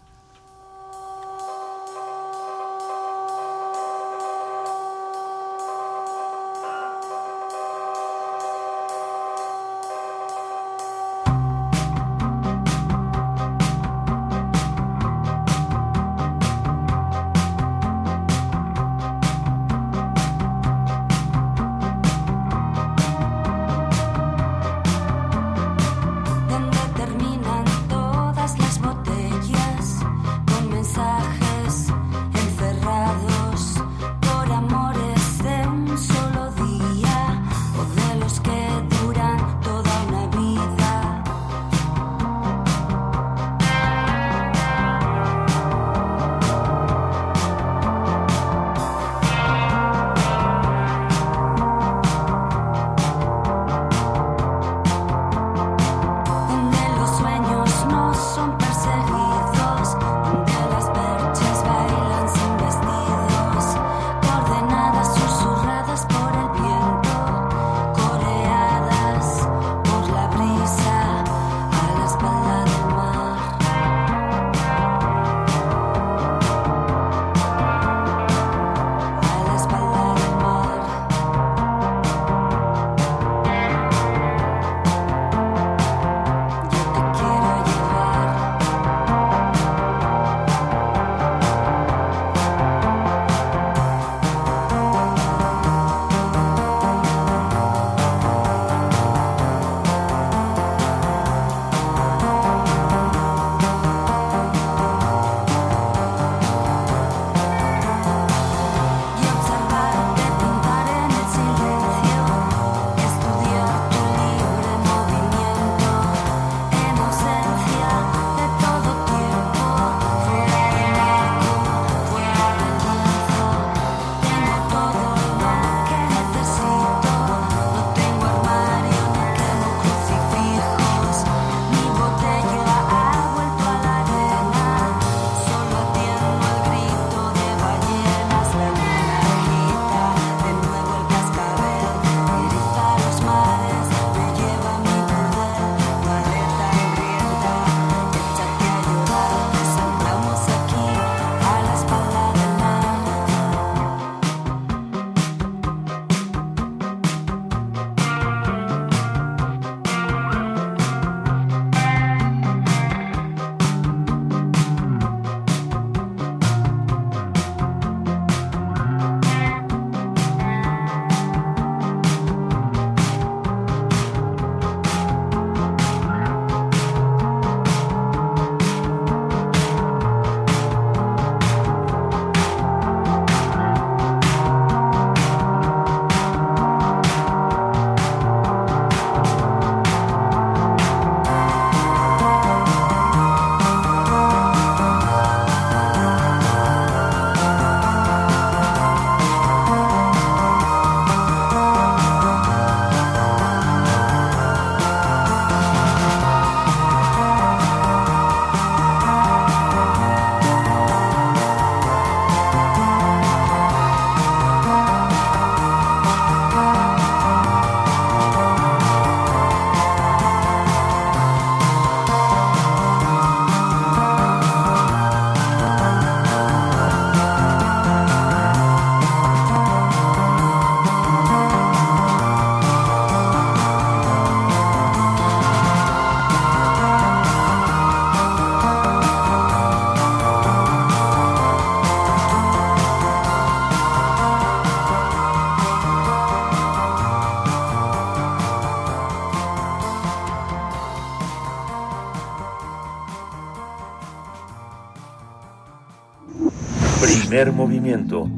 Primer movimiento.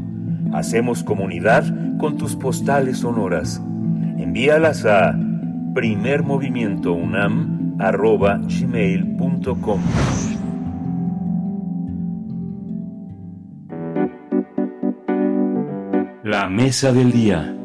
Hacemos comunidad con tus postales sonoras. Envíalas a primermovimientounam.gmail.com La mesa del día.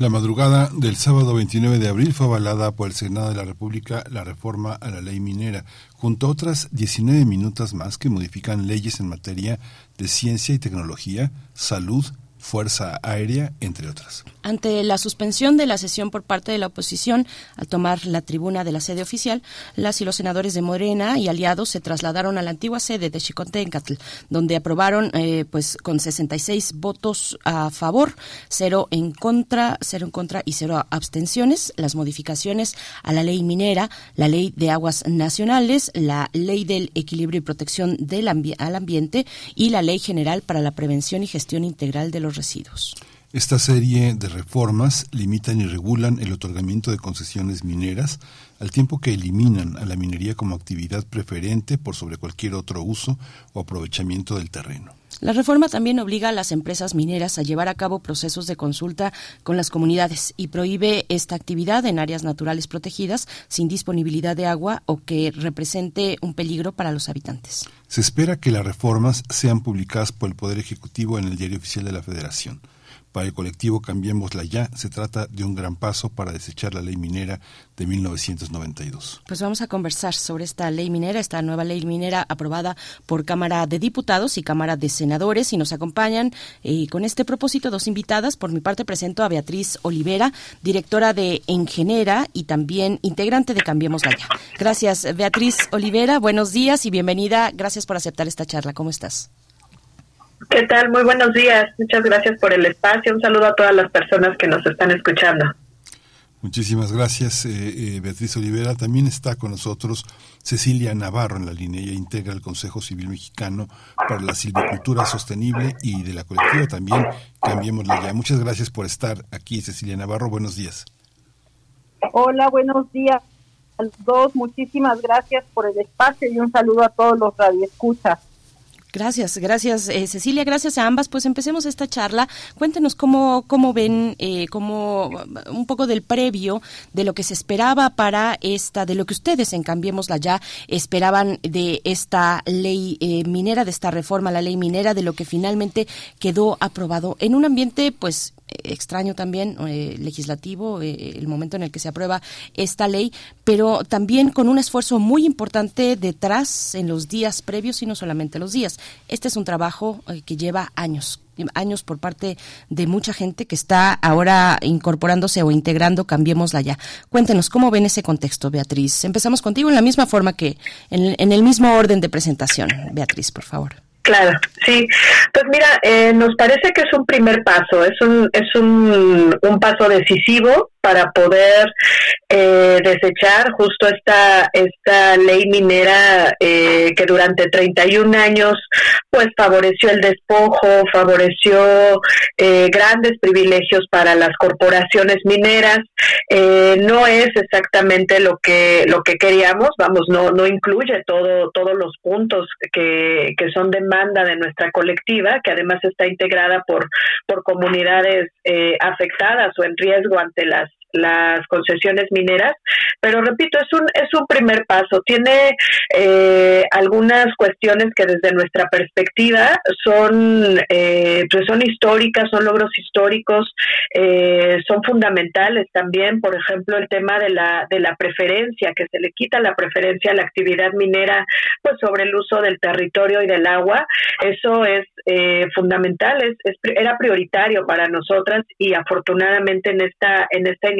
La madrugada del sábado 29 de abril fue avalada por el Senado de la República la reforma a la ley minera, junto a otras 19 minutos más que modifican leyes en materia de ciencia y tecnología, salud, Fuerza Aérea, entre otras. Ante la suspensión de la sesión por parte de la oposición, tomar la tribuna de la sede oficial, las y los senadores de Morena y aliados se trasladaron a la antigua sede de Chicontencatl, donde aprobaron eh, pues con 66 votos a favor, cero en contra, cero en contra y cero abstenciones las modificaciones a la ley minera, la ley de aguas nacionales, la ley del equilibrio y protección del al ambiente y la ley general para la prevención y gestión integral de los residuos. Esta serie de reformas limitan y regulan el otorgamiento de concesiones mineras, al tiempo que eliminan a la minería como actividad preferente por sobre cualquier otro uso o aprovechamiento del terreno. La reforma también obliga a las empresas mineras a llevar a cabo procesos de consulta con las comunidades y prohíbe esta actividad en áreas naturales protegidas sin disponibilidad de agua o que represente un peligro para los habitantes. Se espera que las reformas sean publicadas por el Poder Ejecutivo en el Diario Oficial de la Federación. Para el colectivo Cambiémosla Ya se trata de un gran paso para desechar la ley minera de 1992. Pues vamos a conversar sobre esta ley minera, esta nueva ley minera aprobada por Cámara de Diputados y Cámara de Senadores y nos acompañan eh, con este propósito dos invitadas. Por mi parte presento a Beatriz Olivera, directora de Engenera y también integrante de Cambiémosla Ya. Gracias Beatriz Olivera, buenos días y bienvenida. Gracias por aceptar esta charla. ¿Cómo estás? ¿Qué tal? Muy buenos días. Muchas gracias por el espacio. Un saludo a todas las personas que nos están escuchando. Muchísimas gracias, eh, eh, Beatriz Olivera. También está con nosotros Cecilia Navarro en la línea. Ella integra el Consejo Civil Mexicano para la Silvicultura Sostenible y de la colectiva también Cambiémosla Ya. Muchas gracias por estar aquí, Cecilia Navarro. Buenos días. Hola, buenos días a los dos. Muchísimas gracias por el espacio y un saludo a todos los radioescuchas. Gracias, gracias eh, Cecilia, gracias a ambas. Pues empecemos esta charla. Cuéntenos cómo, cómo ven, eh, cómo, un poco del previo de lo que se esperaba para esta, de lo que ustedes en Cambiémosla ya esperaban de esta ley eh, minera, de esta reforma a la ley minera, de lo que finalmente quedó aprobado en un ambiente, pues extraño también eh, legislativo eh, el momento en el que se aprueba esta ley, pero también con un esfuerzo muy importante detrás en los días previos y no solamente los días. Este es un trabajo eh, que lleva años años por parte de mucha gente que está ahora incorporándose o integrando Cambiémosla ya. Cuéntenos, ¿cómo ven ese contexto, Beatriz? Empezamos contigo en la misma forma que en el mismo orden de presentación. Beatriz, por favor. Claro, sí. Pues mira, eh, nos parece que es un primer paso, es un, es un, un paso decisivo para poder eh, desechar justo esta, esta ley minera eh, que durante 31 años pues favoreció el despojo, favoreció eh, grandes privilegios para las corporaciones mineras. no es exactamente lo que lo que queríamos, vamos, no no incluye todo todos los puntos que, que son demanda de nuestra colectiva, que además está integrada por por comunidades afectadas o en riesgo ante las las concesiones mineras, pero repito, es un, es un primer paso. Tiene eh, algunas cuestiones que desde nuestra perspectiva son, eh, pues son históricas, son logros históricos, eh, son fundamentales también, por ejemplo, el tema de la, de la preferencia, que se le quita la preferencia a la actividad minera pues sobre el uso del territorio y del agua. Eso es fundamental, es, era prioritario para nosotras y afortunadamente en esta, en esta iniciativa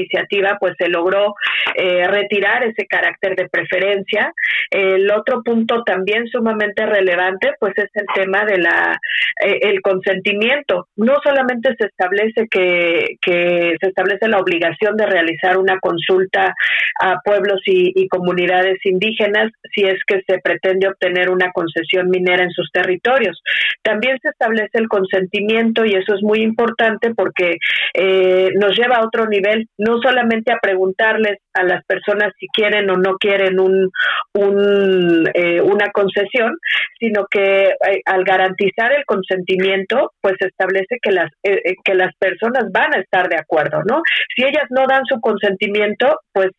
pues se logró eh, retirar ese carácter de preferencia. El otro punto también sumamente relevante pues es el tema de la eh, el consentimiento. No solamente se establece que, que se establece la obligación de realizar una consulta a pueblos y, y comunidades indígenas si es que se pretende obtener una concesión minera en sus territorios. También se establece el consentimiento y eso es muy importante porque eh, nos lleva a otro nivel. No solamente a preguntarles a las personas si quieren o no quieren un, eh, una concesión, sino que eh, al garantizar el consentimiento, pues establece que las eh, que las personas van a estar de acuerdo, ¿no? Si ellas no dan su consentimiento, pues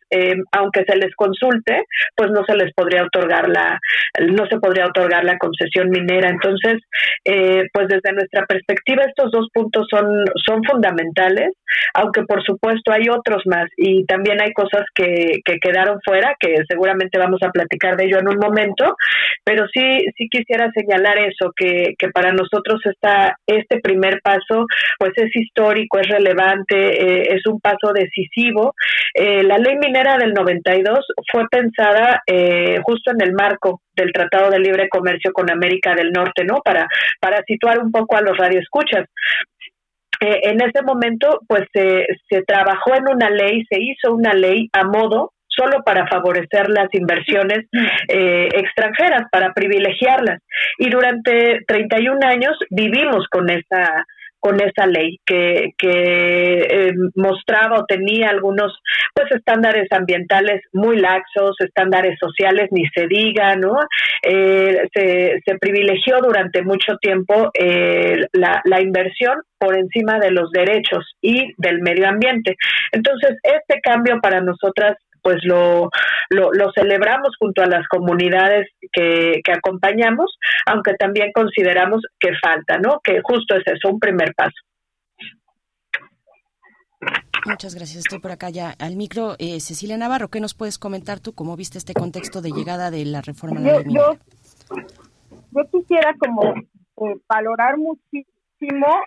aunque se les consulte, pues no se les podría otorgar la no se podría otorgar la concesión minera. Entonces, pues desde nuestra perspectiva estos dos puntos son son fundamentales, aunque por supuesto hay otros más y también hay cosas que, que quedaron fuera que seguramente vamos a platicar de ello en un momento, pero sí, sí quisiera señalar eso, que, que para nosotros está este primer paso, pues es histórico, es relevante, eh, es un paso decisivo. Eh, la ley minera del 92 fue pensada eh, justo en el marco del Tratado de Libre Comercio con América del Norte, ¿no? Para, para situar un poco a los radioescuchas. En ese momento, pues se trabajó en una ley, se hizo una ley a modo solo para favorecer las inversiones eh, extranjeras, para privilegiarlas. Y durante 31 años vivimos con esa con esa ley que, que eh, mostraba o tenía algunos pues estándares ambientales muy laxos, estándares sociales ni se diga, ¿no? Eh, se, se, privilegió durante mucho tiempo la, la inversión por encima de los derechos y del medio ambiente. Entonces, este cambio para nosotras pues lo, lo, celebramos junto a las comunidades que, que acompañamos, aunque también consideramos que falta, ¿no? Que justo es eso, un primer paso. Muchas gracias. Estoy por acá ya al micro. Eh, Cecilia Navarro, ¿qué nos puedes comentar tú? ¿Cómo viste este contexto de llegada de la reforma yo, yo, yo, quisiera como eh, valorar muchísimo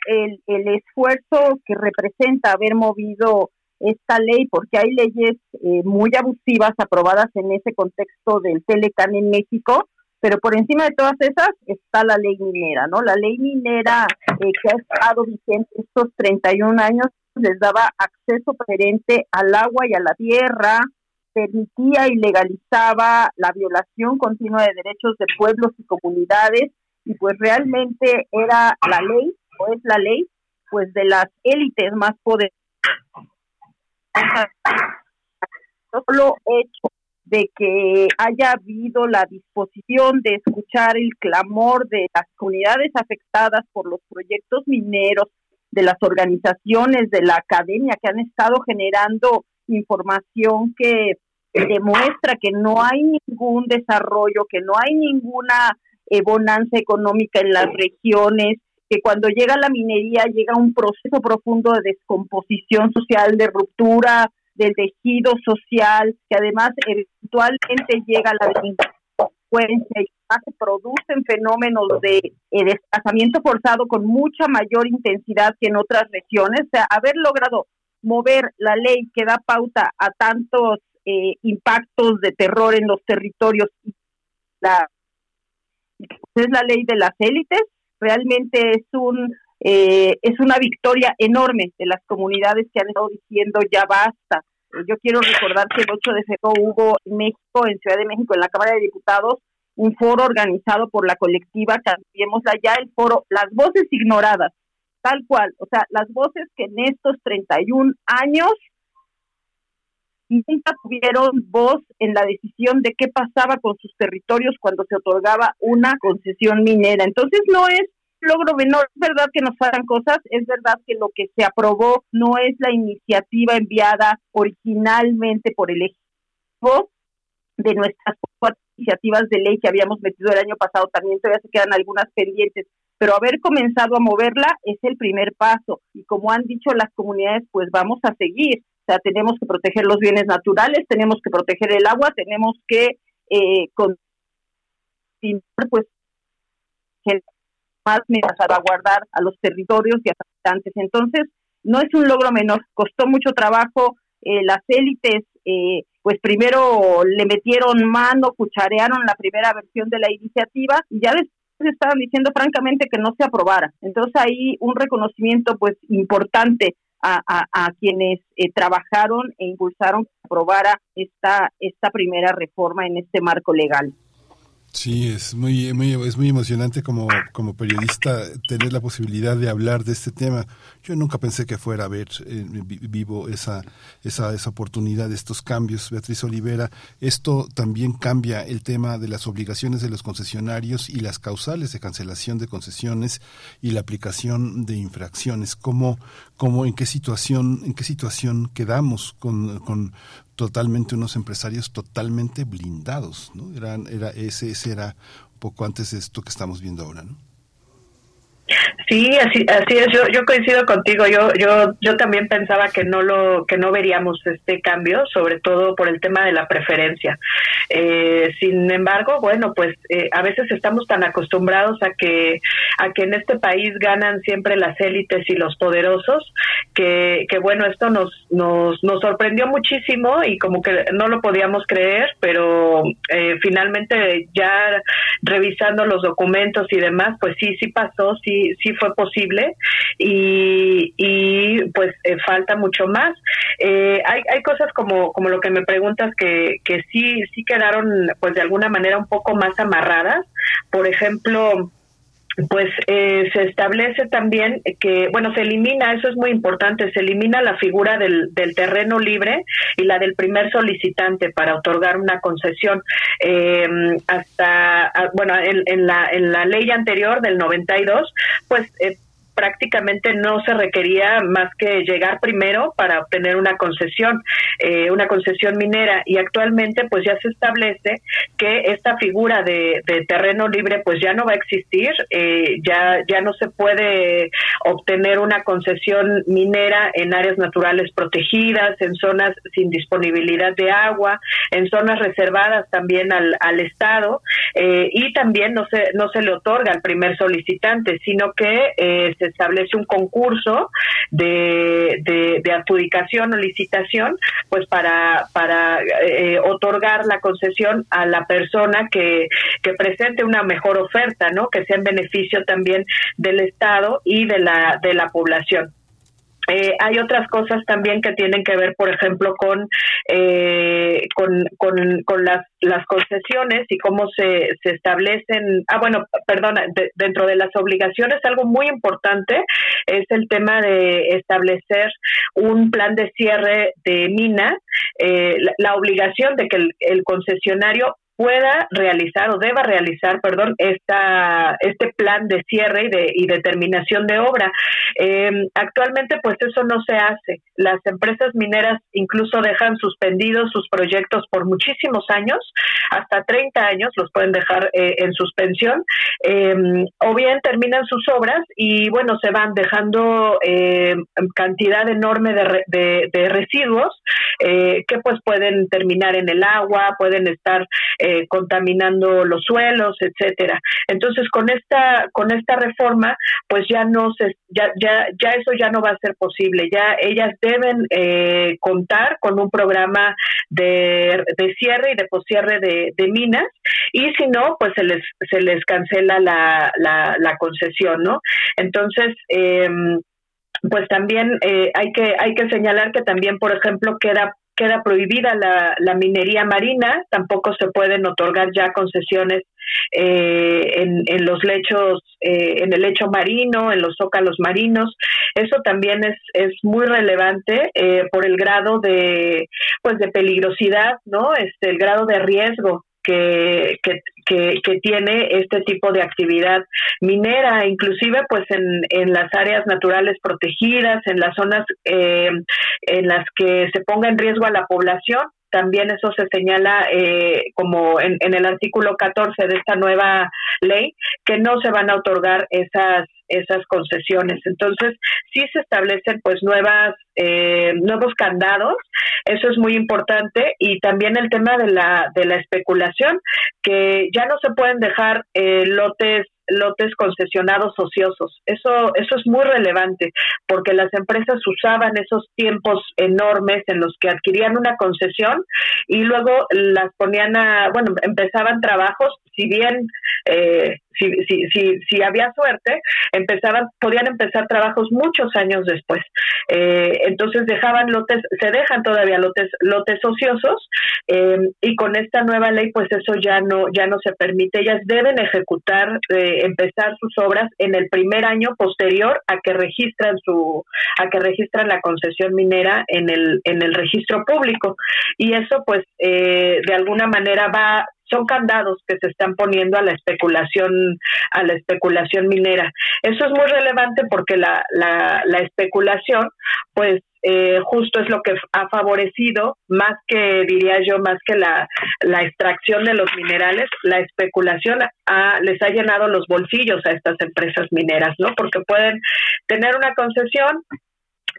el, el esfuerzo que representa haber movido esta ley, porque hay leyes eh, muy abusivas aprobadas en ese contexto del Telecan en México, pero por encima de todas esas está la ley minera, ¿no? La ley minera eh, que ha estado vigente estos 31 años les daba acceso preferente al agua y a la tierra, permitía y legalizaba la violación continua de derechos de pueblos y comunidades, y pues realmente era la ley, es la ley, pues de las élites más poderosas. Solo hecho de que haya habido la disposición de escuchar el clamor de las comunidades afectadas por los proyectos mineros, de las organizaciones, de la academia que han estado generando información que demuestra que no hay ningún desarrollo, que no hay ninguna eh, bonanza económica en las regiones, que cuando llega la minería llega un proceso profundo de descomposición social, de ruptura del tejido social, que además eventualmente llega a la delincuencia y se producen fenómenos de eh, desplazamiento forzado con mucha mayor intensidad que en otras regiones. O sea, haber logrado mover la ley que da pauta a tantos eh, impactos de terror en los territorios, la, es la ley de las élites, realmente es un eh, es una victoria enorme de las comunidades que han estado diciendo ya basta. Yo quiero recordar que el 8 de febrero hubo en México, en Ciudad de México, en la Cámara de Diputados, un foro organizado por la colectiva Cambiemos Allá, el foro Las Voces Ignoradas, tal cual, o sea, las voces que en estos 31 años nunca tuvieron voz en la decisión de qué pasaba con sus territorios cuando se otorgaba una concesión minera. Entonces no es logro menor, es verdad que nos faltan cosas, es verdad que lo que se aprobó no es la iniciativa enviada originalmente por el equipo de nuestras cuatro iniciativas de ley que habíamos metido el año pasado, también todavía se quedan algunas pendientes, pero haber comenzado a moverla es el primer paso y como han dicho las comunidades, pues vamos a seguir. O sea, tenemos que proteger los bienes naturales, tenemos que proteger el agua, tenemos que eh, pues más para salvaguardar a los territorios y a los habitantes. Entonces, no es un logro menor, costó mucho trabajo, eh, las élites, eh, pues primero le metieron mano, cucharearon la primera versión de la iniciativa y ya después estaban diciendo francamente que no se aprobara. Entonces ahí un reconocimiento pues importante a, quienes eh, trabajaron e impulsaron que aprobara esta, esta primera reforma en este marco legal. Sí, es muy, muy, es muy emocionante como, como periodista tener la posibilidad de hablar de este tema. Yo nunca pensé que fuera a ver eh, vivo esa, esa, esa oportunidad, estos cambios. Beatriz Olivera, esto también cambia el tema de las obligaciones de los concesionarios y las causales de cancelación de concesiones y la aplicación de infracciones. ¿Cómo, cómo en qué situación, en qué situación quedamos con, con totalmente unos empresarios totalmente blindados, ¿no? Eran, era, ese, ese era poco antes de esto que estamos viendo ahora, ¿no? Sí, así, así es. Yo, yo coincido contigo. Yo, yo, yo también pensaba que no lo, que no veríamos este cambio, sobre todo por el tema de la preferencia. Eh, sin embargo, bueno, pues eh, a veces estamos tan acostumbrados a que, a que en este país ganan siempre las élites y los poderosos, que, que bueno, esto nos, nos, nos sorprendió muchísimo y como que no lo podíamos creer, pero eh, finalmente ya revisando los documentos y demás, pues sí, sí pasó, sí, sí fue posible y, y pues eh, falta mucho más. Eh, hay, hay cosas como, como lo que me preguntas que, que sí, sí quedaron pues de alguna manera un poco más amarradas. Por ejemplo, pues eh, se establece también que, bueno, se elimina, eso es muy importante, se elimina la figura del, del terreno libre y la del primer solicitante para otorgar una concesión. Eh, hasta, ah, bueno, en, en, la, en la ley anterior del 92, pues eh, prácticamente no se requería más que llegar primero para obtener una concesión, eh, una concesión minera. Y actualmente pues ya se establece que esta figura de, terreno libre pues ya no va a existir, eh, ya, ya no se puede obtener una concesión minera en áreas naturales protegidas, en zonas sin disponibilidad de agua, en zonas reservadas también al, al Estado eh, y también no se, no se le otorga al primer solicitante, sino que se establece un concurso de, de, adjudicación o licitación, pues para, para eh, otorgar la concesión a la persona que, que presente una mejor oferta, ¿no? Que sea en beneficio también del Estado y de la, de la población. Eh, hay otras cosas también que tienen que ver, por ejemplo, con, eh, con, con, las, las concesiones y cómo se, se establecen. Ah, bueno, perdona, dentro de las obligaciones, algo muy importante es el tema de establecer un plan de cierre de mina, eh, la, obligación de que el concesionario pueda realizar o deba realizar, perdón, esta, este plan de cierre y de y determinación de obra. Eh, actualmente, pues eso no se hace. Las empresas mineras incluso dejan suspendidos sus proyectos por muchísimos años, hasta 30 años los pueden dejar eh, en suspensión, eh, o bien terminan sus obras y bueno, se van dejando cantidad enorme de, de, de residuos que pues pueden terminar en el agua, pueden estar eh, contaminando los suelos, etcétera. Entonces, con esta con esta reforma, pues ya no se ya ya ya eso ya no va a ser posible. Ya ellas deben eh, contar con un programa de, de cierre y de poscierre de, de minas y si no, pues se les se les cancela la la, la concesión, ¿no? Entonces eh, pues también eh, hay que hay que señalar que también por ejemplo queda queda prohibida la, la, minería marina, tampoco se pueden otorgar ya concesiones eh, en, en, los lechos, eh, en el lecho marino, en los zócalos marinos. Eso también es, es muy relevante eh, por el grado de, pues, de peligrosidad, ¿no? Este, el grado de riesgo que, que, que, tiene este tipo de actividad minera, inclusive pues en, en las áreas naturales protegidas, en las zonas eh, en las que se ponga en riesgo a la población, también eso se señala eh, como en, en, el artículo 14 de esta nueva ley, que no se van a otorgar esas esas concesiones. Entonces, sí se establecen pues nuevas eh, nuevos candados, eso es muy importante y también el tema de la de la especulación, que ya no se pueden dejar eh, lotes lotes concesionados ociosos. Eso, eso es muy relevante porque las empresas usaban esos tiempos enormes en los que adquirían una concesión y luego las ponían a, bueno, empezaban trabajos, si bien eh, si, si, si, si había suerte, empezaban, podían empezar trabajos muchos años después. Eh, entonces dejaban lotes, se dejan todavía lotes, lotes ociosos eh, y con esta nueva ley pues eso ya no, ya no se permite. Ellas deben ejecutar, empezar sus obras en el primer año posterior a que registran su, a que registran la concesión minera en el, en el registro público. Y eso pues de alguna manera va son candados que se están poniendo a la especulación a la especulación minera. Eso es muy relevante porque la, la, la especulación pues eh, justo es lo que ha favorecido más que diría yo más que la, la extracción de los minerales la especulación ha, les ha llenado los bolsillos a estas empresas mineras no porque pueden tener una concesión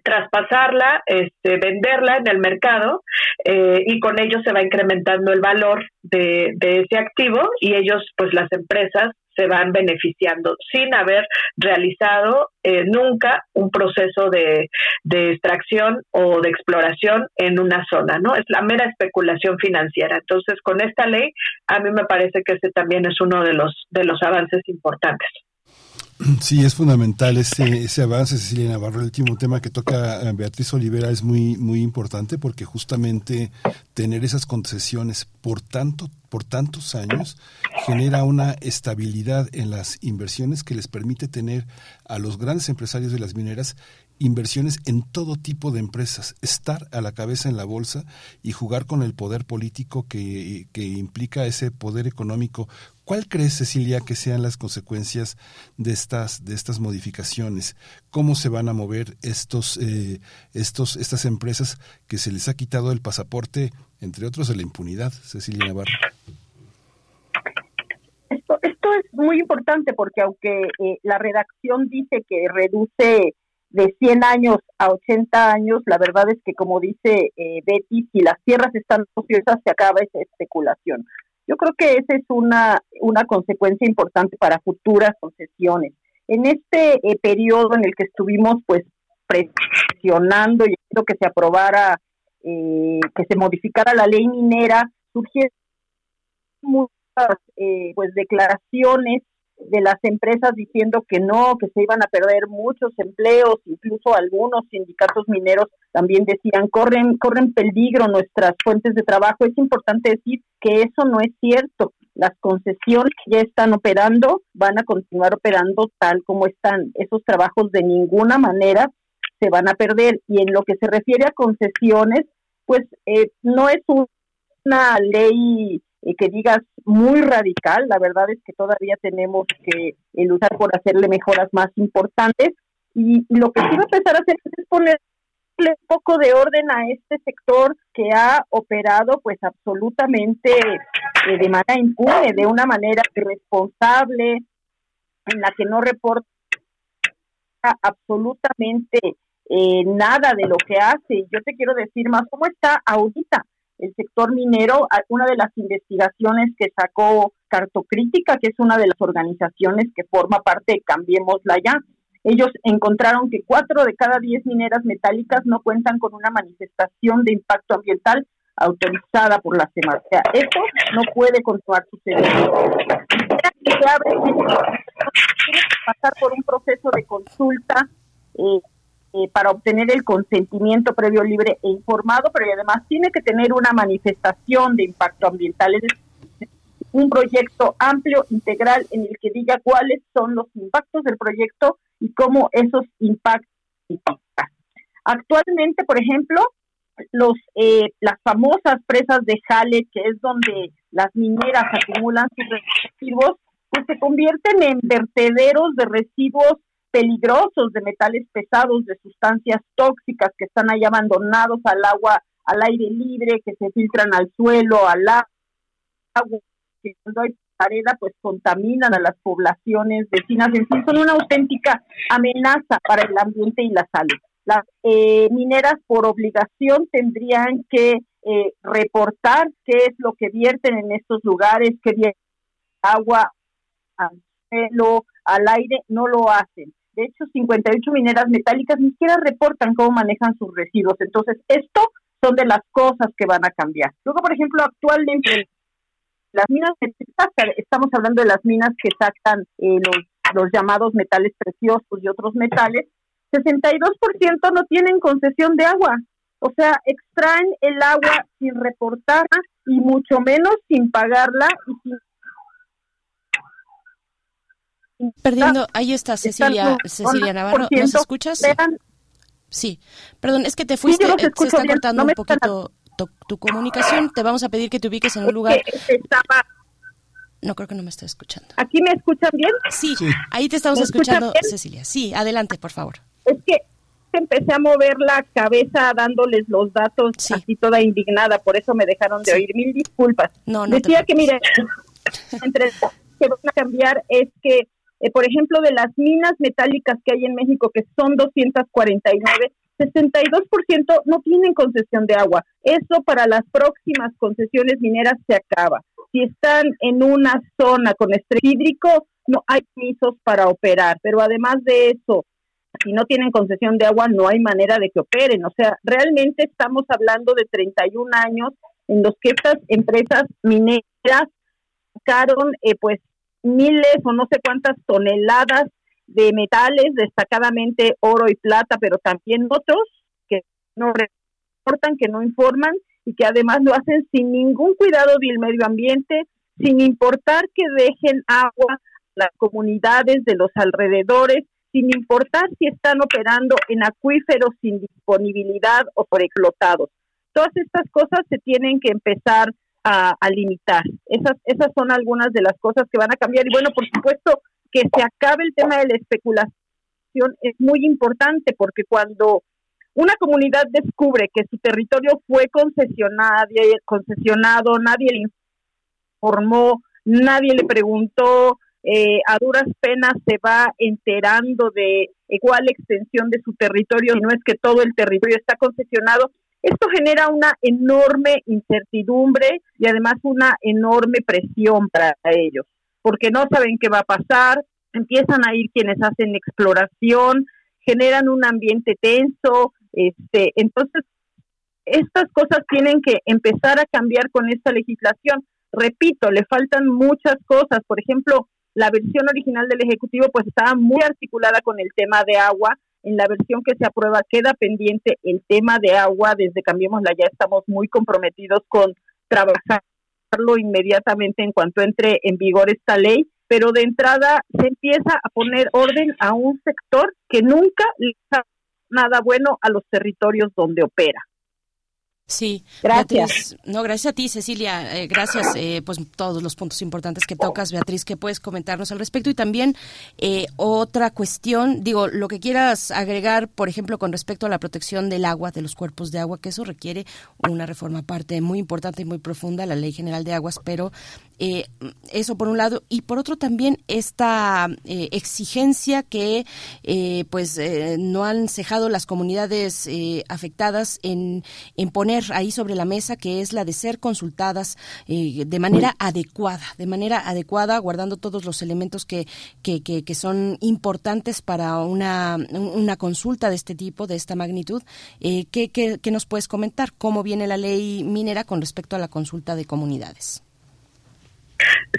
traspasarla, este, venderla en el mercado eh, y con ello se va incrementando el valor de, ese activo y ellos, pues las empresas, se van beneficiando sin haber realizado eh, nunca un proceso de, de, extracción o de exploración en una zona, ¿no? Es la mera especulación financiera. Entonces, con esta ley, a mí me parece que ese también es uno de los, de los avances importantes. Sí, es fundamental ese, ese avance, Cecilia Navarro. El último tema que toca eh, Beatriz Olivera es muy, muy importante porque justamente tener esas concesiones por tanto por tantos años genera una estabilidad en las inversiones que les permite tener a los grandes empresarios de las mineras inversiones en todo tipo de empresas, estar a la cabeza en la bolsa y jugar con el poder político que, que implica ese poder económico. ¿Cuál crees, Cecilia, que sean las consecuencias de estas, de estas modificaciones? ¿Cómo se van a mover estos, eh, estos, estas empresas que se les ha quitado el pasaporte, entre otros de la impunidad, Cecilia Navarro? Esto, esto es muy importante porque aunque eh, la redacción dice que reduce de 100 años a 80 años, la verdad es que como dice eh, Betty, si las tierras están ociosas se acaba esa especulación. Yo creo que esa es una, una consecuencia importante para futuras concesiones. En este eh, periodo en el que estuvimos pues presionando y que se aprobara, eh, que se modificara la ley minera, surgieron muchas pues declaraciones de las empresas diciendo que no, que se iban a perder muchos empleos, incluso algunos sindicatos mineros también decían corren corren peligro nuestras fuentes de trabajo. Es importante decir que eso no es cierto. Las concesiones que ya están operando van a continuar operando tal como están. Esos trabajos de ninguna manera se van a perder. Y en lo que se refiere a concesiones, pues eh, no es una ley y que digas muy radical, la verdad es que todavía tenemos que luchar por hacerle mejoras más importantes y lo que quiero empezar a hacer es ponerle un poco de orden a este sector que ha operado pues absolutamente eh, de manera impune, de una manera irresponsable, en la que no reporta absolutamente eh, nada de lo que hace. Yo te quiero decir más, ¿cómo está ahorita? El sector minero, una de las investigaciones que sacó Cartocrítica, que es una de las organizaciones que forma parte de Ya, ellos encontraron que cuatro de cada diez mineras metálicas no cuentan con una manifestación de impacto ambiental autorizada por la CEMAR. O sea, esto no puede continuar sucediendo. Se abre, pasar por un proceso de consulta eh, eh, para obtener el consentimiento previo libre e informado, pero además tiene que tener una manifestación de impacto ambiental, es un proyecto amplio, integral, en el que diga cuáles son los impactos del proyecto y cómo esos impactos Actualmente, por ejemplo, los eh, las famosas presas de Jale, que es donde las mineras acumulan sus residuos, pues se convierten en vertederos de residuos peligrosos de metales pesados, de sustancias tóxicas que están ahí abandonados al agua, al aire libre, que se filtran al suelo, al agua, que cuando hay arena pues contaminan a las poblaciones vecinas, en fin, son una auténtica amenaza para el ambiente y la salud. Las eh, mineras por obligación tendrían que eh, reportar qué es lo que vierten en estos lugares, qué vierte agua al suelo, al aire, no lo hacen. De hecho, 58 mineras metálicas ni siquiera reportan cómo manejan sus residuos. Entonces, esto son de las cosas que van a cambiar. Luego, por ejemplo, actualmente las minas estamos hablando de las minas que sacan eh, los, los llamados metales preciosos y otros metales, 62% no tienen concesión de agua. O sea, extraen el agua sin reportarla y mucho menos sin pagarla y sin Perdiendo, ahí está Cecilia, Cecilia Navarro, ¿nos escuchas? Sí, perdón, es que te fuiste, eh, se está cortando un poquito tu, comunicación, te vamos a pedir que te ubiques en un lugar. No creo que no me esté escuchando. ¿Aquí me escuchan bien? Sí, ahí te estamos escuchando, Cecilia. Sí, adelante, por favor. Es que empecé a mover la cabeza dándoles los datos así toda indignada, por eso me dejaron de oír. Mil disculpas. No, Decía que, mire, entre que van a cambiar es que, eh, por ejemplo, de las minas metálicas que hay en México, que son 249, 62% no tienen concesión de agua. Eso para las próximas concesiones mineras se acaba. Si están en una zona con estrés hídrico, no hay permisos para operar. Pero además de eso, si no tienen concesión de agua, no hay manera de que operen. O sea, realmente estamos hablando de 31 años en los que estas empresas mineras sacaron eh, pues miles o no sé cuántas toneladas de metales, destacadamente oro y plata, pero también otros que no reportan, que no informan y que además lo hacen sin ningún cuidado del medio ambiente, sin importar que dejen agua las comunidades de los alrededores, sin importar si están operando en acuíferos sin disponibilidad o explotados. Todas estas cosas se tienen que empezar a, limitar. Esas, esas son algunas de las cosas que van a cambiar. Y bueno, por supuesto, que se acabe el tema de la especulación es muy importante porque cuando una comunidad descubre que su territorio fue concesionado, concesionado nadie le informó, nadie le preguntó, eh, a duras penas se va enterando de igual extensión de su territorio, no es que todo el territorio está concesionado. Esto genera una enorme incertidumbre y además una enorme presión para ellos, porque no saben qué va a pasar, empiezan a ir quienes hacen exploración, generan un ambiente tenso, este, entonces estas cosas tienen que empezar a cambiar con esta legislación. Repito, le faltan muchas cosas, por ejemplo, la versión original del Ejecutivo pues estaba muy articulada con el tema de agua. En la versión que se aprueba queda pendiente el tema de agua. Desde Cambiémosla ya estamos muy comprometidos con trabajarlo inmediatamente en cuanto entre en vigor esta ley. Pero de entrada se empieza a poner orden a un sector que nunca le da nada bueno a los territorios donde opera. Sí, gracias. no, gracias a ti, Cecilia. Eh, gracias, eh, pues todos los puntos importantes que tocas, Beatriz, que puedes comentarnos al respecto. Y también eh, otra cuestión, digo, lo que quieras agregar, por ejemplo, con respecto a la protección del agua, de los cuerpos de agua, que eso requiere una reforma aparte muy importante y muy profunda, la Ley General de Aguas, pero eh, eso por un lado y por otro también esta eh, exigencia que pues no han cejado las comunidades afectadas en, en, poner ahí sobre la mesa que es la de ser consultadas de manera adecuada de manera adecuada guardando todos los elementos que, que, que, son importantes para una, una consulta de este tipo de esta magnitud ¿qué, qué, qué nos puedes comentar cómo viene la ley minera con respecto a la consulta de comunidades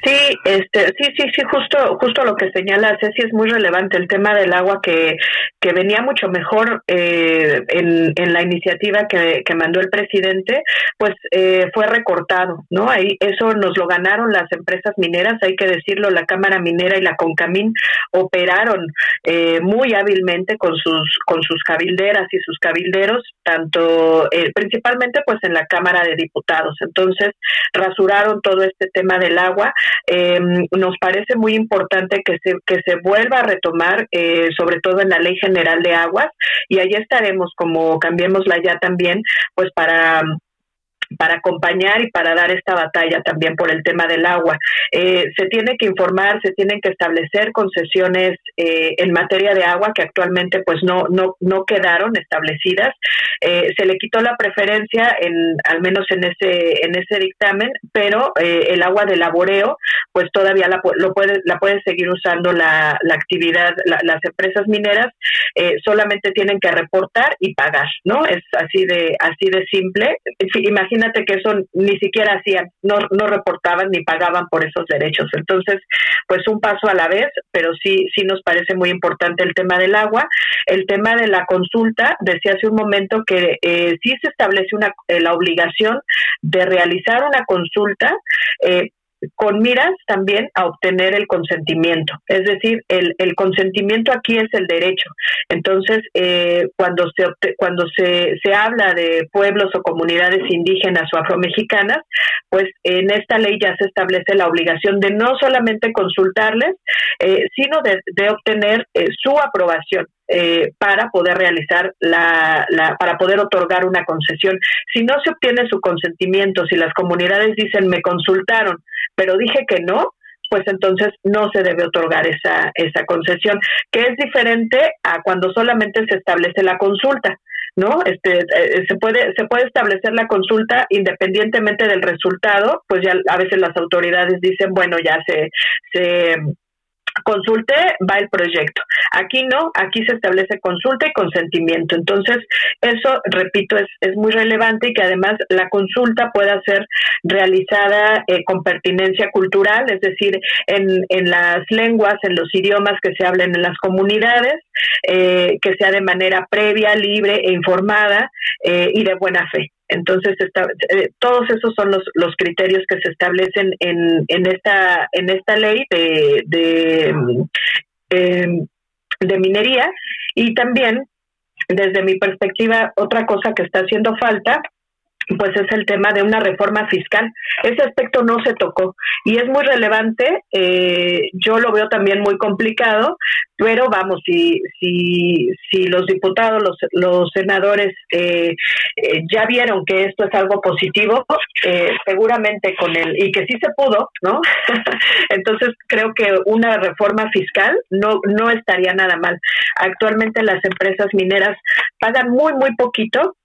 Sí, este, sí, sí, sí, justo, justo lo que señala Ceci es muy relevante el tema del agua que, que venía mucho mejor eh, en, en la iniciativa que, que mandó el presidente, pues eh, fue recortado, ¿no? Ahí eso nos lo ganaron las empresas mineras, hay que decirlo, la Cámara Minera y la Concamín operaron eh, muy hábilmente con sus con sus cabilderas y sus cabilderos, tanto principalmente pues en la Cámara de Diputados. Entonces rasuraron todo este tema del agua eh, nos parece muy importante que se, que se vuelva a retomar, eh, sobre todo en la Ley General de Aguas, y ahí estaremos, como cambiémosla ya también, pues para para acompañar y para dar esta batalla también por el tema del agua. Eh, se tiene que informar, se tienen que establecer concesiones eh, en materia de agua que actualmente pues no no no quedaron establecidas. Eh, se le quitó la preferencia en al menos en ese en ese dictamen, pero el agua de laboreo pues todavía la lo puede la puede seguir usando la, la actividad las empresas mineras solamente tienen que reportar y pagar, ¿no? Es así de así de simple. Imagínate imagínate que eso ni siquiera hacían, no, no reportaban ni pagaban por esos derechos. Entonces, pues un paso a la vez, pero sí, sí nos parece muy importante el tema del agua. El tema de la consulta, decía hace un momento que eh, sí se establece una, eh, la obligación de realizar una consulta eh, con miras también a obtener el consentimiento. Es decir, el, el consentimiento aquí es el derecho. Entonces, eh, cuando, se, cuando se, se habla de pueblos o comunidades indígenas o afromexicanas, pues en esta ley ya se establece la obligación de no solamente consultarles, eh, sino de, de obtener eh, su aprobación. Eh, para poder realizar la, la, para poder otorgar una concesión. Si no se obtiene su consentimiento, si las comunidades dicen me consultaron, pero dije que no, pues entonces no se debe otorgar esa, esa concesión, que es diferente a cuando solamente se establece la consulta. ¿no? Este, eh, se puede se puede establecer la consulta independientemente del resultado, pues ya a veces las autoridades dicen, bueno, ya se se consulte, va el proyecto. Aquí no, aquí se establece consulta y consentimiento. Entonces, eso, repito, es, es muy relevante y que además la consulta pueda ser realizada eh, con pertinencia cultural, es decir, en, en las lenguas, en los idiomas que se hablen en las comunidades, eh, que sea de manera previa, libre e informada eh, y de buena fe. Entonces, eh, todos esos son los, los criterios que se establecen en, en, esta, en esta ley de, de, em, de minería. Y también, desde mi perspectiva, otra cosa que está haciendo falta pues es el tema de una reforma fiscal. Ese aspecto no se tocó y es muy relevante. Eh, yo lo veo también muy complicado, pero vamos, si si, si los diputados, los, senadores eh, eh, ya vieron que esto es algo positivo, seguramente con el y que sí se pudo, ¿no? Entonces creo que una reforma fiscal no no estaría nada mal. Actualmente las empresas mineras pagan muy muy poquito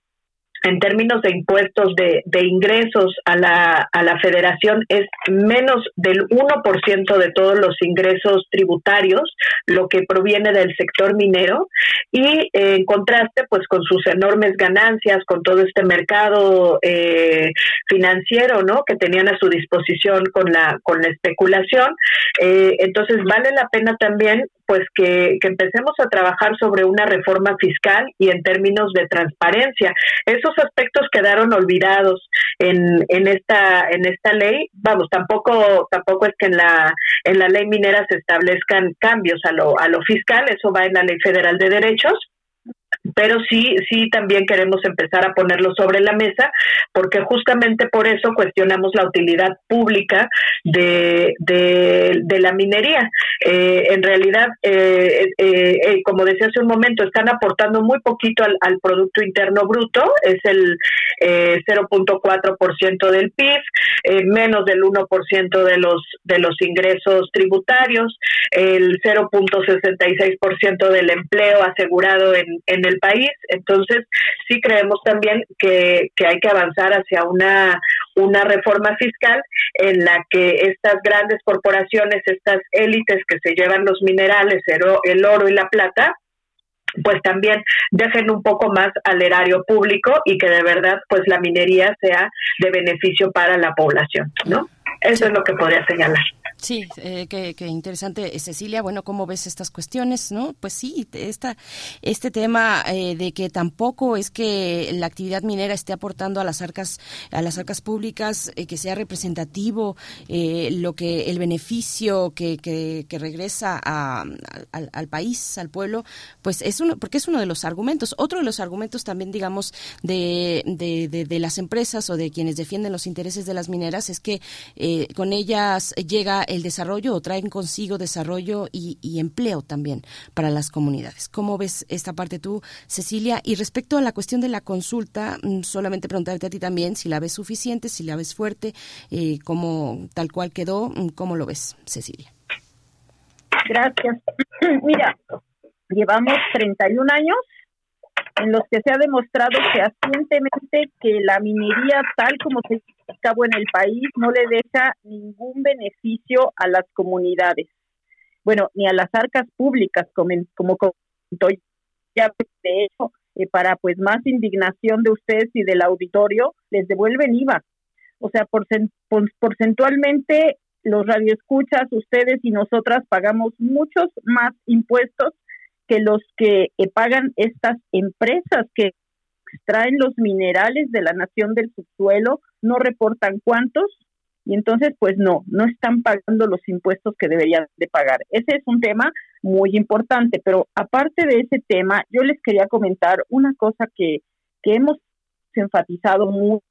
en términos de impuestos de, de ingresos a la, a la federación es menos del 1% de todos los ingresos tributarios, lo que proviene del sector minero, y eh, en contraste pues con sus enormes ganancias, con todo este mercado eh, financiero ¿no? que tenían a su disposición con la, con la especulación, eh, entonces vale la pena también pues que, que, empecemos a trabajar sobre una reforma fiscal y en términos de transparencia. Esos aspectos quedaron olvidados en, en esta en esta ley. Vamos, tampoco tampoco es que en la en la ley minera se establezcan cambios a lo a lo fiscal, eso va en la Ley Federal de Derechos pero sí, sí también queremos empezar a ponerlo sobre la mesa, porque justamente por eso cuestionamos la utilidad pública de, de, la minería. Eh, en realidad, eh, eh, como decía hace un momento, están aportando muy poquito al, al Producto Interno Bruto, es el 0.4% del PIB, menos del 1% de los, de los ingresos tributarios, el 0.66% del empleo asegurado en, en el país. Entonces, sí creemos también que, que hay que avanzar hacia una, una reforma fiscal en la que estas grandes corporaciones, estas élites que se llevan los minerales, el oro y la plata, pues también dejen un poco más al erario público y que de verdad pues la minería sea de beneficio para la población, ¿no? Eso es lo que podría señalar. Sí, eh, qué, interesante, Cecilia. Bueno, ¿cómo ves estas cuestiones? No, pues sí, esta, este tema eh, de que tampoco es que la actividad minera esté aportando a las arcas, a las arcas públicas, eh, que sea representativo, eh, lo que el beneficio que, que, que regresa a, al, al, país, al pueblo, pues es uno, porque es uno de los argumentos. Otro de los argumentos también, digamos, de, de, de, de las empresas o de quienes defienden los intereses de las mineras es que con ellas llega el desarrollo o traen consigo desarrollo y, empleo también para las comunidades. ¿Cómo ves esta parte tú, Cecilia? Y respecto a la cuestión de la consulta, mm, solamente preguntarte a ti también si la ves suficiente, si la ves fuerte, eh, cómo tal cual quedó, mm, ¿cómo lo ves, Cecilia? Gracias. Mira, llevamos 31 años en los que se ha demostrado fehacientemente que la minería tal como se lleva a cabo en el país no le deja ningún beneficio a las comunidades, bueno, ni a las arcas públicas, como, comentó ya de hecho, eh, para pues más indignación de ustedes y del auditorio, les devuelven IVA. O sea, porcentualmente los radioescuchas, ustedes y nosotras pagamos muchos más impuestos que los que eh, pagan estas empresas que extraen los minerales de la nación del subsuelo, no reportan cuántos y entonces pues no, no están pagando los impuestos que deberían de pagar. Ese es un tema muy importante, pero aparte de ese tema, yo les quería comentar una cosa que, que hemos enfatizado mucho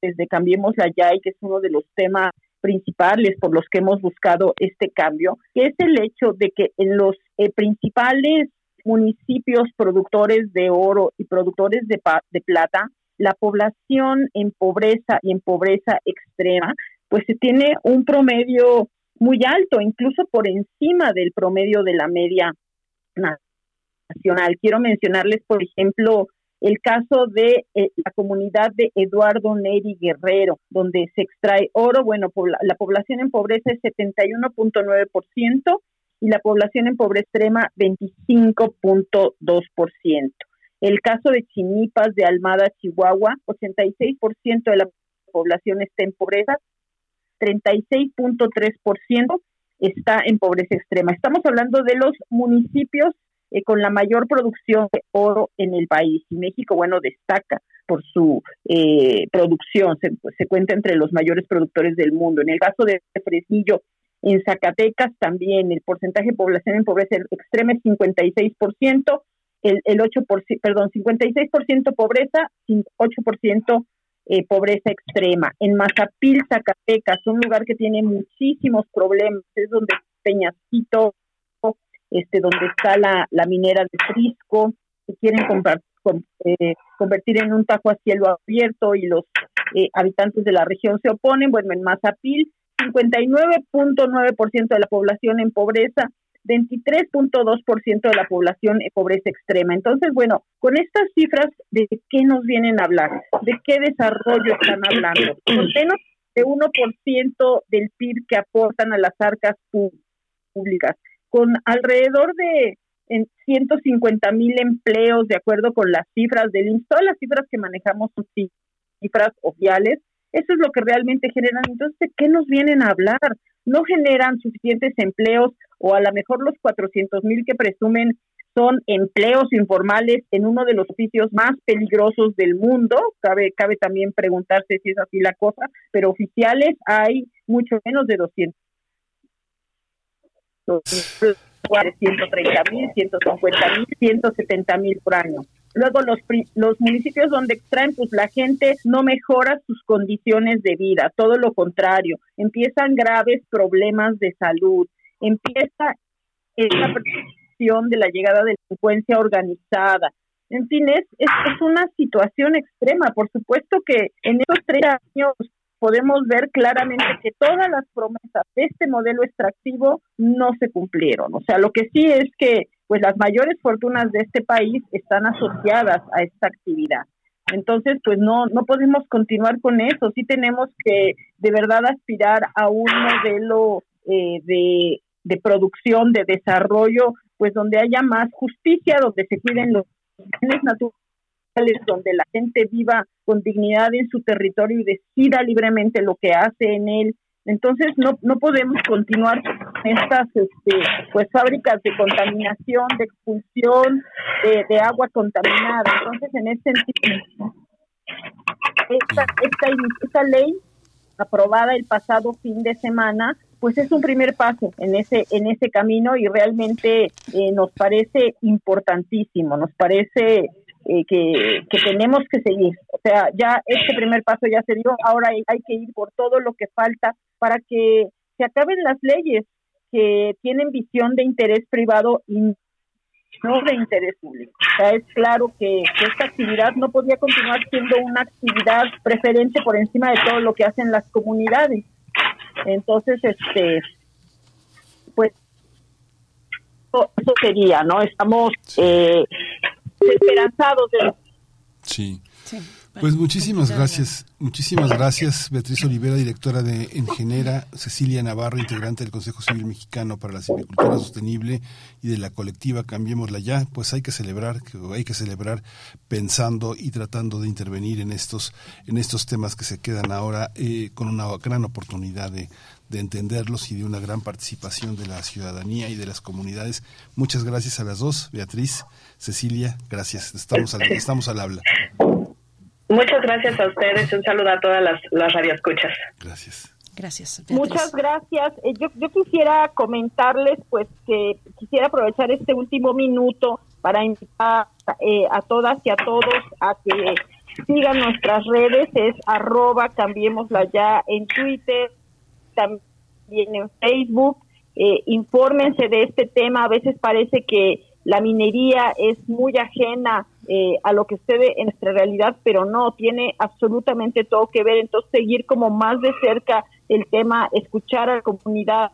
desde Cambiemos la Ya y que es uno de los temas principales por los que hemos buscado este cambio, que es el hecho de que en los eh, principales municipios productores de oro y productores de, de plata, la población en pobreza y en pobreza extrema, pues se tiene un promedio muy alto, incluso por encima del promedio de la media nacional. Quiero mencionarles, por ejemplo, el caso de eh, la comunidad de Eduardo Neri Guerrero, donde se extrae oro. Bueno, la población en pobreza es 71.9% y la población en pobreza extrema 25.2%. El caso de Chinipas de Almada, Chihuahua, 86% de la población está en pobreza, 36.3% está en pobreza extrema. Estamos hablando de los municipios eh, con la mayor producción de oro en el país. Y México, bueno, destaca por su eh, producción, se, se, cuenta entre los mayores productores del mundo. En el caso de Fresnillo, en Zacatecas también el porcentaje de población en pobreza extrema es 56%, el, el 8%, perdón, 56% pobreza, 8% eh, pobreza extrema. En Mazapil, Zacatecas, un lugar que tiene muchísimos problemas, es donde Peñacito este, donde está la, la minera de Frisco, que quieren comprar, eh, convertir en un tajo a cielo abierto y los eh, habitantes de la región se oponen. Bueno, en Mazapil, 59.9% de la población en pobreza, 23.2% de la población en pobreza extrema. Entonces, bueno, con estas cifras, ¿de qué nos vienen a hablar? ¿De qué desarrollo están hablando? Con menos de 1% del PIB que aportan a las arcas públicas con alrededor de en 150 mil empleos, de acuerdo con las cifras del INSS, todas las cifras que manejamos son cifras oficiales, eso es lo que realmente generan. Entonces, ¿de qué nos vienen a hablar? No generan suficientes empleos o a lo mejor los 400 mil que presumen son empleos informales en uno de los oficios más peligrosos del mundo. Cabe, cabe también preguntarse si es así la cosa, pero oficiales hay mucho menos de 200 130 mil, 150 mil, 170 mil por año. Luego los, los municipios donde extraen, pues la gente no mejora sus condiciones de vida, todo lo contrario, empiezan graves problemas de salud, empieza esa percepción de la llegada de delincuencia organizada. En fin, es, es, es una situación extrema. Por supuesto que en estos tres años podemos ver claramente que todas las promesas de este modelo extractivo no se cumplieron. O sea, lo que sí es que pues las mayores fortunas de este país están asociadas a esta actividad. Entonces, pues no no podemos continuar con eso. Sí tenemos que de verdad aspirar a un modelo eh, de, de producción, de desarrollo, pues donde haya más justicia, donde se cuiden los bienes naturales donde la gente viva con dignidad en su territorio y decida libremente lo que hace en él. Entonces no, no podemos continuar con estas este, pues fábricas de contaminación, de expulsión de, agua contaminada. Entonces en ese sentido, esta, esta, esta ley aprobada el pasado fin de semana pues es un primer paso en ese en ese camino y realmente eh, nos parece importantísimo, nos parece eh, que, tenemos que seguir. O sea, ya este primer paso ya se dio, ahora hay, que ir por todo lo que falta para que se acaben las leyes que tienen visión de interés privado y no de interés público. O sea, es claro que, esta actividad no podía continuar siendo una actividad preferente por encima de todo lo que hacen las comunidades. Entonces, este, pues, eso sería, ¿no? Estamos eh, esperanzados de... Sí. Pues muchísimas gracias, muchísimas gracias Beatriz Olivera, directora de Engenera, Cecilia Navarro, integrante del Consejo Civil Mexicano para la Silvicultura Sostenible y de la colectiva Cambiémosla Ya, pues hay que celebrar, hay que celebrar pensando y tratando de intervenir en estos, en estos temas que se quedan ahora eh, con una gran oportunidad de, de entenderlos y de una gran participación de la ciudadanía y de las comunidades. Muchas gracias a las dos, Beatriz, Cecilia, gracias. Estamos al, estamos al habla. Muchas gracias a ustedes. Un saludo a todas las, las radioescuchas. Gracias. Gracias. Muchas gracias. Eh, yo, yo quisiera comentarles, pues, que quisiera aprovechar este último minuto para invitar eh, a todas y a todos a que sigan nuestras redes. Es arroba cambiémosla ya en Twitter, también en Facebook. Eh, infórmense de este tema. A veces parece que la minería es muy ajena eh, a lo que ve en nuestra realidad, pero no, tiene absolutamente todo que ver. Entonces, seguir como más de cerca el tema, escuchar a la comunidad.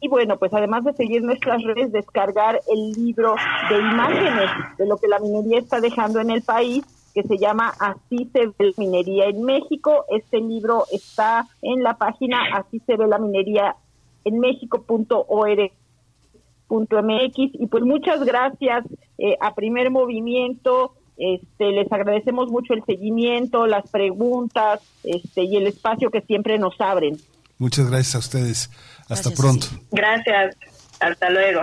Y bueno, pues además de seguir nuestras redes, descargar el libro de imágenes de lo que la minería está dejando en el país, que se llama Así se ve la minería en México. Este libro está en la página así se ve la minería en México.org mx y pues muchas gracias eh, a Primer Movimiento. Este, les agradecemos mucho el seguimiento, las preguntas este, y el espacio que siempre nos abren. Muchas gracias a ustedes. Hasta pronto. Gracias. Hasta luego.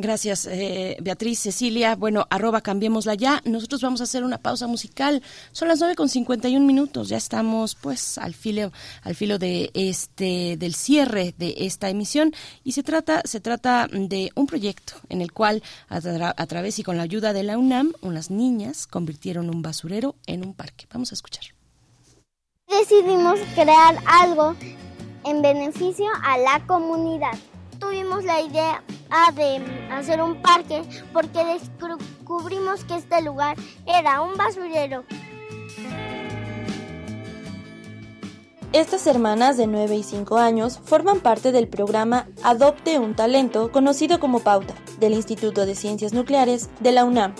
Gracias, eh, Beatriz, Cecilia. Bueno, arroba cambiémosla ya. Nosotros vamos a hacer una pausa musical. Son las nueve con 51 minutos. Ya estamos, pues, al filo, al filo de este, del cierre de esta emisión. Y se trata, se trata de un proyecto en el cual, a través y con la ayuda de la UNAM, unas niñas convirtieron un basurero en un parque. Vamos a escuchar. Decidimos crear algo en beneficio a la comunidad tuvimos la idea de hacer un parque porque descubrimos que este lugar era un basurero. Estas hermanas de 9 y 5 años forman parte del programa Adopte un Talento, conocido como Pauta, del Instituto de Ciencias Nucleares de la UNAM.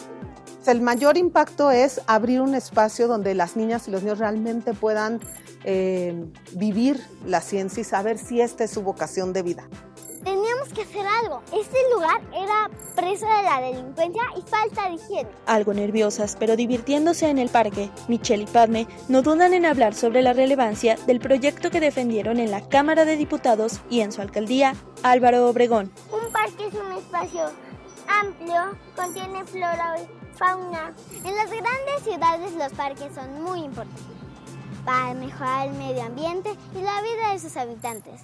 El mayor impacto es abrir un espacio donde las niñas y los niños realmente puedan eh, vivir la ciencia y saber si esta es su vocación de vida. Teníamos que hacer algo. Este lugar era preso de la delincuencia y falta de higiene. Algo nerviosas, pero divirtiéndose en el parque, Michelle y Padme no dudan en hablar sobre la relevancia del proyecto que defendieron en la Cámara de Diputados y en su alcaldía, Álvaro Obregón. Un parque es un espacio amplio, contiene flora y fauna. En las grandes ciudades los parques son muy importantes para mejorar el medio ambiente y la vida de sus habitantes.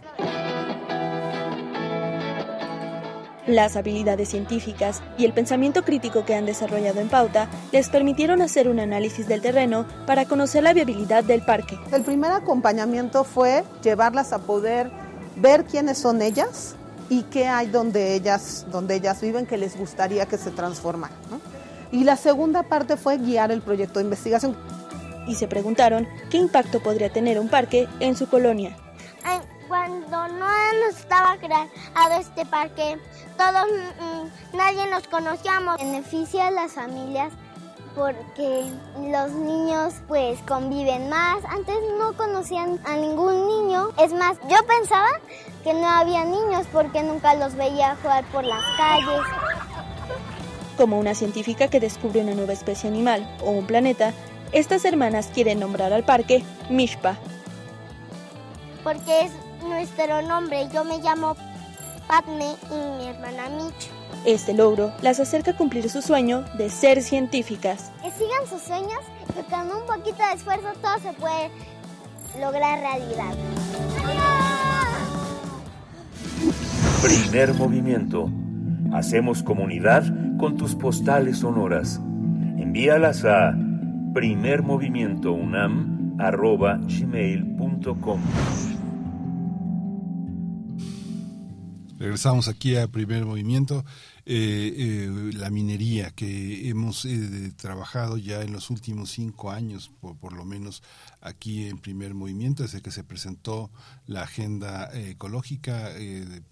Las habilidades científicas y el pensamiento crítico que han desarrollado en Pauta les permitieron hacer un análisis del terreno para conocer la viabilidad del parque. El primer acompañamiento fue llevarlas a poder ver quiénes son ellas y qué hay donde ellas, donde ellas viven que les gustaría que se transformaran. Y la segunda parte fue guiar el proyecto de investigación. Y se preguntaron qué impacto podría tener un parque en su colonia. Cuando no nos estaba creado este parque, todos, mm, nadie nos conocíamos. Beneficia a las familias porque los niños pues conviven más. Antes no conocían a ningún niño. Es más, yo pensaba que no había niños porque nunca los veía jugar por las calles. Como una científica que descubre una nueva especie animal o un planeta, estas hermanas quieren nombrar al parque Mishpa. Porque es nuestro nombre. Yo me llamo Padme y mi hermana Micho. Este logro las acerca a cumplir su sueño de ser científicas. Que sigan sus sueños, que con un poquito de esfuerzo todo se puede lograr realidad. Primer movimiento. Hacemos comunidad con tus postales sonoras. Envíalas a primermovimientounam.gmail.com Regresamos aquí a Primer Movimiento. Eh, eh, la minería que hemos eh, trabajado ya en los últimos cinco años, por, por, lo menos aquí en primer movimiento, desde que se presentó la agenda ecológica,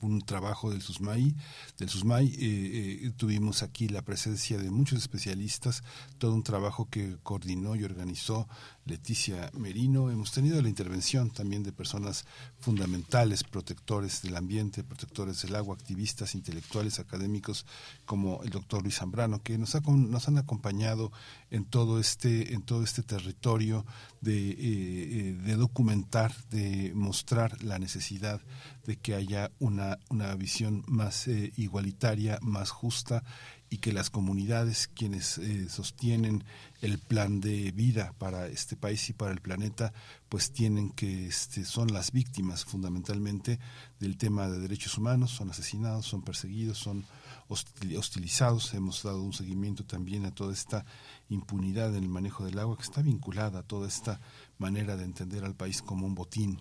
un trabajo del SUSMAI, del SUSMAI tuvimos aquí la presencia de muchos especialistas, todo un trabajo que coordinó y organizó Leticia Merino. Hemos tenido la intervención también de personas fundamentales, protectores del ambiente, protectores del agua, activistas, intelectuales, académicos, como el doctor Luis Zambrano, que nos, ha, nos han acompañado en todo este, en todo este territorio de, eh, eh, de documentar, de mostrar la necesidad de que haya una, una visión más eh, igualitaria, más justa y que las comunidades quienes eh, sostienen el plan de vida para este país y para el planeta pues tienen que este, son las víctimas fundamentalmente del tema de derechos humanos son asesinados son perseguidos son hostilizados. Hemos dado un seguimiento también a toda esta impunidad en el manejo del agua que está vinculada a toda esta manera de entender al país como un botín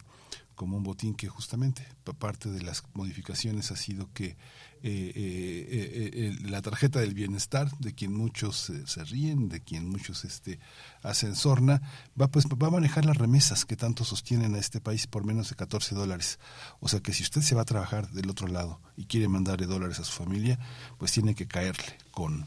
como un botín que justamente parte de las modificaciones ha sido que eh, eh, eh, la tarjeta del bienestar, de quien muchos se ríen, de quien muchos este, hacen sorna, va, pues, va a manejar las remesas que tanto sostienen a este país por menos de 14 dólares. O sea que si usted se va a trabajar del otro lado y quiere mandarle dólares a su familia, pues tiene que caerle con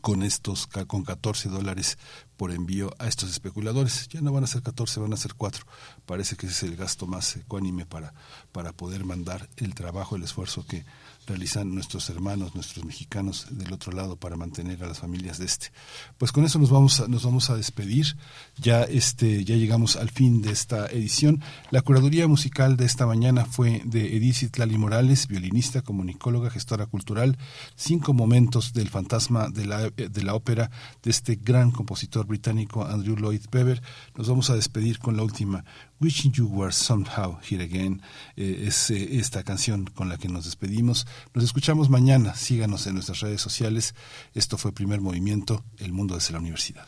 con estos con 14 dólares por envío a estos especuladores. Ya no van a ser 14, van a ser 4. Parece que ese es el gasto más ecuánime para, para poder mandar el trabajo, el esfuerzo que realizan nuestros hermanos, nuestros mexicanos del otro lado para mantener a las familias de este. Pues con eso nos vamos a, nos vamos a despedir. Ya este ya llegamos al fin de esta edición. La curaduría musical de esta mañana fue de Edith Lali Morales, violinista, comunicóloga, gestora cultural. Cinco momentos del fantasma de la, de la ópera de este gran compositor británico Andrew Lloyd Webber. Nos vamos a despedir con la última Wishing You Were Somehow Here Again eh, es eh, esta canción con la que nos despedimos. Nos escuchamos mañana. Síganos en nuestras redes sociales. Esto fue Primer Movimiento, El Mundo desde la Universidad.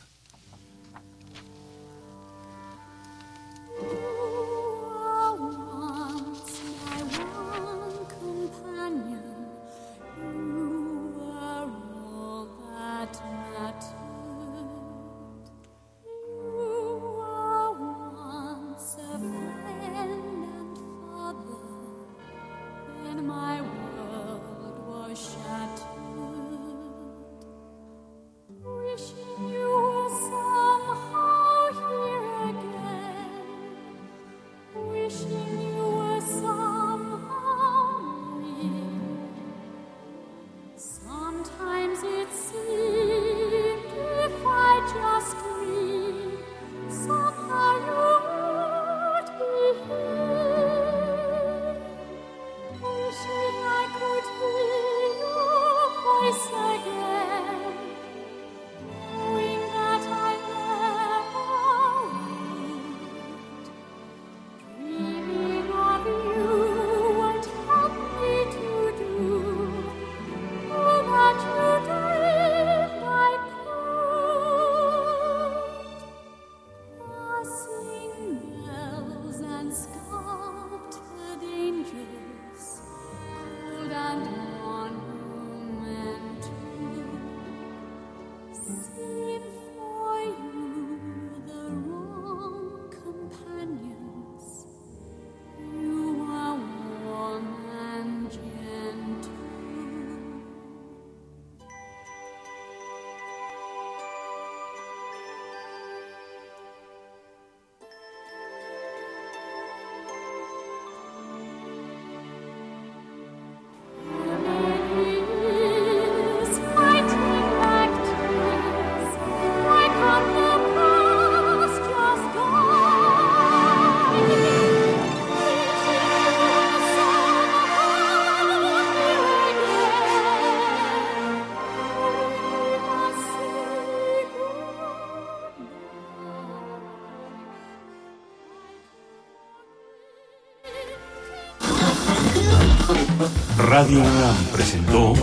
UNAM presentó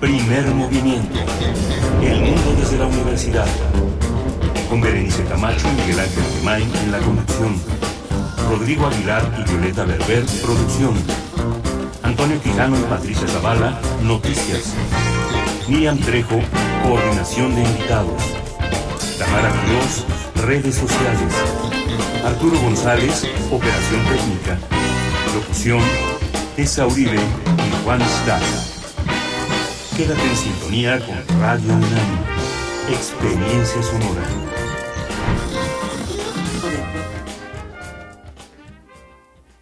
Primer Movimiento. El mundo desde la universidad. Con Berenice Camacho y Miguel Ángel Gemain en la conducción. Rodrigo Aguilar y Violeta Berber, producción. Antonio Quijano y Patricia Zavala, Noticias. Miriam Trejo, Coordinación de Invitados. Tamara Quiroz, Redes Sociales. Arturo González, Operación Técnica. Locución, Tessa Uribe y Juan Staca. Quédate en sintonía con Radio UNAM. Experiencia Sonora.